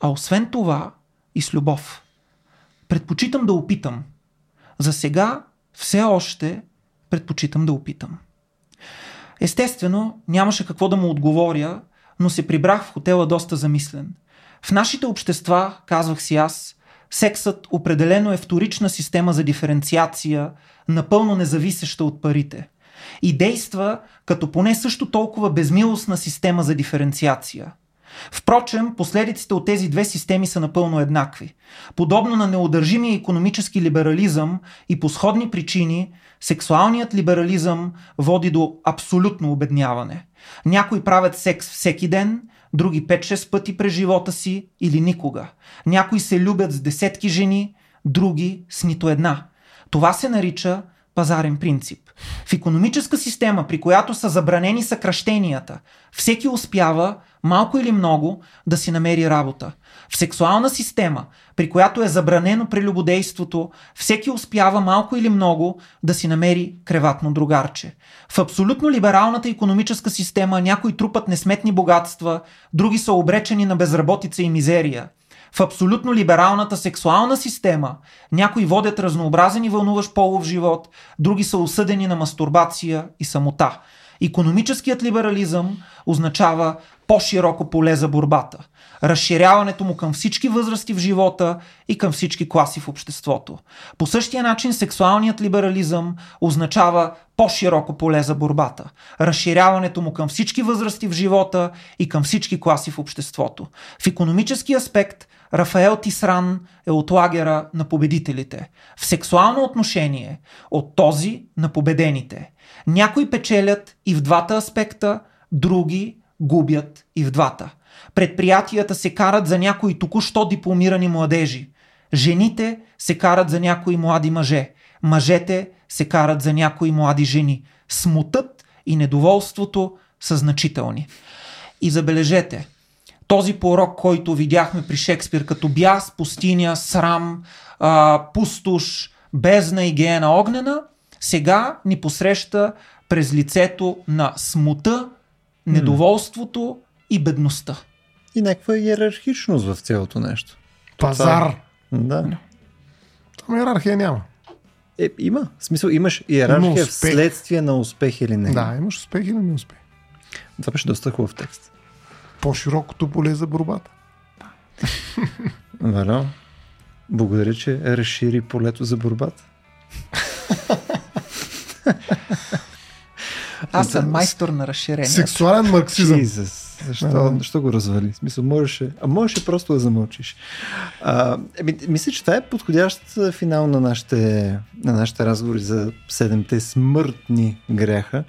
А освен това и с любов. Предпочитам да опитам. За сега все още предпочитам да опитам. Естествено, нямаше какво да му отговоря, но се прибрах в хотела доста замислен. В нашите общества, казвах си аз, сексът определено е вторична система за диференциация, напълно независеща от парите. И действа като поне също толкова безмилостна система за диференциация. Впрочем, последиците от тези две системи са напълно еднакви. Подобно на неудържимия економически либерализъм и по сходни причини, сексуалният либерализъм води до абсолютно обедняване. Някои правят секс всеки ден, други 5-6 пъти през живота си или никога. Някои се любят с десетки жени, други с нито една. Това се нарича пазарен принцип. В економическа система, при която са забранени съкръщенията, всеки успява, малко или много, да си намери работа. В сексуална система, при която е забранено прелюбодейството, всеки успява малко или много да си намери креватно другарче. В абсолютно либералната економическа система някои трупат несметни богатства, други са обречени на безработица и мизерия. В абсолютно либералната сексуална система някои водят разнообразен и вълнуващ полов живот, други са осъдени на мастурбация и самота. Економическият либерализъм означава по-широко поле за борбата. Разширяването му към всички възрасти в живота и към всички класи в обществото. По същия начин сексуалният либерализъм означава по-широко поле за борбата. Разширяването му към всички възрасти в живота и към всички класи в обществото. В економически аспект Рафаел Тисран е от лагера на победителите. В сексуално отношение от този на победените. Някои печелят и в двата аспекта, други губят и в двата. Предприятията се карат за някои току-що дипломирани младежи. Жените се карат за някои млади мъже. Мъжете се карат за някои млади жени. Смутът и недоволството са значителни. И забележете, този порок, който видяхме при Шекспир като бяс, пустиня, срам, а, пустош, бездна и геена огнена, сега ни посреща през лицето на смута, недоволството и бедността. И някаква иерархичност в цялото нещо. Пазар. Да. Там иерархия няма. Е, има. В смисъл, имаш иерархия Има вследствие на успех или не. Да, имаш успех или не успех. Това беше доста хубав текст. По-широкото поле за борбата. [LAUGHS] Валя, благодаря, че разшири полето за борбата. [LAUGHS] Аз съм майстор на разширение. Сексуален марксизъм. Jesus. Защо, Да. защо го развали? В смисъл, можеше, а можеше просто да замълчиш. А, еми, мисля, че това е подходящ финал на нашите, на нашите разговори за седемте смъртни гряха.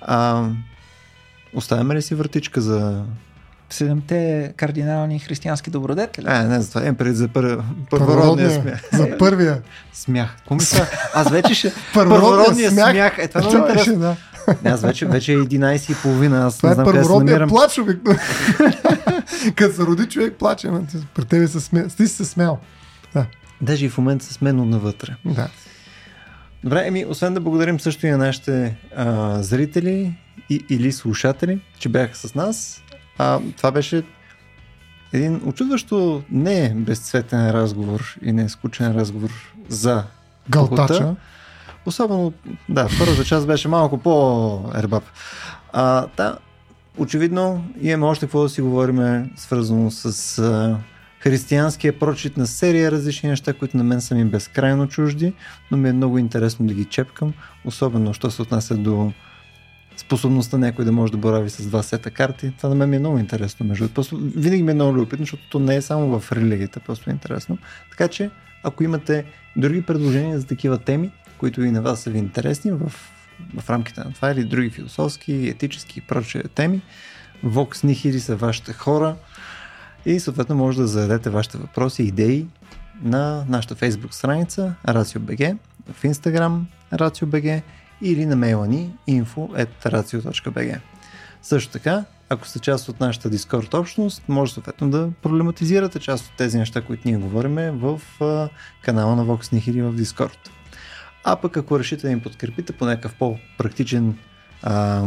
А, оставяме ли си вратичка за... Седемте кардинални християнски добродетели. А, не, за това имам преди за пър... първородния смях. За първия. Смях. Аз вече ще... Първородния смях. Е, това е Това беше, интересно. да. Аз вече, вече е 11 и половина. Аз Това не е знам се първородният плач, обикновено. [LAUGHS] Като се роди човек, плаче. При тебе се смя... ти си се смял. Да. Даже и в момента с мен навътре. да. Добре, еми, освен да благодарим също и на нашите а, зрители и, или слушатели, че бяха с нас. А, това беше един очудващо не безцветен разговор и не скучен разговор за Галтача. Похота. Особено, да, първата част беше малко по-ербаб. А, да, очевидно имаме още какво да си говорим, свързано с а, християнския прочит на серия различни неща, които на мен са ми безкрайно чужди, но ми е много интересно да ги чепкам, особено, що се отнася до способността някой да може да борави с два сета карти. Това на мен ми е много интересно. Между. Просто винаги ми е много любопитно, защото то не е само в религията, просто е интересно. Така че, ако имате други предложения за такива теми, които и на вас са ви интересни в, в рамките на това или други философски, етически и прочие теми, Vox Nihili са вашите хора и съответно може да зададете вашите въпроси и идеи на нашата Facebook страница RACIO.BG, в Instagram RACIO.BG или на мейла ни info.racio.bg. Също така, ако сте част от нашата Discord общност, може съответно да проблематизирате част от тези неща, които ние говориме в канала на Vox Nihili в Discord. А пък ако решите да им подкрепите по някакъв по-практичен а,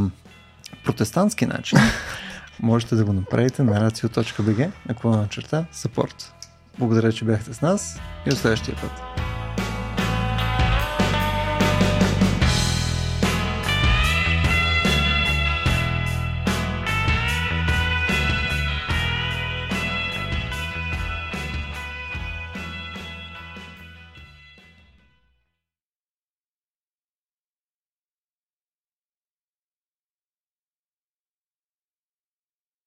протестантски начин, [LAUGHS] можете да го направите на racio.bg, ако на черта support. Благодаря, че бяхте с нас и до следващия път.